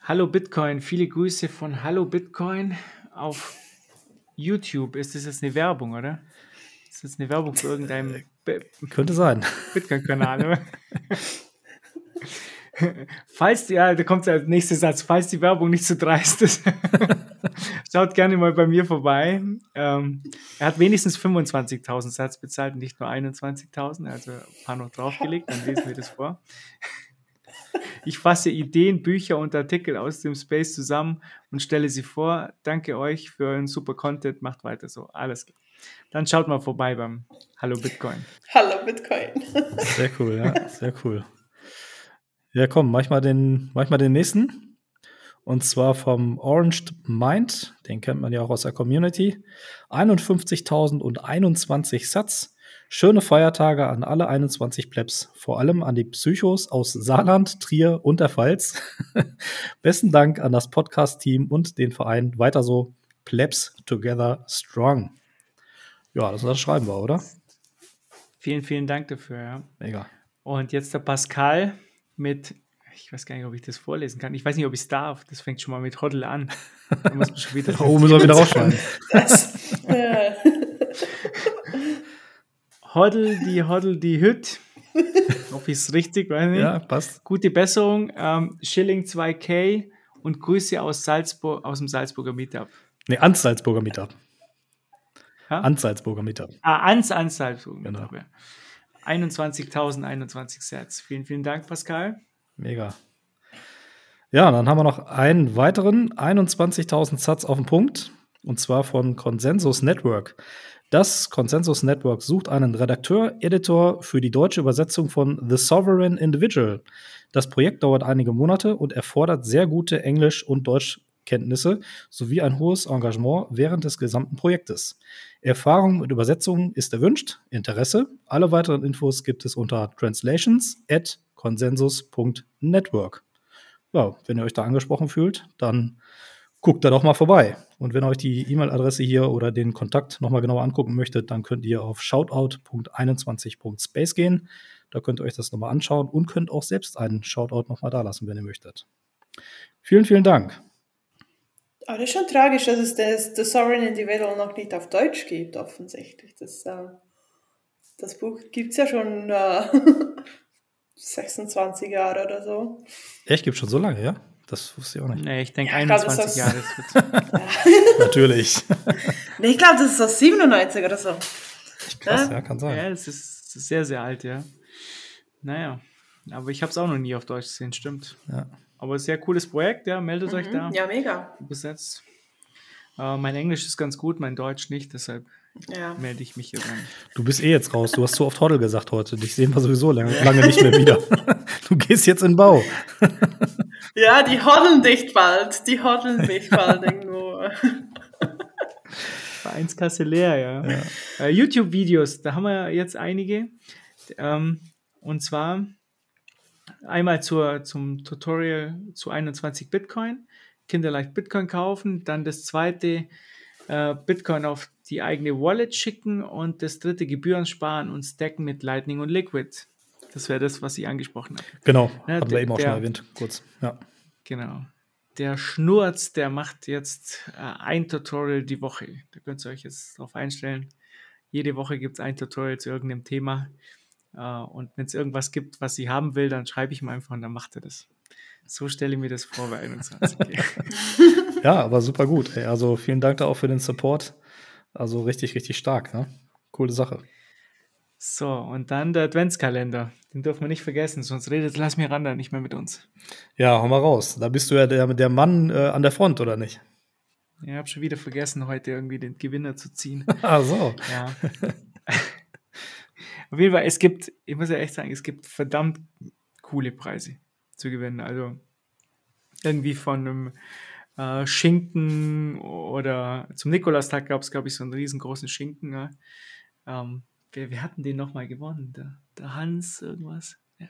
S3: Hallo Bitcoin, viele Grüße von Hallo Bitcoin auf YouTube. Ist das jetzt eine Werbung, oder? Ist das eine Werbung für irgendeinen Bi-
S1: Könnte sein.
S3: Bitcoin-Kanal, oder? falls, die- ja, da kommt der nächste Satz, falls die Werbung nicht zu dreist ist, schaut gerne mal bei mir vorbei. Ähm, er hat wenigstens 25.000 Satz bezahlt, nicht nur 21.000, also ein paar noch draufgelegt, dann lesen wir das vor. Ich fasse Ideen, Bücher und Artikel aus dem Space zusammen und stelle sie vor. Danke euch für euren super Content. Macht weiter so. Alles klar. Dann schaut mal vorbei beim Hallo Bitcoin.
S2: Hallo Bitcoin.
S1: Sehr cool, ja, sehr cool. Ja, komm, mach ich mal den, mach ich mal den nächsten. Und zwar vom Orange Mind, den kennt man ja auch aus der Community. 51.021 Satz. Schöne Feiertage an alle 21 Plebs, vor allem an die Psychos aus Saarland, Trier und der Pfalz. Besten Dank an das Podcast-Team und den Verein. Weiter so, Plebs Together Strong. Ja, das, das schreiben wir, oder?
S3: Vielen, vielen Dank dafür. Ja.
S1: Mega.
S3: Und jetzt der Pascal mit, ich weiß gar nicht, ob ich das vorlesen kann. Ich weiß nicht, ob ich es darf. Das fängt schon mal mit Hoddle an. Da muss man schon wieder
S1: Oh, müssen wir wieder rausschneiden.
S2: Das, äh,
S3: Hoddle, die Hoddle, die Hüt. Hoffe ich es richtig, weiß nicht.
S1: Ja, passt.
S3: Gute Besserung. Ähm, Schilling 2K und Grüße aus Salzburg, aus dem Salzburger Meetup.
S1: Nee, ans Salzburger Meetup.
S3: Ha?
S1: Ans Salzburger Meetup.
S3: Ah, ans, ans Salzburger
S1: Genau.
S3: Meetup. Ja. 21.021 Sets. Vielen, vielen Dank, Pascal.
S1: Mega. Ja, dann haben wir noch einen weiteren 21.000 Satz auf den Punkt. Und zwar von Consensus Network. Das Consensus Network sucht einen Redakteur, Editor für die deutsche Übersetzung von The Sovereign Individual. Das Projekt dauert einige Monate und erfordert sehr gute Englisch- und Deutschkenntnisse sowie ein hohes Engagement während des gesamten Projektes. Erfahrung mit Übersetzungen ist erwünscht. Interesse? Alle weiteren Infos gibt es unter translations at consensus.network. Ja, wenn ihr euch da angesprochen fühlt, dann guckt da doch mal vorbei. Und wenn ihr euch die E-Mail-Adresse hier oder den Kontakt nochmal genauer angucken möchtet, dann könnt ihr auf shoutout.21.space gehen. Da könnt ihr euch das nochmal anschauen und könnt auch selbst einen Shoutout nochmal da lassen, wenn ihr möchtet. Vielen, vielen Dank.
S2: Aber das ist schon tragisch, dass es das The Sovereign Individual noch nicht auf Deutsch gibt, offensichtlich. Das, äh, das Buch gibt es ja schon äh, 26 Jahre oder so.
S1: Echt, gibt schon so lange, ja? Das wusste ich auch nicht.
S3: Nee, ich denke
S2: Ja, ich glaub, das
S3: 21
S2: ist-
S3: Jahre. Das wird
S1: Natürlich.
S2: Nee, ich glaube, das ist aus 97 oder so.
S1: Krass, ja, kann sein.
S3: Ja, es ist sehr, sehr alt, ja. Naja, aber ich habe es auch noch nie auf Deutsch gesehen, stimmt.
S1: Ja.
S3: Aber sehr cooles Projekt, ja, meldet euch da.
S2: Mhm. Ja, mega.
S3: Übersetzt. Äh, mein Englisch ist ganz gut, mein Deutsch nicht, deshalb
S2: Ja.
S3: melde ich mich hier rein.
S1: Du bist eh jetzt raus. Du hast zu oft Hoddle gesagt heute. Dich sehen wir sowieso lange, lange nicht mehr wieder. Du gehst jetzt in den Bau.
S2: ja, die hoddeln dich bald. Die hoddeln dich bald irgendwo.
S3: Vereinskasse leer, ja. Äh, YouTube-Videos, da haben wir jetzt einige. Ähm, und zwar einmal zur, zum Tutorial zu 21 Bitcoin. Kinderleicht Bitcoin kaufen. Dann das zweite, äh, Bitcoin auf die eigene Wallet schicken. Und das dritte, Gebühren sparen und stacken mit Lightning und Liquid. Das wäre das, was ich angesprochen habe.
S1: Genau,
S3: Ja,
S1: hatten wir eben auch schon
S3: der-
S1: erwähnt, kurz. Ja.
S3: Genau. Der Schnurz, der macht jetzt äh, ein Tutorial die Woche. Da könnt ihr euch jetzt drauf einstellen. Jede Woche gibt es ein Tutorial zu irgendeinem Thema. Äh, und wenn es irgendwas gibt, was sie haben will, dann schreibe ich ihm einfach und dann macht er das. So stelle ich mir das vor bei 21.
S1: ja, aber super gut. Ey. Also vielen Dank da auch für den Support. Also richtig, richtig stark. Ne? Coole Sache.
S3: so, und dann der Adventskalender. Den dürfen wir nicht vergessen, sonst redet Lass Miranda nicht mehr mit uns.
S1: Ja, hau mal raus. Da bist du ja der, der Mann äh, an der Front, oder nicht?
S3: Ich habe schon wieder vergessen, heute irgendwie den Gewinner zu ziehen.
S1: Ah, so.
S3: Ja. Auf jeden Fall, es gibt, ich muss ja echt sagen, es gibt verdammt coole Preise zu gewinnen. Also irgendwie von einem äh, Schinken oder zum Nikolaustag gab es, glaube ich, so einen riesengroßen Schinken. Ja. Ähm, wir, wir hatten den nochmal gewonnen, der, der Hans irgendwas. Ja.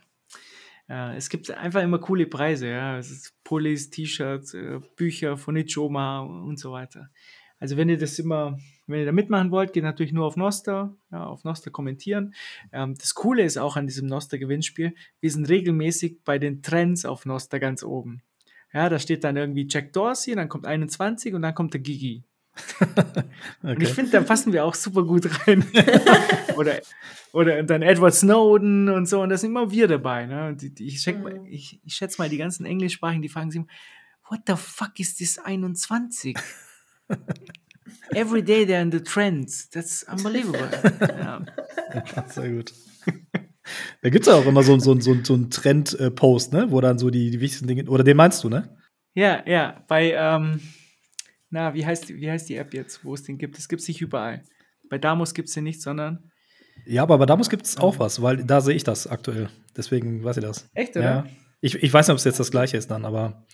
S3: Äh, es gibt einfach immer coole Preise, ja. Es ist Pullis, T-Shirts, äh, Bücher von Ichoma und so weiter. Also wenn ihr das immer, wenn ihr da mitmachen wollt, geht natürlich nur auf Noster, ja, auf Noster kommentieren. Ähm, das Coole ist auch an diesem Noster-Gewinnspiel, wir sind regelmäßig bei den Trends auf Noster ganz oben. Ja, da steht dann irgendwie Jack Dorsey, dann kommt 21 und dann kommt der Gigi. Und ich
S1: Okay.
S3: finde, da passen wir auch super gut rein. oder, oder dann Edward Snowden und so, und da sind immer wir dabei. Ne? Die, ich, mal, ich, ich schätze mal, die ganzen Englischsprachigen, die fragen sich immer, what the fuck is this 21? Every day they're in the trends. That's unbelievable. ja.
S1: Ja, sehr gut. Da gibt es ja auch immer so, so, so, so einen Trend-Post, ne? wo dann so die, die wichtigsten Dinge. Oder den meinst du, ne?
S3: ja, ja, bei, ähm, na, wie heißt, die- wie heißt die App jetzt, wo es den gibt? Es gibt es nicht überall. Bei Damos gibt es den nicht, sondern.
S1: Ja, aber bei Damos gibt es auch was, weil da sehe ich das aktuell. Deswegen weiß ich das.
S3: Echt, oder?
S1: Ja. Ich, ich weiß nicht, ob es jetzt das gleiche ist dann, aber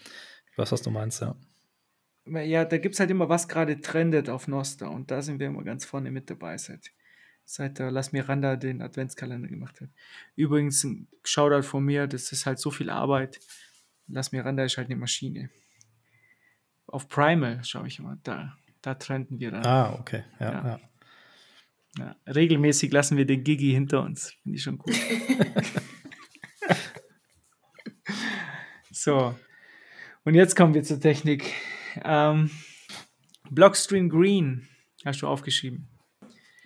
S1: ich weiß, was du meinst, ja.
S3: Ja, da gibt es halt immer, was gerade trendet auf Noster. Und da sind wir immer ganz vorne mit dabei, seit, seit der Lass Miranda den Adventskalender gemacht hat. Übrigens, ein Shoutout von mir, das ist halt so viel Arbeit. Lass Miranda ist halt eine Maschine. Auf Primal schaue ich immer, da, da trenden wir dann.
S1: Ah, okay. Ja,
S3: Ja.
S1: ja.
S3: Ja, regelmäßig lassen wir den Gigi hinter uns. Finde ich schon cool. so. Und jetzt kommen wir zur Technik. Ähm, Blockstream Green hast du aufgeschrieben.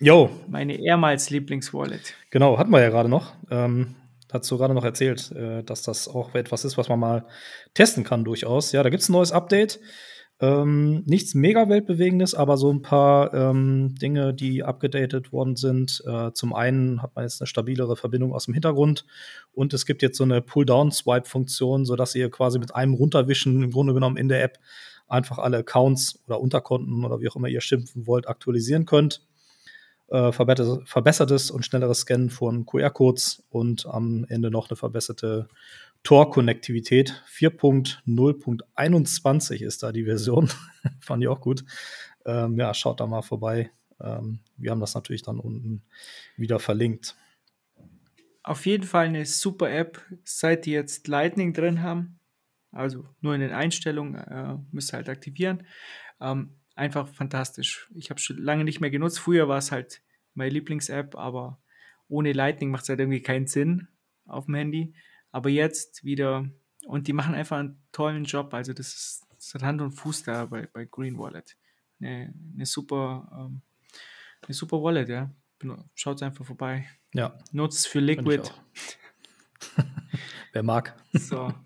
S1: Jo,
S3: Meine ehemals Lieblingswallet.
S1: genau, hatten wir ja gerade noch. Ähm, hast du gerade noch erzählt, äh, dass das auch etwas ist, was man mal testen kann, durchaus. Ja, da gibt es ein neues Update. Ähm, nichts mega weltbewegendes, aber so ein paar ähm, Dinge, die abgedatet worden sind. Äh, zum einen hat man jetzt eine stabilere Verbindung aus dem Hintergrund und es gibt jetzt so eine Pull-Down-Swipe-Funktion, sodass ihr quasi mit einem Runterwischen im Grunde genommen in der App einfach alle Accounts oder Unterkonten oder wie auch immer ihr schimpfen wollt, aktualisieren könnt. Äh, verbesserte- verbessertes und schnelleres Scannen von QR-Codes und am Ende noch eine verbesserte Tor-Konnektivität. 4.0.21 ist da die Version. Fand ich auch gut. Ähm, ja, schaut da mal vorbei. Ähm, wir haben das natürlich dann unten wieder verlinkt.
S3: Auf jeden Fall eine super App, seit die jetzt Lightning drin haben. Also nur in den Einstellungen äh, müsst ihr halt aktivieren. Ähm, einfach fantastisch. Ich habe schon lange nicht mehr genutzt. Früher war es halt meine Lieblings-App, aber ohne Lightning macht es halt irgendwie keinen Sinn auf dem Handy. Aber jetzt wieder, und die machen einfach einen tollen Job. Also das ist, das hat Hand und Fuß da bei, bei Green Wallet. Eine, eine super, ähm, eine super Wallet, ja. Schaut einfach vorbei.
S1: Ja,
S3: Nutzt für Liquid.
S1: Wer mag.
S3: So.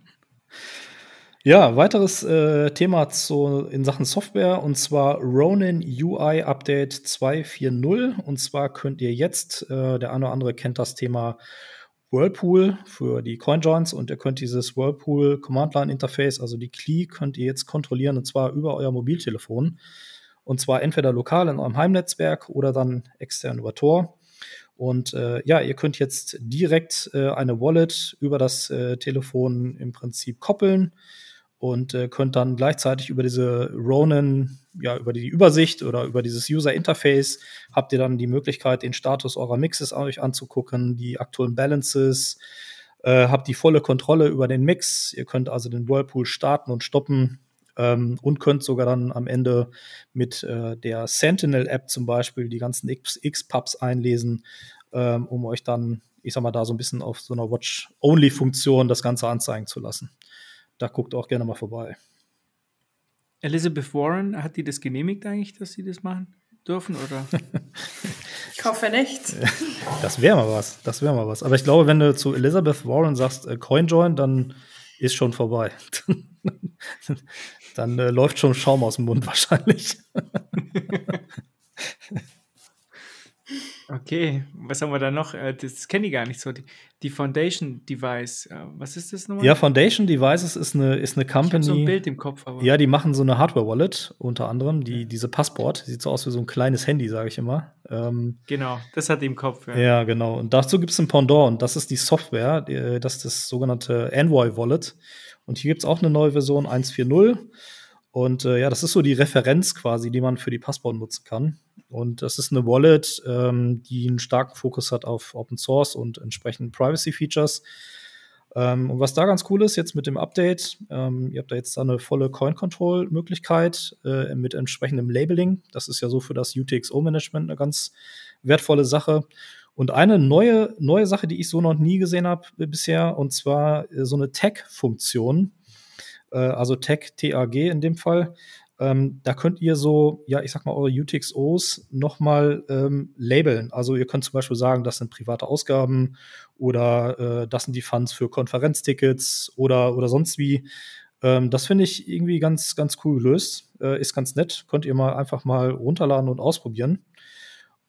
S1: Ja, weiteres äh, Thema zu, in Sachen Software und zwar Ronin UI Update 2.4.0. Und zwar könnt ihr jetzt, äh, der eine oder andere kennt das Thema Whirlpool für die CoinJoins und ihr könnt dieses Whirlpool Command Line Interface, also die CLI, könnt ihr jetzt kontrollieren und zwar über euer Mobiltelefon. Und zwar entweder lokal in eurem Heimnetzwerk oder dann extern über Tor. Und äh, ja, ihr könnt jetzt direkt äh, eine Wallet über das äh, Telefon im Prinzip koppeln und äh, könnt dann gleichzeitig über diese Ronin, ja, über die Übersicht oder über dieses User Interface habt ihr dann die Möglichkeit, den Status eurer Mixes euch anzugucken, die aktuellen Balances, äh, habt die volle Kontrolle über den Mix. Ihr könnt also den Whirlpool starten und stoppen ähm, und könnt sogar dann am Ende mit äh, der Sentinel-App zum Beispiel die ganzen X-Pubs einlesen, ähm, um euch dann, ich sag mal, da so ein bisschen auf so einer Watch-Only-Funktion das Ganze anzeigen zu lassen da guckt auch gerne mal vorbei.
S3: Elizabeth Warren, hat die das genehmigt eigentlich, dass sie das machen dürfen? Oder?
S2: ich hoffe nicht.
S1: Das wäre mal was. Das wäre mal was. Aber ich glaube, wenn du zu Elizabeth Warren sagst, äh, CoinJoin, dann ist schon vorbei. dann äh, läuft schon Schaum aus dem Mund wahrscheinlich.
S3: Okay, was haben wir da noch? Äh, das kenne ich gar nicht so. Die, Foundation Device, äh, was ist das nochmal?
S1: Ja, Foundation Devices ist eine, ist eine Company. Ich
S3: so ein Bild im Kopf.
S1: Aber. Ja, die machen so eine Hardware-Wallet unter anderem, die, diese Passport. Sieht so aus wie so ein kleines Handy, sage ich immer.
S3: Ähm, genau, das hat die im Kopf.
S1: Ja, ja genau. Und dazu gibt es ein Pendant und das ist die Software, die, das ist das sogenannte Envoy Wallet. Und hier gibt es auch eine neue Version 1.4.0. Und äh, ja, das ist so die Referenz quasi, die man für die Passport nutzen kann. Und das ist eine Wallet, ähm, die einen starken Fokus hat auf Open Source und entsprechenden Privacy Features. Ähm, und was da ganz cool ist, jetzt mit dem Update, ähm, ihr habt da jetzt eine volle Coin-Control-Möglichkeit äh, mit entsprechendem Labeling. Das ist ja so für das UTXO-Management eine ganz wertvolle Sache. Und eine neue, neue Sache, die ich so noch nie gesehen habe bisher, und zwar äh, so eine Tag-Funktion, äh, also Tag, TAG in dem Fall. Ähm, da könnt ihr so, ja, ich sag mal, eure UTXOs nochmal ähm, labeln. Also ihr könnt zum Beispiel sagen, das sind private Ausgaben oder äh, das sind die Funds für Konferenztickets oder, oder sonst wie. Ähm, das finde ich irgendwie ganz, ganz cool gelöst. Äh, ist ganz nett. Könnt ihr mal einfach mal runterladen und ausprobieren.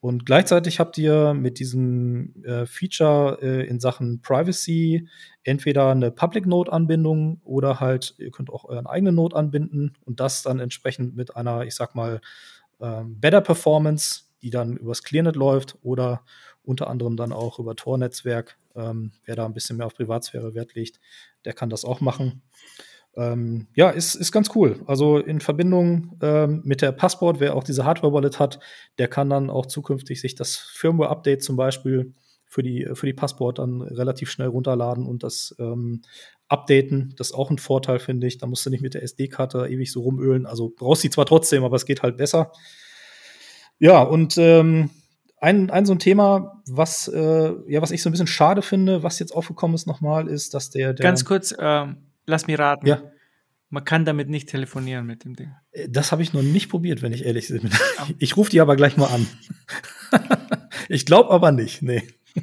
S1: Und gleichzeitig habt ihr mit diesem äh, Feature äh, in Sachen Privacy entweder eine Public Node Anbindung oder halt ihr könnt auch euren eigenen Node anbinden und das dann entsprechend mit einer, ich sag mal, ähm, Better Performance, die dann übers Clearnet läuft oder unter anderem dann auch über Tor-Netzwerk. Ähm, wer da ein bisschen mehr auf Privatsphäre Wert legt, der kann das auch machen. Ähm, ja, ist, ist ganz cool. Also in Verbindung ähm, mit der Passport, wer auch diese Hardware-Wallet hat, der kann dann auch zukünftig sich das Firmware-Update zum Beispiel für die, für die Passport dann relativ schnell runterladen und das ähm, updaten. Das ist auch ein Vorteil, finde ich. Da musst du nicht mit der SD-Karte ewig so rumölen. Also brauchst sie zwar trotzdem, aber es geht halt besser. Ja, und ähm, ein, ein so ein Thema, was, äh, ja, was ich so ein bisschen schade finde, was jetzt aufgekommen ist nochmal, ist, dass der, der
S3: Ganz kurz, ähm, Lass mich raten.
S1: Ja.
S3: Man kann damit nicht telefonieren mit dem Ding.
S1: Äh, das habe ich noch nicht probiert, wenn ich ehrlich bin. Ich rufe die aber gleich mal an. ich glaube aber nicht, nee.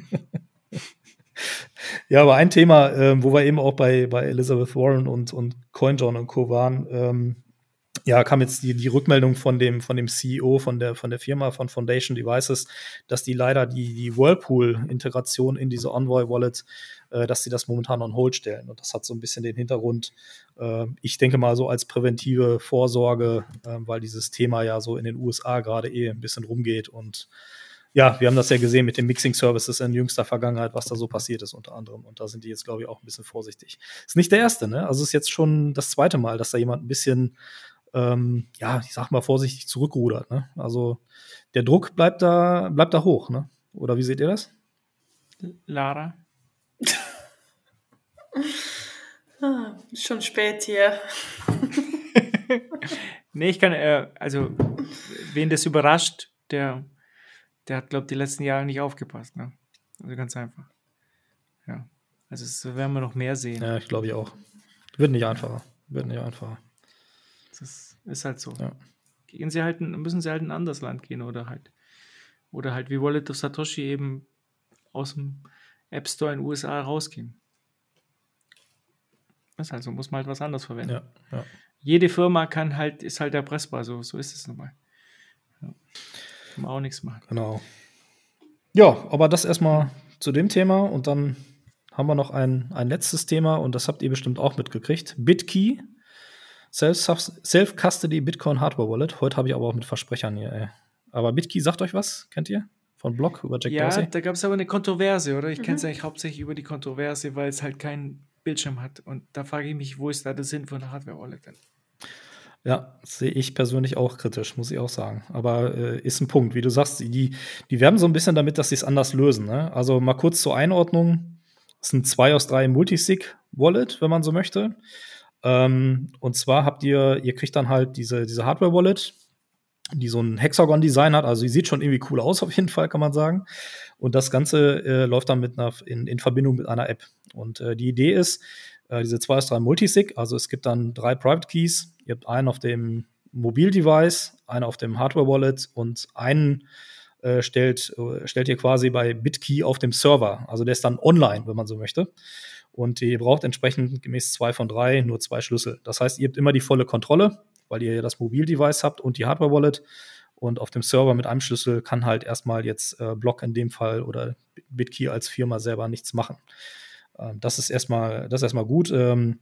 S1: ja, aber ein Thema, ähm, wo wir eben auch bei, bei Elizabeth Warren und, und CoinJohn und Co. waren, ähm, ja, kam jetzt die, die Rückmeldung von dem, von dem CEO von der, von der Firma von Foundation Devices, dass die leider die, die Whirlpool-Integration in diese Envoy-Wallet, äh, dass sie das momentan on hold stellen. Und das hat so ein bisschen den Hintergrund, äh, ich denke mal so als präventive Vorsorge, äh, weil dieses Thema ja so in den USA gerade eh ein bisschen rumgeht und ja, wir haben das ja gesehen mit den Mixing Services in jüngster Vergangenheit, was da so passiert ist unter anderem. Und da sind die jetzt, glaube ich, auch ein bisschen vorsichtig. Ist nicht der erste, ne? Also ist jetzt schon das zweite Mal, dass da jemand ein bisschen ähm, ja, ich sag mal vorsichtig zurückrudert. Ne? Also der Druck bleibt da, bleibt da hoch, ne? Oder wie seht ihr das?
S3: Lara?
S2: ah, schon spät hier.
S3: nee, ich kann, äh, also, wen das überrascht, der, der hat, glaube ich, die letzten Jahre nicht aufgepasst. Ne? Also ganz einfach. Ja. Also, das werden wir noch mehr sehen.
S1: Ja, ich glaube ich auch. Wird nicht einfacher. Wird nicht einfacher.
S3: Das ist halt so. Ja. Gehen sie halt, müssen sie halt in ein anderes Land gehen oder halt, oder halt wie Wallet of Satoshi eben aus dem App Store in den USA rausgehen. Ist also muss man halt was anderes verwenden.
S1: Ja, ja.
S3: Jede Firma kann halt, ist halt erpressbar, so, so ist es nun mal. Ja. Kann man auch nichts machen.
S1: Genau. Ja, aber das erstmal zu dem Thema und dann haben wir noch ein, ein letztes Thema und das habt ihr bestimmt auch mitgekriegt. BitKey, Self-Custody Bitcoin Hardware Wallet. Heute habe ich aber auch mit Versprechern hier. Ey. Aber BitKey sagt euch was? Kennt ihr? Von Block über Jack
S3: Ja,
S1: Dorsey?
S3: da gab es aber eine Kontroverse, oder? Ich
S2: Mhm.
S3: kenne es eigentlich hauptsächlich über die Kontroverse, weil es halt keinen Bildschirm hat. Und da frage ich mich, wo ist da der Sinn von einer Hardware-Wallet denn?
S1: Ja, sehe ich persönlich auch kritisch, muss ich auch sagen. Aber äh, ist ein Punkt, wie du sagst, die, die werben so ein bisschen damit, dass sie es anders lösen. Ne? Also mal kurz zur Einordnung. Es ein 2 aus 3 Multisig-Wallet, wenn man so möchte. Ähm, und zwar habt ihr, ihr kriegt dann halt diese, diese Hardware-Wallet, die so ein Hexagon-Design hat. Also die sieht schon irgendwie cool aus, auf jeden Fall, kann man sagen. Und das Ganze äh, läuft dann mit einer, in, in Verbindung mit einer App. Und äh, die Idee ist, äh, diese 2 aus 3 Multisig, also es gibt dann drei Private Keys. Ihr habt einen auf dem Mobildevice, einen auf dem Hardware-Wallet und einen äh, stellt, äh, stellt ihr quasi bei BitKey auf dem Server. Also der ist dann online, wenn man so möchte. Und ihr braucht entsprechend gemäß 2 von 3 nur zwei Schlüssel. Das heißt, ihr habt immer die volle Kontrolle, weil ihr ja das Mobildevice habt und die Hardware-Wallet. Und auf dem Server mit einem Schlüssel kann halt erstmal jetzt äh, Block in dem Fall oder BitKey als Firma selber nichts machen. Ähm, das ist erstmal, das ist erstmal gut. Ähm,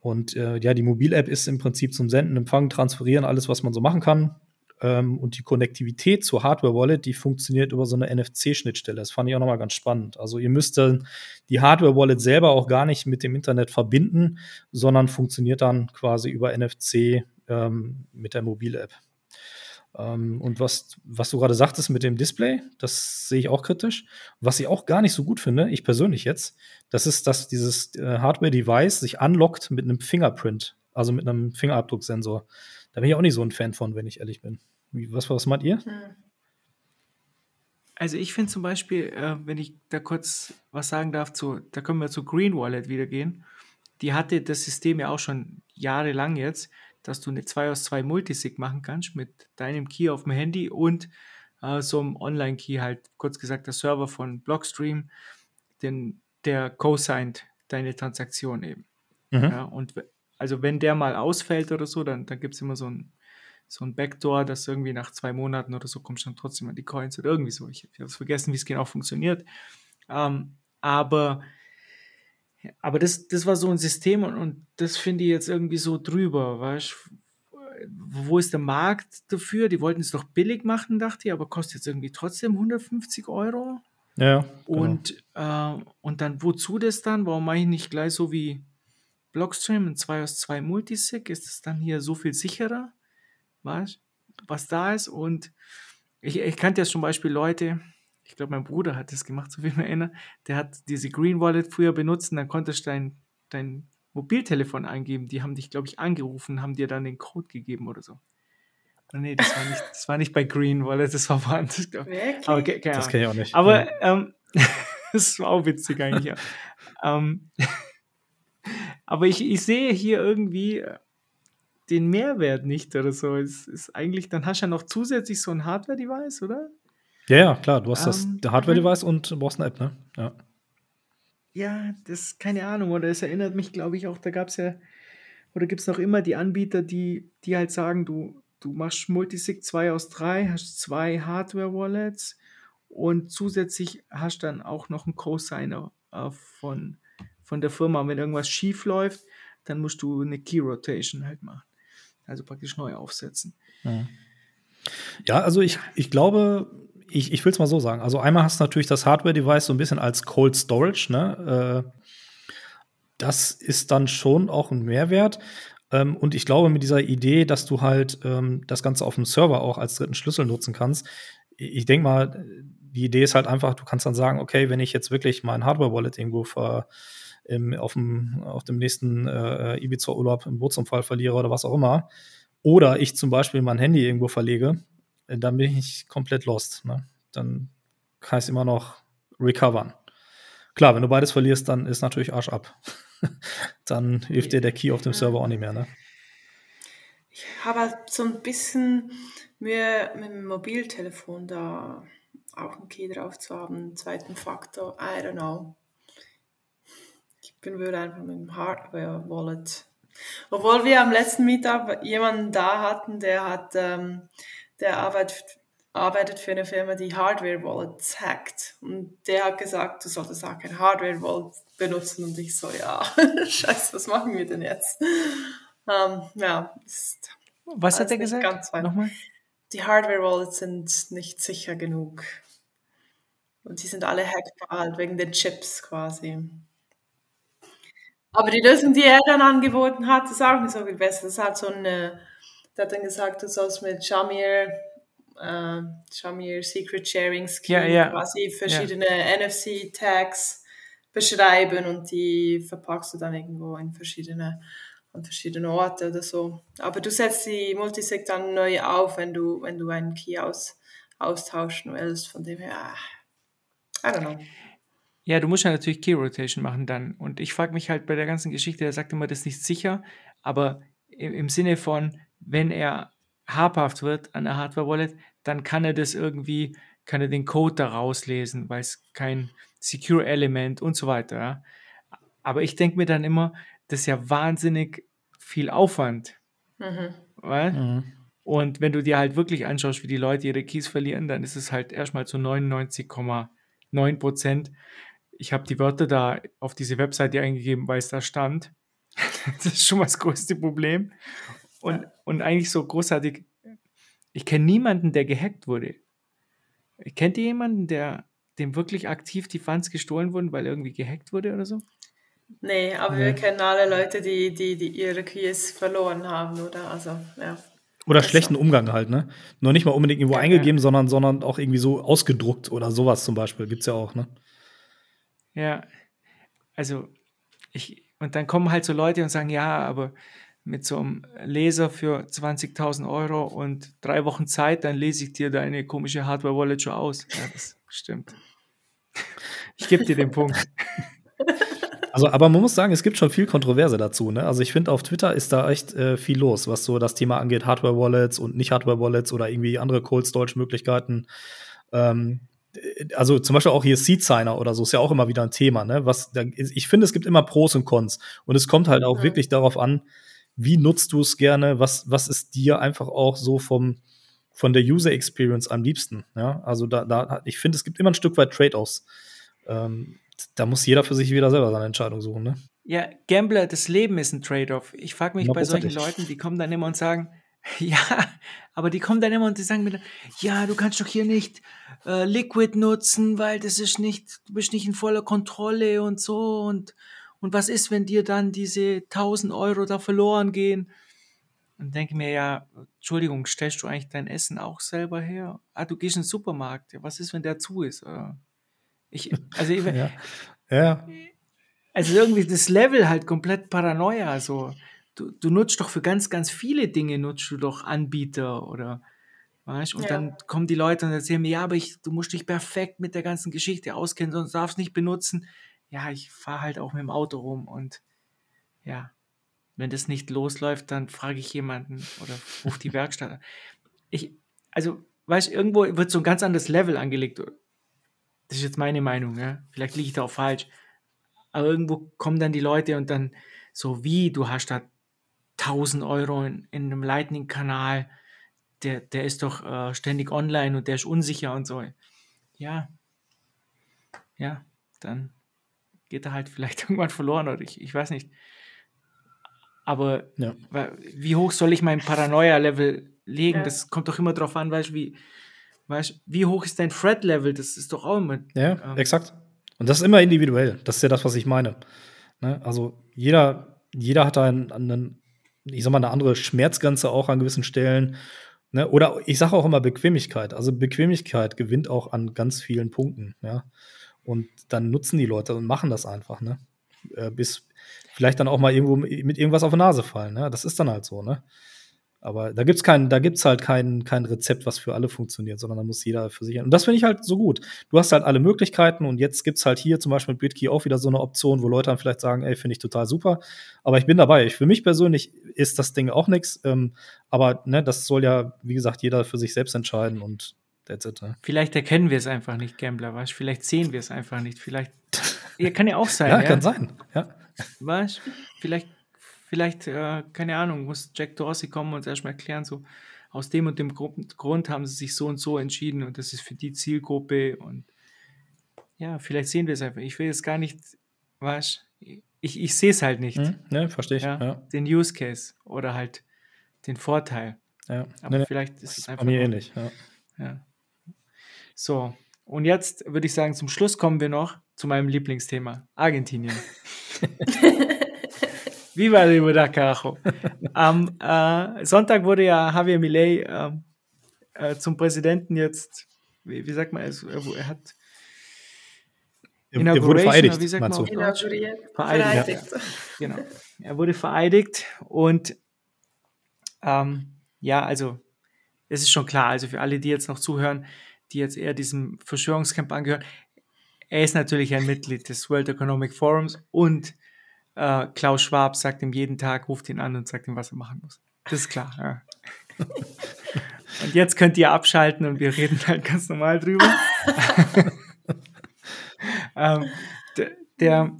S1: und äh, ja, die Mobil-App ist im Prinzip zum Senden, Empfangen, Transferieren, alles, was man so machen kann. Ähm, und die Konnektivität zur Hardware-Wallet, die funktioniert über so eine NFC-Schnittstelle. Das fand ich auch nochmal ganz spannend. Also ihr müsst dann die Hardware-Wallet selber auch gar nicht mit dem Internet verbinden, sondern funktioniert dann quasi über NFC ähm, mit der Mobil-App. Ähm, und was, was du gerade sagtest mit dem Display, das sehe ich auch kritisch. Was ich auch gar nicht so gut finde, ich persönlich jetzt, das ist, dass dieses äh, Hardware-Device sich unlockt mit einem Fingerprint, also mit einem Fingerabdrucksensor. Da bin ich auch nicht so ein Fan von, wenn ich ehrlich bin. Wie, was, was meint ihr?
S2: Hm.
S3: Also ich finde zum Beispiel, äh, wenn ich da kurz was sagen darf, zu, da können wir zu Green Wallet wieder gehen. Die hatte das System ja auch schon jahrelang jetzt, dass du eine 2 aus 2 Multisig machen kannst mit deinem Key auf dem Handy und äh, so einem Online-Key, halt kurz gesagt der Server von Blockstream, den, der co-signed deine Transaktion eben.
S1: Mhm.
S3: Ja, und also wenn der mal ausfällt oder so, dann, dann gibt es immer so ein, so ein Backdoor, dass irgendwie nach zwei Monaten oder so kommst du dann trotzdem an die Coins oder irgendwie so. Ich, ich habe vergessen, wie es genau funktioniert. Ähm, aber aber das, das war so ein System und, und das finde ich jetzt irgendwie so drüber, weißt Wo ist der Markt dafür? Die wollten es doch billig machen, dachte ich, aber kostet jetzt irgendwie trotzdem 150 Euro.
S1: Ja, genau.
S3: Und, äh, und dann wozu das dann? Warum mache ich nicht gleich so wie Blockstream ein 2 aus 2 Multisig? Ist es dann hier so viel sicherer? Weißt was da ist? Und ich, ich kannte ja zum Beispiel Leute, ich glaube, mein Bruder hat das gemacht, so wie ich mich erinnere, der hat diese Green Wallet früher benutzt und dann konntest du dein, dein Mobiltelefon eingeben. Die haben dich, glaube ich, angerufen, haben dir dann den Code gegeben oder so. Oh, nee, das war nicht, das war nicht bei Green Wallet, das war woanders. Aber keine
S1: das kenne ich auch nicht.
S3: Aber ähm, das war auch witzig eigentlich. Ja. ähm, aber ich, ich sehe hier irgendwie äh, den Mehrwert nicht oder so. Es ist eigentlich, dann hast du ja noch zusätzlich so ein Hardware-Device, oder?
S1: Ja, ja, klar, du hast das
S3: Ähm,
S1: Hardware-Device und du brauchst eine App, ne? Ja.
S3: Ja, das keine Ahnung. Oder es erinnert mich, glaube ich, auch, da gab es ja, oder gibt es noch immer die Anbieter, die, die halt sagen, du, du machst Multisig 2 aus 3, hast zwei Hardware-Wallets und zusätzlich hast dann auch noch einen Co-Signer äh, von, von der Firma. Und wenn irgendwas schief läuft, dann musst du eine Key Rotation halt machen. Also praktisch neu aufsetzen.
S1: Ja, also ich, ich glaube, ich, ich will es mal so sagen. Also einmal hast du natürlich das Hardware-Device so ein bisschen als Cold Storage, ne? Äh, das ist dann schon auch ein Mehrwert. Ähm, und ich glaube, mit dieser Idee, dass du halt ähm, das Ganze auf dem Server auch als dritten Schlüssel nutzen kannst, ich denke mal, die Idee ist halt einfach, du kannst dann sagen, okay, wenn ich jetzt wirklich mein Hardware-Wallet irgendwo ver, im, auf, dem, auf dem nächsten äh, Ibiza-Urlaub im Bootsunfall verliere oder was auch immer, oder ich zum Beispiel mein Handy irgendwo verlege, dann bin ich komplett lost. Ne? Dann es immer noch recovern. Klar, wenn du beides verlierst, dann ist natürlich Arsch ab. dann hilft dir der Key auf dem Server auch nicht mehr. Ne?
S2: Ich habe halt so ein bisschen Mühe mit dem Mobiltelefon da auch einen Key drauf zu haben, einen zweiten Faktor. I don't know. Ich bin würde einfach mit dem Hardware-Wallet. Obwohl wir am letzten Meetup jemanden da hatten, der hat, ähm, der arbeitet, arbeitet für eine Firma, die Hardware-Wallets hackt. Und der hat gesagt, du solltest auch kein Hardware-Wallet benutzen. Und ich so, ja, scheiße, was machen wir denn jetzt? Ähm, ja, ist
S3: Was hat er gesagt?
S2: Nochmal? Die Hardware-Wallets sind nicht sicher genug. Und die sind alle hackbar, halt wegen den Chips quasi. Aber die Lösung, die er dann angeboten hat, ist auch nicht so viel besser. Das ist halt so eine, der hat dann gesagt, du sollst mit Shamir, äh, Shamir Secret Sharing Scheme
S3: Ja, ja.
S2: quasi verschiedene NFC-Tags beschreiben und die verpackst du dann irgendwo in verschiedene, an verschiedene Orte oder so. Aber du setzt die Multisig dann neu auf, wenn du, wenn du einen Key aus, austauschen willst. Von dem her, I don't know.
S3: Ja, du musst ja natürlich Key Rotation machen dann. Und ich frage mich halt bei der ganzen Geschichte, er sagt immer, das ist nicht sicher, aber im, im Sinne von, wenn er habhaft wird an der Hardware-Wallet, dann kann er das irgendwie, kann er den Code da rauslesen, weil es kein Secure-Element und so weiter. Ja. Aber ich denke mir dann immer, das ist ja wahnsinnig viel Aufwand.
S2: Mhm.
S3: Weil?
S1: Mhm.
S3: Und wenn du dir halt wirklich anschaust, wie die Leute ihre Keys verlieren, dann ist es halt erstmal zu 99,9 Prozent. Ich habe die Wörter da auf diese Webseite eingegeben, weil es da stand. das ist schon mal das größte Problem. Und, und eigentlich so großartig, ich kenne niemanden, der gehackt wurde. Kennt ihr jemanden, der dem wirklich aktiv die Funds gestohlen wurden, weil irgendwie gehackt wurde oder so?
S2: Nee, aber wir kennen alle Leute, die, die, die ihre Keys verloren haben, oder? Also, ja.
S1: Oder
S2: Das
S1: schlechten. Umgang halt, ne? Nur nicht mal unbedingt irgendwo
S3: Ja,
S1: eingegeben, sondern, sondern auch irgendwie so ausgedruckt oder sowas zum Beispiel. Gibt's ja auch, ne?
S3: Ja, also ich, und dann kommen halt so Leute und sagen, ja, aber mit so einem Laser für 20.000 Euro und drei Wochen Zeit, dann lese ich dir deine komische Hardware-Wallet schon aus. Ja, das stimmt. Ich gebe dir den Punkt.
S1: Also, aber man muss sagen, es gibt schon viel Kontroverse dazu. Ne? Also ich finde, auf Twitter ist da echt äh, viel los, was so das Thema angeht, Hardware-Wallets und nicht Hardware-Wallets oder irgendwie andere Cold-Storage-Möglichkeiten. Ähm, äh, also zum Beispiel auch hier Seed-Signer oder so ist ja auch immer wieder ein Thema. Ne? Was, da, ich finde, es gibt immer Pros und Cons. Und es kommt halt auch
S2: Mhm.
S1: wirklich darauf an, wie nutzt du es gerne, was, was ist dir einfach auch so vom, von der User Experience am liebsten. Ja? Also da, da, ich finde, es gibt immer ein Stück weit Trade-offs. Ähm, da muss jeder für sich wieder selber seine Entscheidung suchen. Ne?
S3: Ja, Gambler, das Leben ist ein Trade-off. Ich frage mich bei solchen. Leuten, die kommen dann immer und sagen, ja, aber die kommen dann immer und die sagen mir, dann, ja, du kannst doch hier nicht äh, Liquid nutzen, weil das ist nicht, du bist nicht in voller Kontrolle und so und und was ist, wenn dir dann diese 1000 Euro da verloren gehen? Und denke mir, ja, Entschuldigung, stellst du eigentlich dein Essen auch selber her? Ah, du gehst in den Supermarkt. Ja, was ist, wenn der zu ist? Äh, Ich, also ich,
S1: Ja. ja.
S3: also irgendwie das Level halt komplett Paranoia. So, du, du nutzt doch für ganz, ganz viele Dinge nutzt du doch Anbieter oder weißt und
S2: Ja.
S3: dann kommen die Leute und erzählen mir, ja, aber ich, du musst dich perfekt mit der ganzen Geschichte auskennen, sonst darfst du nicht benutzen. Ja, ich fahre halt auch mit dem Auto rum und ja, wenn das nicht losläuft, dann frage ich jemanden oder rufe die Werkstatt an. Ich, also, weißt irgendwo wird so ein ganz anderes Level angelegt. Das ist jetzt meine Meinung, ja. Vielleicht liege ich da auch falsch. Aber irgendwo kommen dann die Leute und dann so wie, du hast da 1000 Euro in, in einem Lightning-Kanal, der, der ist doch äh, ständig online und der ist unsicher und so. Ja, ja, dann geht er halt vielleicht irgendwann verloren oder ich, ich weiß nicht. Aber
S1: Ja.
S3: wie hoch soll ich mein Paranoia-Level legen?
S2: Ja.
S3: Das kommt doch immer drauf an, weißt du, wie, weißt, wie hoch ist dein Threat-Level? Das ist doch auch immer.
S1: Ja,
S3: ähm,
S1: exakt. Und das ist immer individuell. Das ist ja das, was ich meine. Ne? Also jeder, jeder hat da einen, einen, ich sag mal, eine andere Schmerzgrenze auch an gewissen Stellen. Ne? Oder ich sage auch immer Bequemlichkeit. Also Bequemlichkeit gewinnt auch an ganz vielen Punkten. Ja? Und dann nutzen die Leute und machen das einfach. Ne? Äh, bis vielleicht dann auch mal irgendwo mit irgendwas auf die Nase fallen. Ne? Das ist dann halt so. Ne? Aber da gibt's kein, halt kein, kein Rezept, was für alle funktioniert, sondern da muss jeder für sich. Und das finde ich halt so gut. Du hast halt alle Möglichkeiten und jetzt gibt's halt hier zum Beispiel mit BitKey auch wieder so eine Option, wo Leute dann vielleicht sagen, ey, finde ich total super. Aber ich bin dabei. Ich, für mich persönlich ist das Ding auch nichts. Ähm, aber ne, das soll ja, wie gesagt, jeder für sich selbst entscheiden und it. Ne?
S3: Vielleicht erkennen wir es einfach nicht, Gambler, weißt? Vielleicht sehen wir es einfach nicht. Vielleicht. Ja, kann ja auch sein.
S1: Ja,
S3: Ja,
S1: kann sein. Ja.
S3: was? Vielleicht, vielleicht, äh, keine Ahnung, muss Jack Dorsey kommen und erstmal erklären, so aus dem und dem Grund haben sie sich so und so entschieden und das ist für die Zielgruppe und ja, vielleicht sehen wir es einfach. Ich will jetzt gar nicht, was? Ich, ich sehe es halt nicht. Hm,
S1: ne, verstehe ich. Ja,
S3: ja. Den Use Case oder halt den Vorteil.
S1: Ja.
S3: Aber nee, vielleicht ist es einfach.
S1: Bei mir ähnlich. Ja.
S3: So, und jetzt würde ich sagen, zum Schluss kommen wir noch zu meinem Lieblingsthema: Argentinien. Viva el Carajo. Am äh, Sonntag wurde ja Javier Milei äh, äh, zum Präsidenten jetzt, wie, wie sagt man, es, er hat
S1: er wurde vereidigt,
S3: wie sagt man
S2: Vereidigt.
S3: vereidigt. Ja. Genau. Er wurde vereidigt und ähm, ja, also es ist schon klar, also für alle, die jetzt noch zuhören, die jetzt eher diesem Verschwörungscamp angehören, er ist natürlich ein Mitglied des World Economic Forums und äh, Klaus Schwab sagt ihm jeden Tag, ruft ihn an und sagt ihm, was er machen muss. Das ist klar. Ja. und jetzt könnt ihr abschalten und wir reden halt ganz normal drüber. ähm, der, der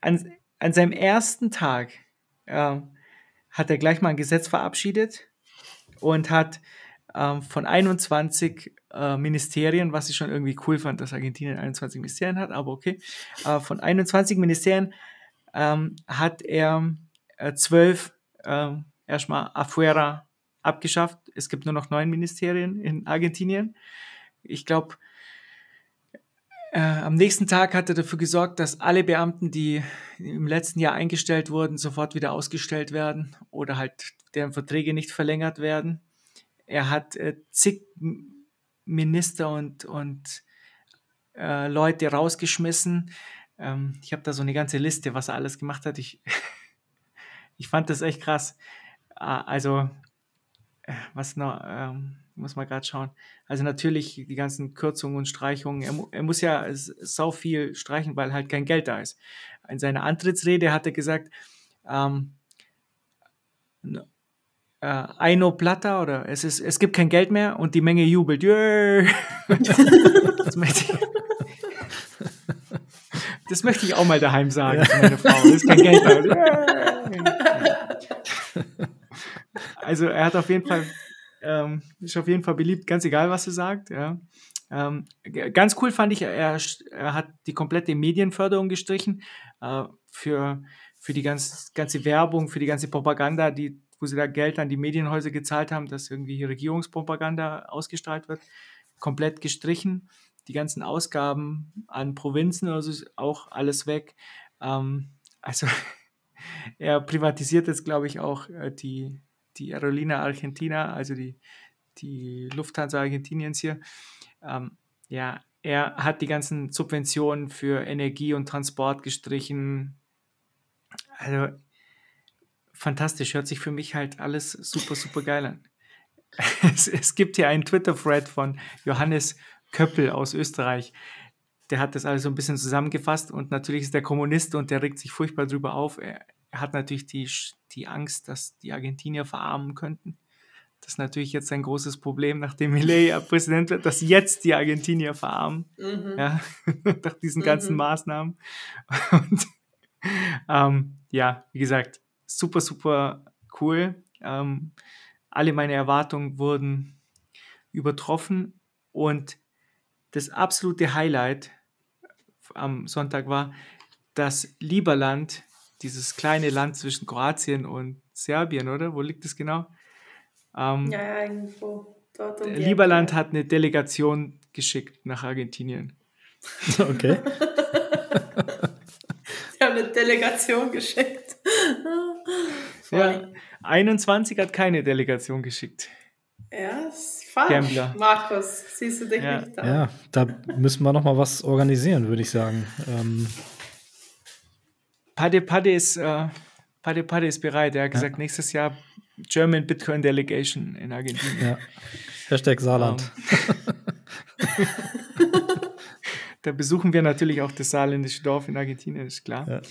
S3: an, an, seinem ersten Tag äh, hat er gleich mal ein Gesetz verabschiedet und hat ähm, von 21 äh, Ministerien, was ich schon irgendwie cool fand, dass Argentinien 21 Ministerien hat, aber okay, äh, von 21 Ministerien ähm, hat er äh, zwölf äh, erstmal afuera abgeschafft. Es gibt nur noch neun Ministerien in Argentinien. Ich glaube, äh, am nächsten Tag hat er dafür gesorgt, dass alle Beamten, die im letzten Jahr eingestellt wurden, sofort wieder ausgestellt werden oder halt deren Verträge nicht verlängert werden. Er hat äh, zig Minister und, und äh, Leute rausgeschmissen. Ähm, ich habe da so eine ganze Liste, was er alles gemacht hat. Ich, ich fand das echt krass. Ah, also, äh, was noch? Ähm, muss man gerade schauen. Also natürlich die ganzen Kürzungen und Streichungen. Er, er, muss ja sau viel streichen, weil halt kein Geld da ist. In seiner Antrittsrede hat er gesagt, ähm, äh, Eino Plata oder es, ist, es gibt kein Geld mehr und die Menge jubelt. das, möchte ich, das möchte ich auch mal daheim sagen ja. zu Frau. Es ist kein Geld da. Also er hat auf jeden Fall ähm, ist auf jeden Fall beliebt, ganz egal, was er sagt. Ja. Ähm, ganz cool fand ich, er, er, hat die komplette Medienförderung gestrichen äh, für, für die ganz, ganze Werbung, für die ganze Propaganda, die, wo sie da Geld an die Medienhäuser gezahlt haben, dass irgendwie Regierungspropaganda ausgestrahlt wird, komplett gestrichen. Die ganzen Ausgaben an Provinzen also ist auch alles weg. Ähm, also er privatisiert jetzt, glaube ich, auch äh, die, die Aerolina Argentina, also die, die Lufthansa Argentiniens hier, ähm, ja, er hat die ganzen Subventionen für Energie und Transport gestrichen. Also fantastisch, hört sich für mich halt alles super, super geil an. Es, es gibt hier einen Twitter-Thread von Johannes Köppel aus Österreich. Der hat das alles so ein bisschen zusammengefasst und natürlich ist der Kommunist und der regt sich furchtbar drüber auf. Er, er hat natürlich die, die Angst, dass die Argentinier verarmen könnten. Das ist natürlich jetzt ein großes Problem, nachdem Millet Präsident wird, dass jetzt die Argentinier verarmen. Mhm. Ja, nach diesen ganzen mhm. Maßnahmen. Und ähm, ja, wie gesagt, super, super cool. Ähm, alle meine Erwartungen wurden übertroffen und das absolute Highlight am Sonntag war, dass Lieberland dieses kleine Land zwischen Kroatien und Serbien, oder? Wo liegt das genau?
S2: Ähm, ja, ja, irgendwo. Dort
S3: um Lieberland hat eine Delegation geschickt nach Argentinien.
S1: Okay.
S2: Sie haben eine Delegation geschickt.
S3: Ja, 21 hat keine Delegation geschickt.
S2: Ja, ist falsch. Gambler. Markus, siehst du dich
S1: ja.
S2: nicht da?
S1: Ja, da müssen wir noch mal was organisieren, würde ich sagen. Ähm,
S3: Pade Pade ist, äh, Pade Pade ist bereit. Er hat gesagt, ja. nächstes Jahr German Bitcoin Delegation in Argentinien. Ja.
S1: Hashtag Saarland.
S3: Um, da besuchen wir natürlich auch das saarländische Dorf in Argentinien, ist klar. Ja.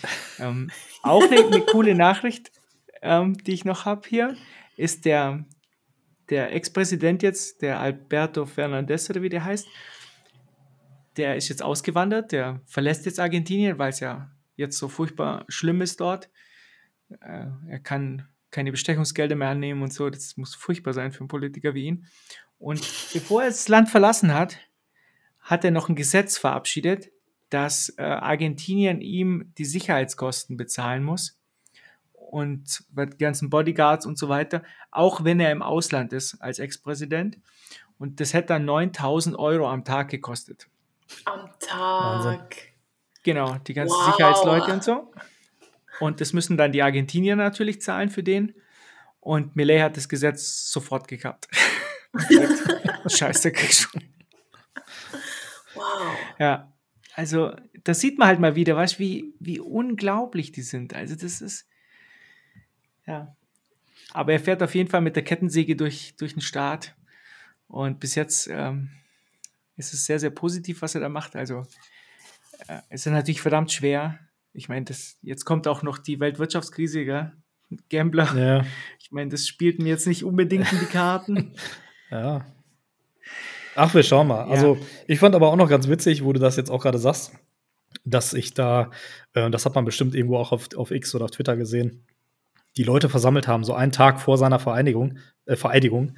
S3: Ähm, auch eine, eine, coole Nachricht, ähm, die ich noch habe hier, ist der, der Ex-Präsident jetzt, der Alberto Fernandez oder wie der heißt, der ist jetzt ausgewandert, der verlässt jetzt Argentinien, weil es ja jetzt so furchtbar schlimm ist dort. Äh, er kann keine Bestechungsgelder mehr annehmen und so. Das muss furchtbar sein für einen Politiker wie ihn. Und bevor er das Land verlassen hat, hat er noch ein Gesetz verabschiedet, dass äh, Argentinien ihm die Sicherheitskosten bezahlen muss und die ganzen Bodyguards und so weiter, auch wenn er im Ausland ist als Ex-Präsident. Und das hätte dann 9000 Euro am Tag gekostet.
S2: Am Tag. Wahnsinn.
S3: Genau, die ganzen wow. Sicherheitsleute und so. Und das müssen dann die Argentinier natürlich zahlen für den. Und Millet hat das Gesetz sofort gekappt. Scheiße, krieg schon. Wow. Ja, also da sieht man halt mal wieder, weißt wie, wie unglaublich die sind. Also das ist, ja. Aber er fährt auf jeden Fall mit der Kettensäge durch, durch den Staat. Und bis jetzt ähm, ist es sehr, sehr positiv, was er da macht. Also äh, es ist natürlich verdammt schwer. Ich meine, jetzt kommt auch noch die Weltwirtschaftskrise, gell? Gambler. Ja. Ich meine, das spielt mir jetzt nicht unbedingt in die Karten.
S1: ja. Ach, wir schauen mal. Ja. Also, ich fand aber auch noch ganz witzig, wo du das jetzt auch gerade sagst, dass ich da, äh, das hat man bestimmt irgendwo auch auf, auf X oder auf Twitter gesehen, die Leute versammelt haben, so einen Tag vor seiner Vereinigung, äh, Vereidigung.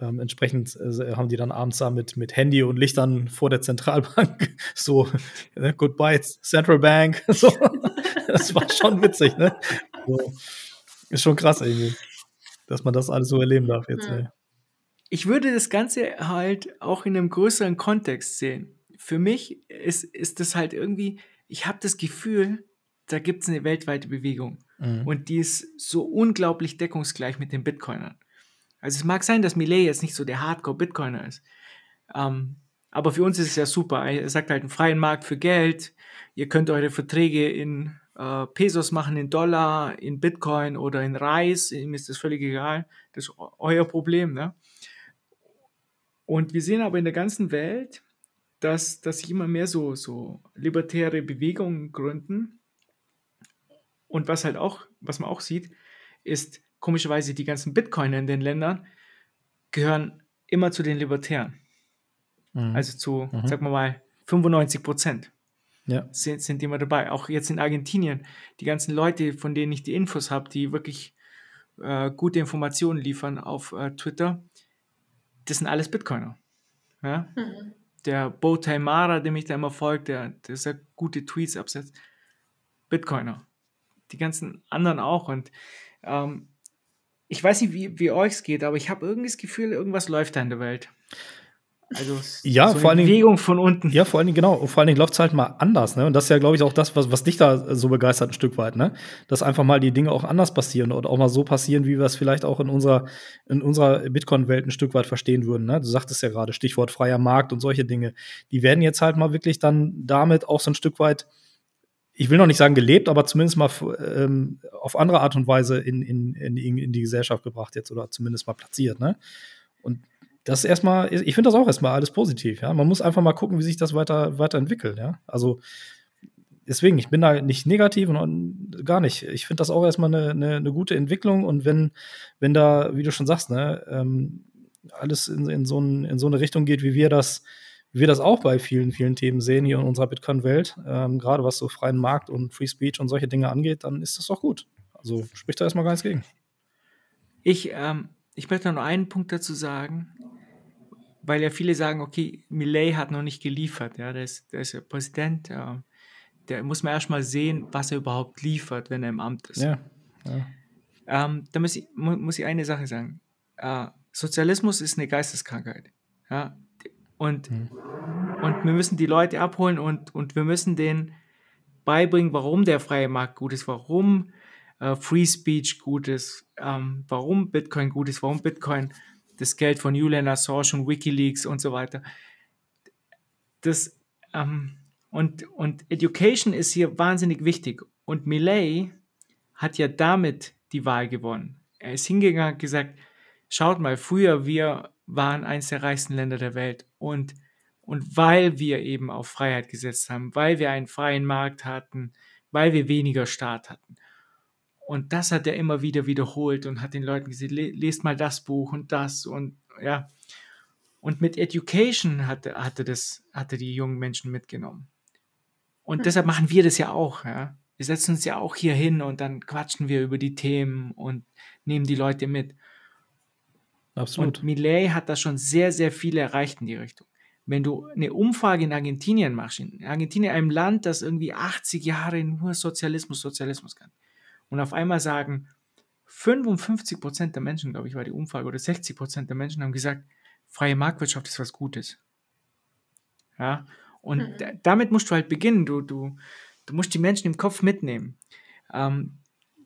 S1: Ähm, entsprechend äh, haben die dann abends da mit, mit Handy und Lichtern vor der Zentralbank so, äh, goodbye, Central Bank. So. Das war schon witzig, ne? So. Ist schon krass irgendwie, dass man das alles so erleben darf jetzt. Mhm.
S3: Ich würde das Ganze halt auch in einem größeren Kontext sehen. Für mich ist, ist das halt irgendwie, ich habe das Gefühl, da gibt es eine weltweite Bewegung. Mhm. Und die ist so unglaublich deckungsgleich mit den Bitcoinern. Also es mag sein, dass Millet jetzt nicht so der Hardcore-Bitcoiner ist. Ähm, aber für uns ist es ja super. Er sagt halt einen freien Markt für Geld. Ihr könnt eure Verträge in äh, Pesos machen, in Dollar, in Bitcoin oder in Reis. Ihm ist das völlig egal. Das ist euer Problem. Ne? Und wir sehen aber in der ganzen Welt, dass, dass sich immer mehr so, so libertäre Bewegungen gründen. Und was halt auch, was man auch sieht, ist, komischerweise die ganzen Bitcoiner in den Ländern gehören immer zu den Libertären. Mhm. Also zu, mhm. sagen wir mal, 95 Prozent ja. sind, sind immer dabei. Auch jetzt in Argentinien, die ganzen Leute, von denen ich die Infos habe, die wirklich äh, gute Informationen liefern auf äh, Twitter, das sind alles Bitcoiner. Ja? Mhm. Der Bo Taimara, dem ich da immer folge, der, der sehr gute Tweets absetzt, Bitcoiner. Die ganzen anderen auch. Und ähm, ich weiß nicht, wie, wie euch es geht, aber ich habe irgendwie das Gefühl, irgendwas läuft da in der Welt.
S1: Also ja,
S3: so
S1: vor
S3: eine Bewegung von unten.
S1: Ja, vor allen Dingen, genau. Und vor allen Dingen läuft es halt mal anders. Ne? Und das ist ja, glaube ich, auch das, was, was dich da so begeistert, ein Stück weit. Ne? Dass einfach mal die Dinge auch anders passieren oder auch mal so passieren, wie wir es vielleicht auch in unserer, in unserer Bitcoin-Welt ein Stück weit verstehen würden. Ne? Du sagtest ja gerade, Stichwort freier Markt und solche Dinge. Die werden jetzt halt mal wirklich dann damit auch so ein Stück weit ich will noch nicht sagen gelebt, aber zumindest mal ähm, auf andere Art und Weise in, in, in, in, die Gesellschaft gebracht jetzt oder zumindest mal platziert. Ne? Und das erstmal, ich finde das auch erstmal alles positiv. Ja? Man muss einfach mal gucken, wie sich das weiter, weiterentwickelt. Ja? Also deswegen, ich bin da nicht negativ und gar nicht. Ich finde das auch erstmal eine, eine, eine, gute Entwicklung und wenn, wenn da, wie du schon sagst, ne, ähm, alles in, in, so ein, in so eine Richtung geht, wie wir das wir das auch bei vielen, vielen Themen sehen hier in unserer Bitcoin-Welt, ähm, gerade was so freien Markt und Free Speech und solche Dinge angeht, dann ist das doch gut. Also spricht da erstmal gar nichts gegen.
S3: Ich, ähm, ich möchte noch einen Punkt dazu sagen, weil ja viele sagen, okay, Millet hat noch nicht geliefert, ja, der ist, der ist ja Präsident, ja, der muss man erstmal sehen, was er überhaupt liefert, wenn er im Amt ist. Ja. ja. Ähm, da muss ich, muss ich eine Sache sagen. Äh, Sozialismus ist eine Geisteskrankheit. Ja, und, mhm. und wir müssen die Leute abholen und, und wir müssen denen beibringen, warum der freie Markt gut ist, warum äh, Free Speech gut ist, ähm, warum Bitcoin gut ist, warum Bitcoin das Geld von Julian Assange und Wikileaks und so weiter. Das, ähm, und, und Education ist hier wahnsinnig wichtig. Und Millet hat ja damit die Wahl gewonnen. Er ist hingegangen und gesagt, schaut mal, früher wir waren eines der reichsten Länder der Welt. Und, und weil wir eben auf Freiheit gesetzt haben, weil wir einen freien Markt hatten, weil wir weniger Staat hatten. Und das hat er immer wieder wiederholt und hat den Leuten gesagt, lest mal das Buch und das und ja. Und mit Education hatte, hatte, das, hatte die jungen Menschen mitgenommen. Und deshalb machen wir das ja auch. Ja? Wir setzen uns ja auch hier hin und dann quatschen wir über die Themen und nehmen die Leute mit.
S1: Absolut.
S3: Und Millet hat da schon sehr, sehr viel erreicht in die Richtung. Wenn du eine Umfrage in Argentinien machst, in Argentinien, einem Land, das irgendwie 80 Jahre nur Sozialismus, Sozialismus kann, und auf einmal sagen 55 Prozent der Menschen, glaube ich, war die Umfrage, oder 60 Prozent der Menschen haben gesagt, freie Marktwirtschaft ist was Gutes. Ja, und mhm. damit musst du halt beginnen. Du, du, du musst die Menschen im Kopf mitnehmen. Ähm,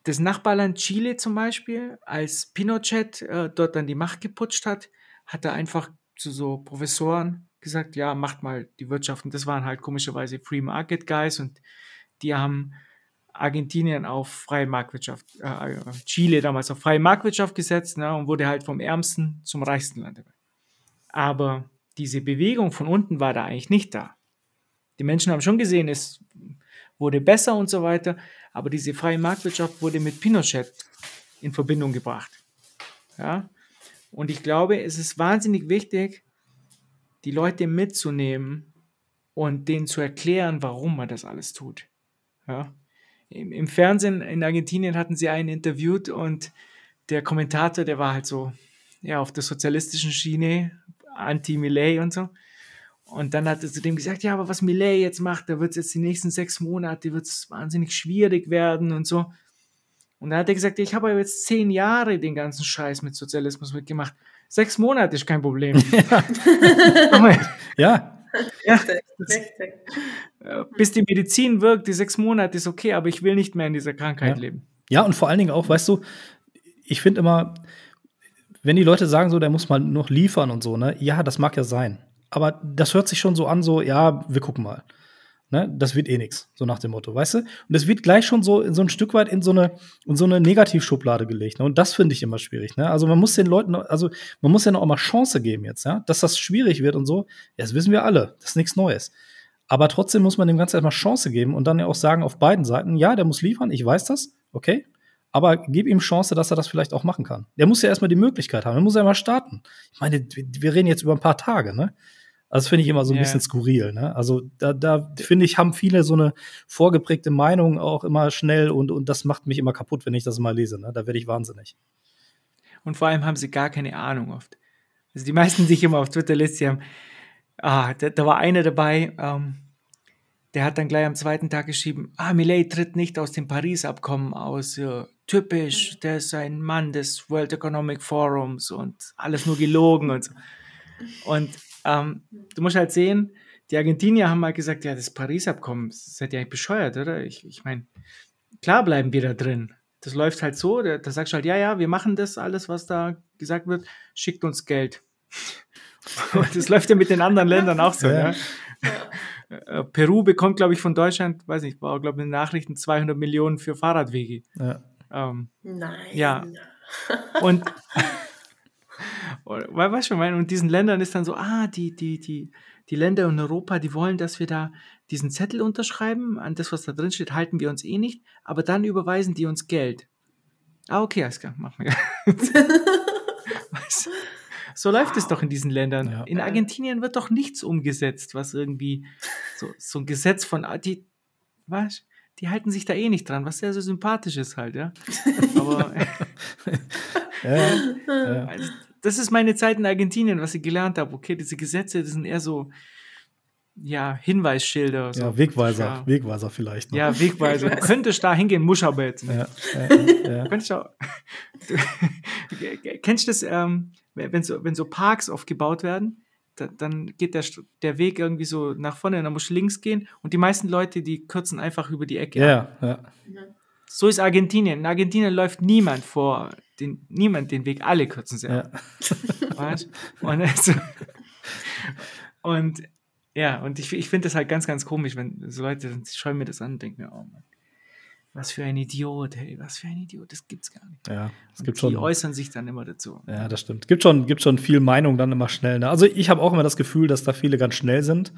S3: das Nachbarland Chile zum Beispiel, als Pinochet äh, dort dann die Macht geputscht hat, hat er einfach zu so Professoren gesagt, ja, macht mal die Wirtschaft. Und das waren halt komischerweise Free Market Guys und die haben Argentinien auf freie Marktwirtschaft, äh, Chile damals auf freie Marktwirtschaft gesetzt ne, und wurde halt vom ärmsten zum reichsten Land. Aber diese Bewegung von unten war da eigentlich nicht da. Die Menschen haben schon gesehen, es wurde besser und so weiter, aber diese freie Marktwirtschaft wurde mit Pinochet in Verbindung gebracht. Ja? Und ich glaube, es ist wahnsinnig wichtig, die Leute mitzunehmen und denen zu erklären, warum man das alles tut. Ja? Im, Im Fernsehen in Argentinien hatten sie einen interviewt und der Kommentator, der war halt so ja, auf der sozialistischen Schiene, anti-Millet und so. Und dann hat er zu dem gesagt, ja, aber was Millet jetzt macht, da wird es jetzt die nächsten sechs Monate, wird es wahnsinnig schwierig werden und so. Und dann hat er gesagt, ich habe jetzt zehn Jahre den ganzen Scheiß mit Sozialismus mitgemacht. Sechs Monate ist kein Problem.
S1: Ja. ja.
S3: ja. Bis die Medizin wirkt, die sechs Monate ist okay, aber ich will nicht mehr in dieser Krankheit
S1: ja.
S3: leben.
S1: Ja, und vor allen Dingen auch, weißt du, ich finde immer, wenn die Leute sagen so, der muss mal noch liefern und so, ne, ja, das mag ja sein aber das hört sich schon so an, so, ja, wir gucken mal. Ne? Das wird eh nichts, so nach dem Motto, weißt du? Und es wird gleich schon so, so ein Stück weit in so eine, in so eine Negativschublade gelegt. Ne? Und das finde ich immer schwierig. Ne? Also man muss den Leuten, also man muss ja noch mal Chance geben jetzt, ja, dass das schwierig wird und so. Das wissen wir alle, das ist nichts Neues. Aber trotzdem muss man dem Ganzen erstmal Chance geben und dann ja auch sagen auf beiden Seiten, ja, der muss liefern, ich weiß das, okay, aber gib ihm Chance, dass er das vielleicht auch machen kann. Der muss ja erstmal die Möglichkeit haben, er muss ja mal starten. Ich meine, wir reden jetzt über ein paar Tage, ne? Also das finde ich immer so ein yeah. bisschen skurril. Ne? Also da, da finde ich, haben viele so eine vorgeprägte Meinung auch immer schnell und, und das macht mich immer kaputt, wenn ich das mal lese. Ne? Da werde ich wahnsinnig.
S3: Und vor allem haben sie gar keine Ahnung oft. Also die meisten, die ich immer auf Twitter lese, die haben, ah, da, da war einer dabei, ähm, der hat dann gleich am zweiten Tag geschrieben, ah, Millet tritt nicht aus dem Paris-Abkommen aus, ja, typisch, der ist ein Mann des World Economic Forums und alles nur gelogen und so. Und ähm, du musst halt sehen, die Argentinier haben mal halt gesagt, ja, das Paris-Abkommen, seid ihr eigentlich bescheuert, oder? Ich, ich meine, klar bleiben wir da drin. Das läuft halt so, da, da sagst du halt, ja, ja, wir machen das alles, was da gesagt wird, schickt uns Geld. Und das läuft ja mit den anderen Ländern auch so. Ja. Ja. Äh, Peru bekommt, glaube ich, von Deutschland, weiß nicht, war, glaube ich, in den Nachrichten 200 Millionen für Fahrradwege. Ja. Ähm,
S2: Nein.
S3: Ja. Und Weißt du, meine? Und diesen Ländern ist dann so, ah, die, die, die, die Länder in Europa, die wollen, dass wir da diesen Zettel unterschreiben, an das, was da drin steht, halten wir uns eh nicht, aber dann überweisen die uns Geld. Ah, okay, alles klar, machen wir. weißt du? So läuft es doch in diesen Ländern. Ja. In Argentinien wird doch nichts umgesetzt, was irgendwie so, so ein Gesetz von, ah, die, was? Die halten sich da eh nicht dran, was sehr so sympathisch ist halt, ja. Aber ja, ja. Also, das ist meine Zeit in Argentinien, was ich gelernt habe. Okay, diese Gesetze, das sind eher so, ja, Hinweisschilder. So.
S1: Ja, Wegweiser, ja. Wegweiser vielleicht.
S3: Noch. Ja, Wegweiser. Du könntest da hingehen, muss aber jetzt nicht. Ja, ja, könntest auch, du, kennst du das, ähm, wenn, so, wenn so Parks aufgebaut werden? Da, dann geht der, der Weg irgendwie so nach vorne, dann musst du links gehen und die meisten Leute, die kürzen einfach über die Ecke.
S1: Ja, ja.
S3: So ist Argentinien. In Argentinien läuft niemand vor den, niemand den Weg, alle kürzen sie ab. Ja. und, also, und ja, und ich, ich finde das halt ganz, ganz komisch, wenn so Leute dann schauen mir das an und denken mir, oh Mann, was für ein Idiot, hey, was für ein Idiot, das gibt's gar nicht.
S1: Ja,
S3: es gibt die schon. Die äußern sich dann immer dazu.
S1: Ja, das stimmt. Gibt schon, gibt schon viel Meinung dann immer schnell. Ne? Also ich habe auch immer das Gefühl, dass da viele ganz schnell sind.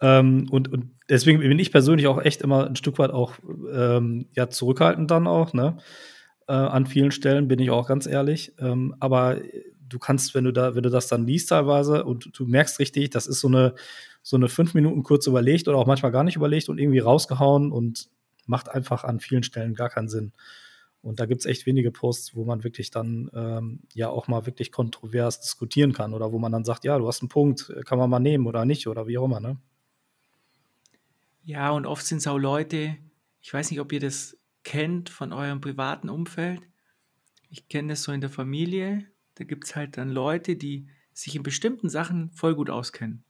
S1: Ähm, und, und deswegen bin ich persönlich auch echt immer ein Stück weit auch ähm, ja, zurückhaltend dann auch, ne? äh, an vielen Stellen, bin ich auch ganz ehrlich. Ähm, aber du kannst, wenn du da, wenn du das dann liest teilweise und du merkst richtig, das ist so eine, so eine fünf Minuten kurz überlegt oder auch manchmal gar nicht überlegt und irgendwie rausgehauen und macht einfach an vielen Stellen gar keinen Sinn. Und da gibt es echt wenige Posts, wo man wirklich dann ähm, ja auch mal wirklich kontrovers diskutieren kann oder wo man dann sagt, ja, du hast einen Punkt, kann man mal nehmen oder nicht oder wie auch immer, ne?
S3: Ja, und oft sind es auch Leute, ich weiß nicht, ob ihr das kennt von eurem privaten Umfeld. Ich kenne das so in der Familie. Da gibt es halt dann Leute, die sich in bestimmten Sachen voll gut auskennen.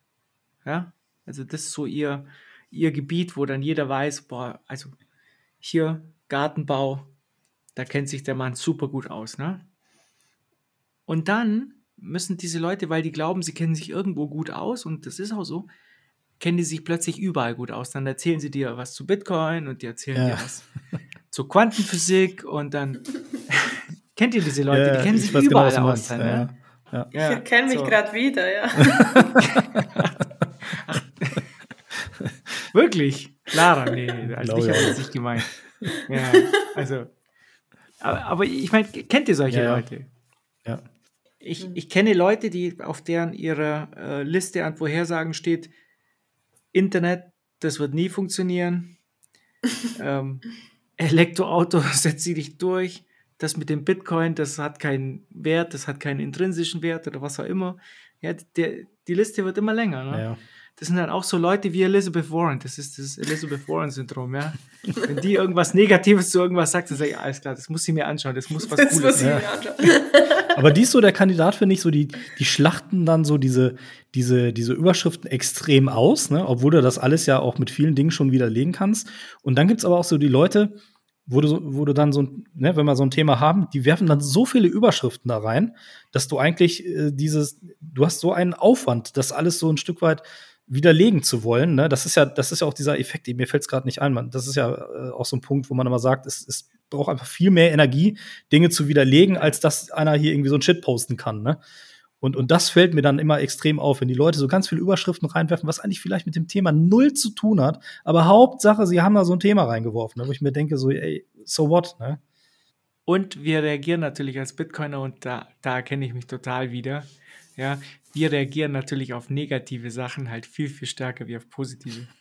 S3: Ja, also das ist so ihr, ihr Gebiet, wo dann jeder weiß, boah, also hier Gartenbau, da kennt sich der Mann super gut aus, ne? Und dann müssen diese Leute, weil die glauben, sie kennen sich irgendwo gut aus, und das ist auch so, kennen die sich plötzlich überall gut aus. Dann erzählen sie dir was zu Bitcoin und die erzählen ja. dir was zur Quantenphysik und dann kennt ihr diese Leute, ja, die kennen sich überall genau, aus. Dann, ja.
S2: Ja. Ich kenne mich so. gerade wieder, ja.
S3: Wirklich? Lara, nee, als ich habe das nicht gemeint. Ja, also, aber, aber ich meine, kennt ihr solche ja, Leute?
S1: Ja.
S3: Ich, ich kenne Leute, die auf deren ihrer äh, Liste an Vorhersagen steht, Internet, das wird nie funktionieren. ähm, Elektroauto setzt sie dich durch das mit dem Bitcoin, das hat keinen Wert, das hat keinen intrinsischen Wert oder was auch immer. Ja, der, die Liste wird immer länger. Ne? Ja. Das sind dann auch so Leute wie Elizabeth Warren. Das ist das Elizabeth Warren-Syndrom, ja. Wenn die irgendwas Negatives zu irgendwas sagt, dann sage ich, alles klar, das muss sie mir anschauen, das muss was das Cooles sein.
S1: Aber die ist so der Kandidat, finde ich, so, die, die schlachten dann so diese, diese, diese Überschriften extrem aus, ne? obwohl du das alles ja auch mit vielen Dingen schon widerlegen kannst. Und dann gibt es aber auch so die Leute, wo du, wo du dann so, ne, wenn wir so ein Thema haben, die werfen dann so viele Überschriften da rein, dass du eigentlich äh, dieses, du hast so einen Aufwand, das alles so ein Stück weit widerlegen zu wollen. Ne? Das ist ja, das ist ja auch dieser Effekt, mir fällt es gerade nicht ein, man. Das ist ja äh, auch so ein Punkt, wo man immer sagt, es, es braucht einfach viel mehr Energie, Dinge zu widerlegen, als dass einer hier irgendwie so ein Shit posten kann. Ne? Und, und das fällt mir dann immer extrem auf, wenn die Leute so ganz viele Überschriften reinwerfen, was eigentlich vielleicht mit dem Thema null zu tun hat. Aber Hauptsache, sie haben da so ein Thema reingeworfen, ne, wo ich mir denke, so, ey, so what, ne?
S3: Und wir reagieren natürlich als Bitcoiner, und da, da erkenne ich mich total wieder. Ja, wir reagieren natürlich auf negative Sachen halt viel, viel stärker wie auf positive.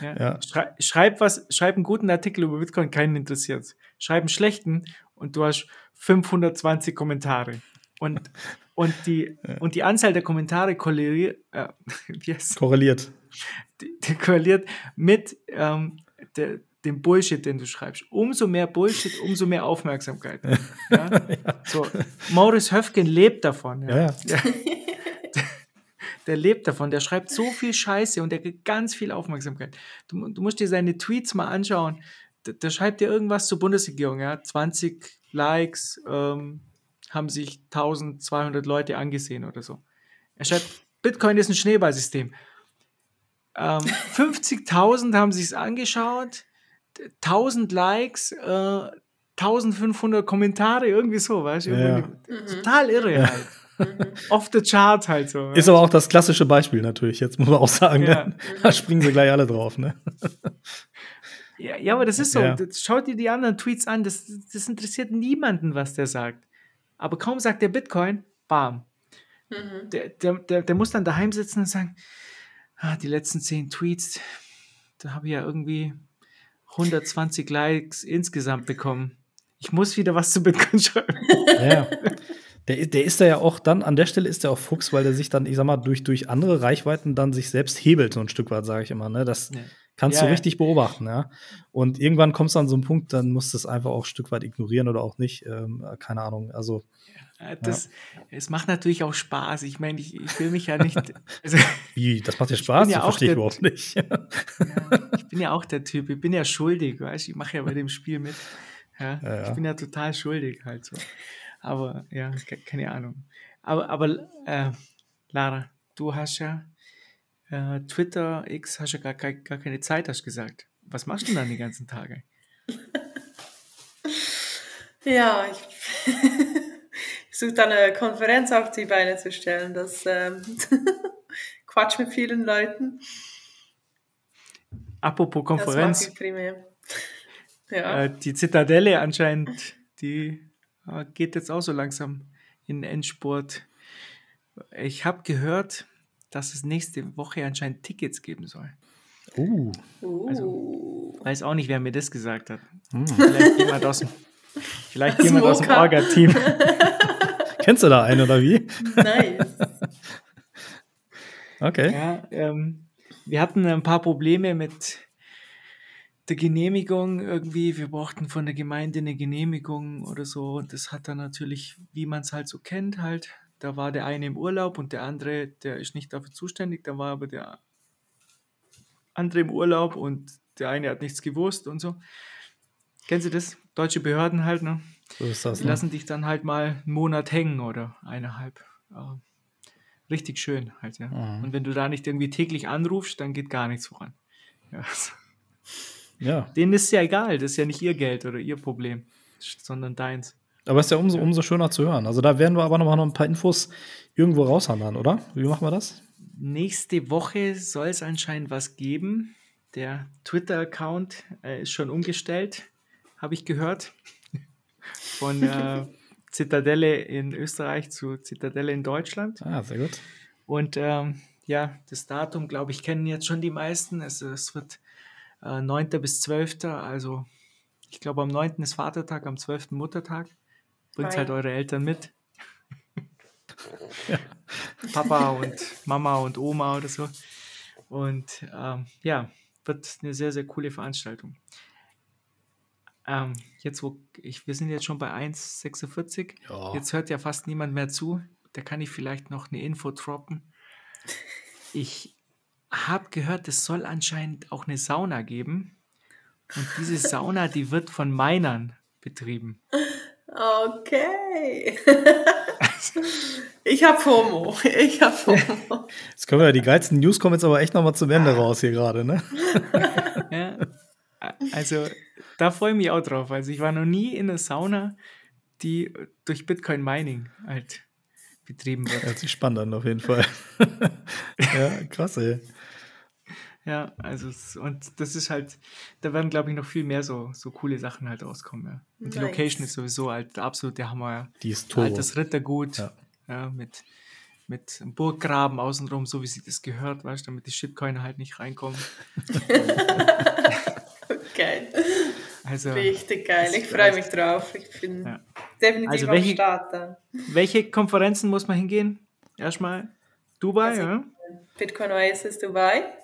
S3: Ja. ja. Schrei, schreib was, schreib einen guten Artikel über Bitcoin, keinen interessiert. Schreib einen schlechten und du hast 520 Kommentare. Und und die, ja. und die Anzahl der Kommentare korreliert, äh,
S1: korreliert.
S3: Die, die korreliert mit ähm, der, dem Bullshit, den du schreibst. Umso mehr Bullshit, umso mehr Aufmerksamkeit. Ja? ja. So, Maurice Höfgen lebt davon. Ja. Der, lebt davon. Der schreibt so viel Scheiße und der kriegt ganz viel Aufmerksamkeit. Du, du musst dir seine Tweets mal anschauen. Der, der schreibt dir irgendwas zur Bundesregierung. Ja? 20 Likes, ähm, haben sich 1200 Leute angesehen oder so. Er schreibt, Bitcoin ist ein Schneeballsystem. Ähm, 50.000 haben sich es angeschaut, 1000 Likes, äh, 1500 Kommentare, irgendwie so, weißt du? Ja. Total irre halt. Off the chart halt so.
S1: Ist aber auch das klassische Beispiel natürlich, jetzt muss man auch sagen. Ja. Ne? Da springen sie gleich alle drauf, ne?
S3: Ja, ja, aber das ist so. Ja. Schaut dir die anderen Tweets an. Das, das interessiert niemanden, was der sagt. Aber kaum sagt der Bitcoin, bam. Mhm. Der, der, der, der, muss dann daheim sitzen und sagen, ah, die letzten zehn Tweets, da habe ich ja irgendwie 120 Likes insgesamt bekommen. Ich muss wieder was zu Bitcoin schreiben.
S1: Ja. Der, der ist da ja auch dann, an der Stelle ist er auch Fuchs, weil der sich dann, ich sag mal, durch, durch andere Reichweiten dann sich selbst hebelt, so ein Stück weit, sage ich immer. Ne? Das ja. kannst ja, du richtig beobachten, ja. Und irgendwann kommst du an so einen Punkt, dann musst du es einfach auch ein Stück weit ignorieren oder auch nicht. Ähm, keine Ahnung. Also.
S3: Das, Es macht natürlich auch Spaß. Ich meine, ich, ich will mich ja nicht. Also,
S1: Wie? Das macht dir Spaß? Ja das verstehe ich überhaupt nicht.
S3: ich bin ja auch der Typ. Ich bin ja schuldig, weißt du? Ich mache ja bei dem Spiel mit. Ja, Ich bin ja total schuldig halt so. Aber ja, keine Ahnung. Aber, aber äh, Lara, du hast ja äh, Twitter, X, hast ja gar, gar, gar keine Zeit, hast gesagt. Was machst du dann die ganzen Tage?
S2: ja, ich, ich suche dann eine Konferenz auf die Beine zu stellen. Das ähm, Quatsch mit vielen Leuten.
S3: Apropos Konferenz. Das mag ich primär. Ja. Äh, die Zitadelle anscheinend, die geht jetzt auch so langsam in den Endspurt. Ich habe gehört, dass es nächste Woche anscheinend Tickets geben soll.
S1: Uh.
S3: Also, Weiß auch nicht, wer mir das gesagt hat. Hm. Vielleicht jemand aus dem, vielleicht jemand aus dem
S1: Orga-Team. Kennst du da einen oder wie?
S2: Nice.
S3: okay. Ja, ähm, wir hatten ein paar Probleme mit der Genehmigung irgendwie. Wir brauchten von der Gemeinde eine Genehmigung oder so. Und das hat dann natürlich, wie man es halt so kennt, halt. Da war der eine im Urlaub und der andere, der ist nicht dafür zuständig. Da war aber der andere im Urlaub und der eine hat nichts gewusst und so. Kennen Sie das? Deutsche Behörden halt, ne? So ist das. Die ne? lassen dich dann halt mal einen Monat hängen oder eineinhalb. Ja. Richtig schön halt, ja. Mhm. Und wenn du da nicht irgendwie täglich anrufst, dann geht gar nichts voran. Ja. Ja. Denen ist ja egal, das ist ja nicht ihr Geld oder ihr Problem, sondern deins.
S1: Aber es ist ja umso, umso schöner zu hören. Also da werden wir aber noch mal noch ein paar Infos irgendwo raushandern, oder? Wie machen wir das?
S3: Nächste Woche soll es anscheinend was geben. Der Twitter-Account äh, ist schon umgestellt, habe ich gehört. Von äh, Zitadelle in Österreich zu Zitadelle in Deutschland.
S1: Ah, sehr gut.
S3: Und ähm, ja, das Datum, glaube ich, kennen jetzt schon die meisten. Es, es wird äh, 9. bis 12. Also ich glaube, am 9. ist Vatertag, am 12. Muttertag. Bringt halt eure Eltern mit. ja. Papa und Mama und Oma oder so. Und ähm, ja, wird eine sehr, sehr coole Veranstaltung. Ähm, jetzt, wo ich, wir sind jetzt schon bei 1,46. Ja. Jetzt hört ja fast niemand mehr zu. Da kann ich vielleicht noch eine Info droppen. Ich habe gehört, es soll anscheinend auch eine Sauna geben. Und diese Sauna, die wird von Minern betrieben.
S2: Okay. ich habe FOMO. Ich habe FOMO.
S1: Jetzt können wir ja die geilsten News kommen jetzt aber echt nochmal zum Ende raus hier gerade, ne?
S3: ja. Also, da freue ich mich auch drauf. Also, ich war noch nie in einer Sauna, die durch Bitcoin Mining halt betrieben wird.
S1: Hört sich spannend an, auf jeden Fall. ja, krass, ey.
S3: Ja, also und das ist halt, da werden, glaube ich, noch viel mehr so, so coole Sachen halt rauskommen. Ja. Und die Location ist sowieso halt der absolute Hammer. Ja.
S1: Die ist toll.
S3: Altes Rittergut, ja. ja. mit, mit einem Burggraben außenrum, so wie sich das gehört, weißt du, damit die Shitcoiner halt nicht reinkommen.
S2: geil. Also, Richtig geil. Ich freue mich drauf. Ich bin ja. definitiv also welche, am Start.
S3: Welche Konferenzen muss man hingehen? Erstmal Dubai, also, ja?
S2: Bitcoin Oasis Dubai.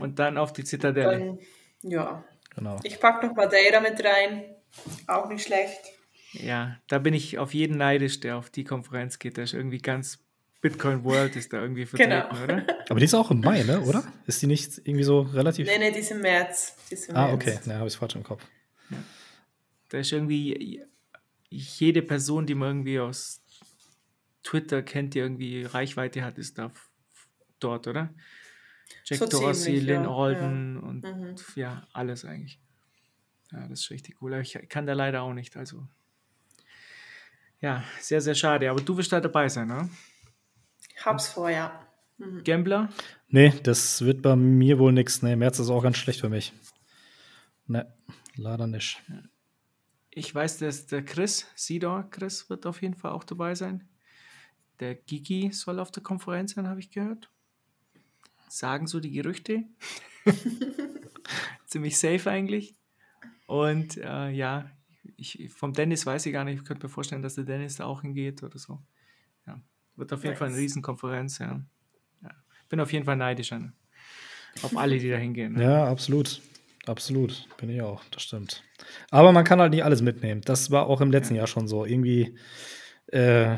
S3: Und dann auf die Zitadelle. Dann,
S2: ja. Genau. Ich packe noch Madeira mit rein. Auch nicht schlecht.
S3: Ja, da bin ich auf jeden neidisch, der auf die Konferenz geht. Da ist irgendwie ganz Bitcoin World ist da irgendwie vertreten, genau. oder?
S1: Aber die ist auch im Mai, ne? oder? Ist die nicht irgendwie so relativ.
S2: Nee, nee, die ist im März.
S1: Ist im ah, März. okay. Ne, habe ich falsch im Kopf.
S3: Ja. Da ist irgendwie jede Person, die man irgendwie aus Twitter kennt, die irgendwie Reichweite hat, ist da dort, oder? Jack so Dorsey, Lynn ja. Alden ja. und mhm. ja, alles eigentlich. Ja, das ist richtig cool. Ich kann da leider auch nicht, also. Ja, sehr, sehr schade. Aber du wirst da dabei sein, ne?
S2: Ich hab's vor, ja.
S3: Mhm. Gambler?
S1: Nee, das wird bei mir wohl nichts. Nee, März ist auch ganz schlecht für mich. Ne, leider nicht.
S3: Ich weiß, dass der Chris, Sidor Chris, wird auf jeden Fall auch dabei sein. Der Gigi soll auf der Konferenz sein, habe ich gehört sagen so die Gerüchte. Ziemlich safe eigentlich. Und äh, ja, ich, vom Dennis weiß ich gar nicht. Ich könnte mir vorstellen, dass der Dennis da auch hingeht oder so. Ja, wird auf jeden nice. Fall eine Riesenkonferenz. Ja. ja. Bin auf jeden Fall neidisch an, auf alle, die da hingehen.
S1: Ne? Ja, absolut. Absolut. Bin ich auch. Das stimmt. Aber man kann halt nicht alles mitnehmen. Das war auch im letzten ja. Jahr schon so. Irgendwie äh,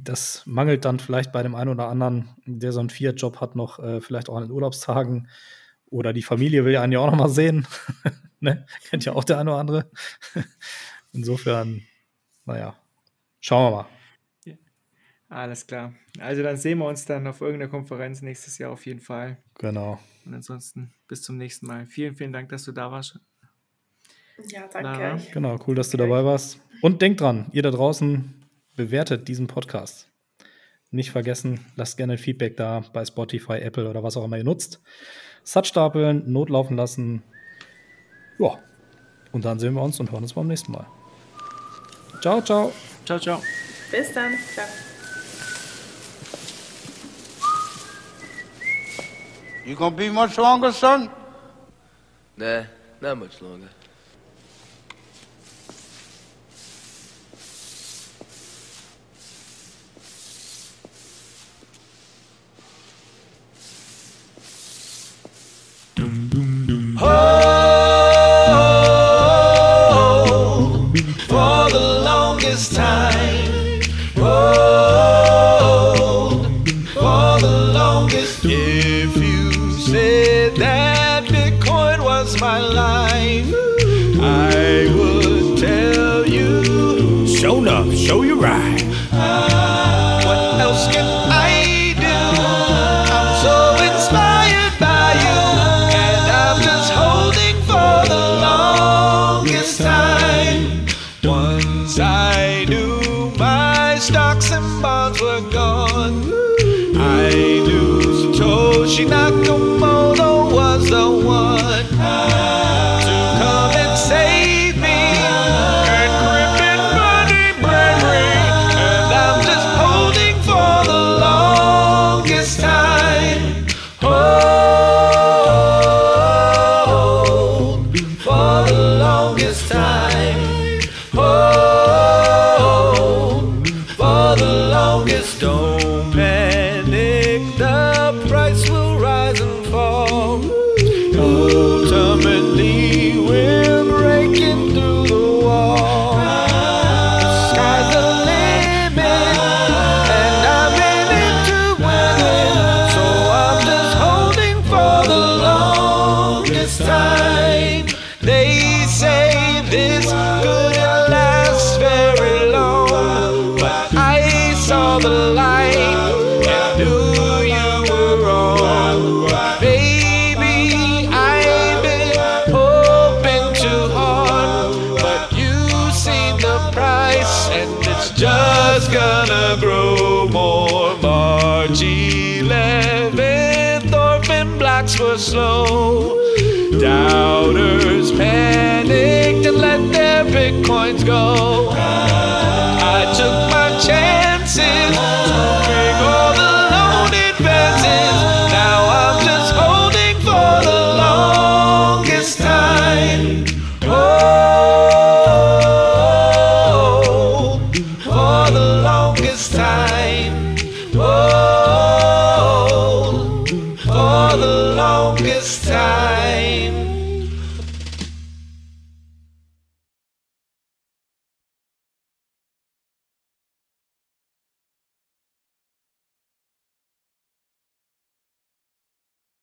S1: das mangelt dann vielleicht bei dem einen oder anderen, der so einen Fiat-Job hat, noch äh, vielleicht auch an den Urlaubstagen. Oder die Familie will ja einen ja auch noch mal sehen. ne? Kennt ja auch der eine oder andere. Insofern, naja, schauen wir mal.
S3: Alles klar. Also dann sehen wir uns dann auf irgendeiner Konferenz nächstes Jahr auf jeden Fall.
S1: Genau.
S3: Und ansonsten bis zum nächsten Mal. Vielen, vielen Dank, dass du da warst.
S2: Ja, danke. Lara.
S1: Genau, cool, dass du dabei warst. Und denkt dran, ihr da draußen, bewertet diesen Podcast. Nicht vergessen, lasst gerne Feedback da bei Spotify, Apple oder was auch immer ihr nutzt. Sat stapeln, notlaufen lassen. Ja. Und dann sehen wir uns und hören uns beim nächsten Mal. Ciao, ciao.
S3: Ciao, ciao.
S2: Bis dann. Ciao.
S4: You gonna be much longer, son? Nah. Not much longer.
S5: Show you right.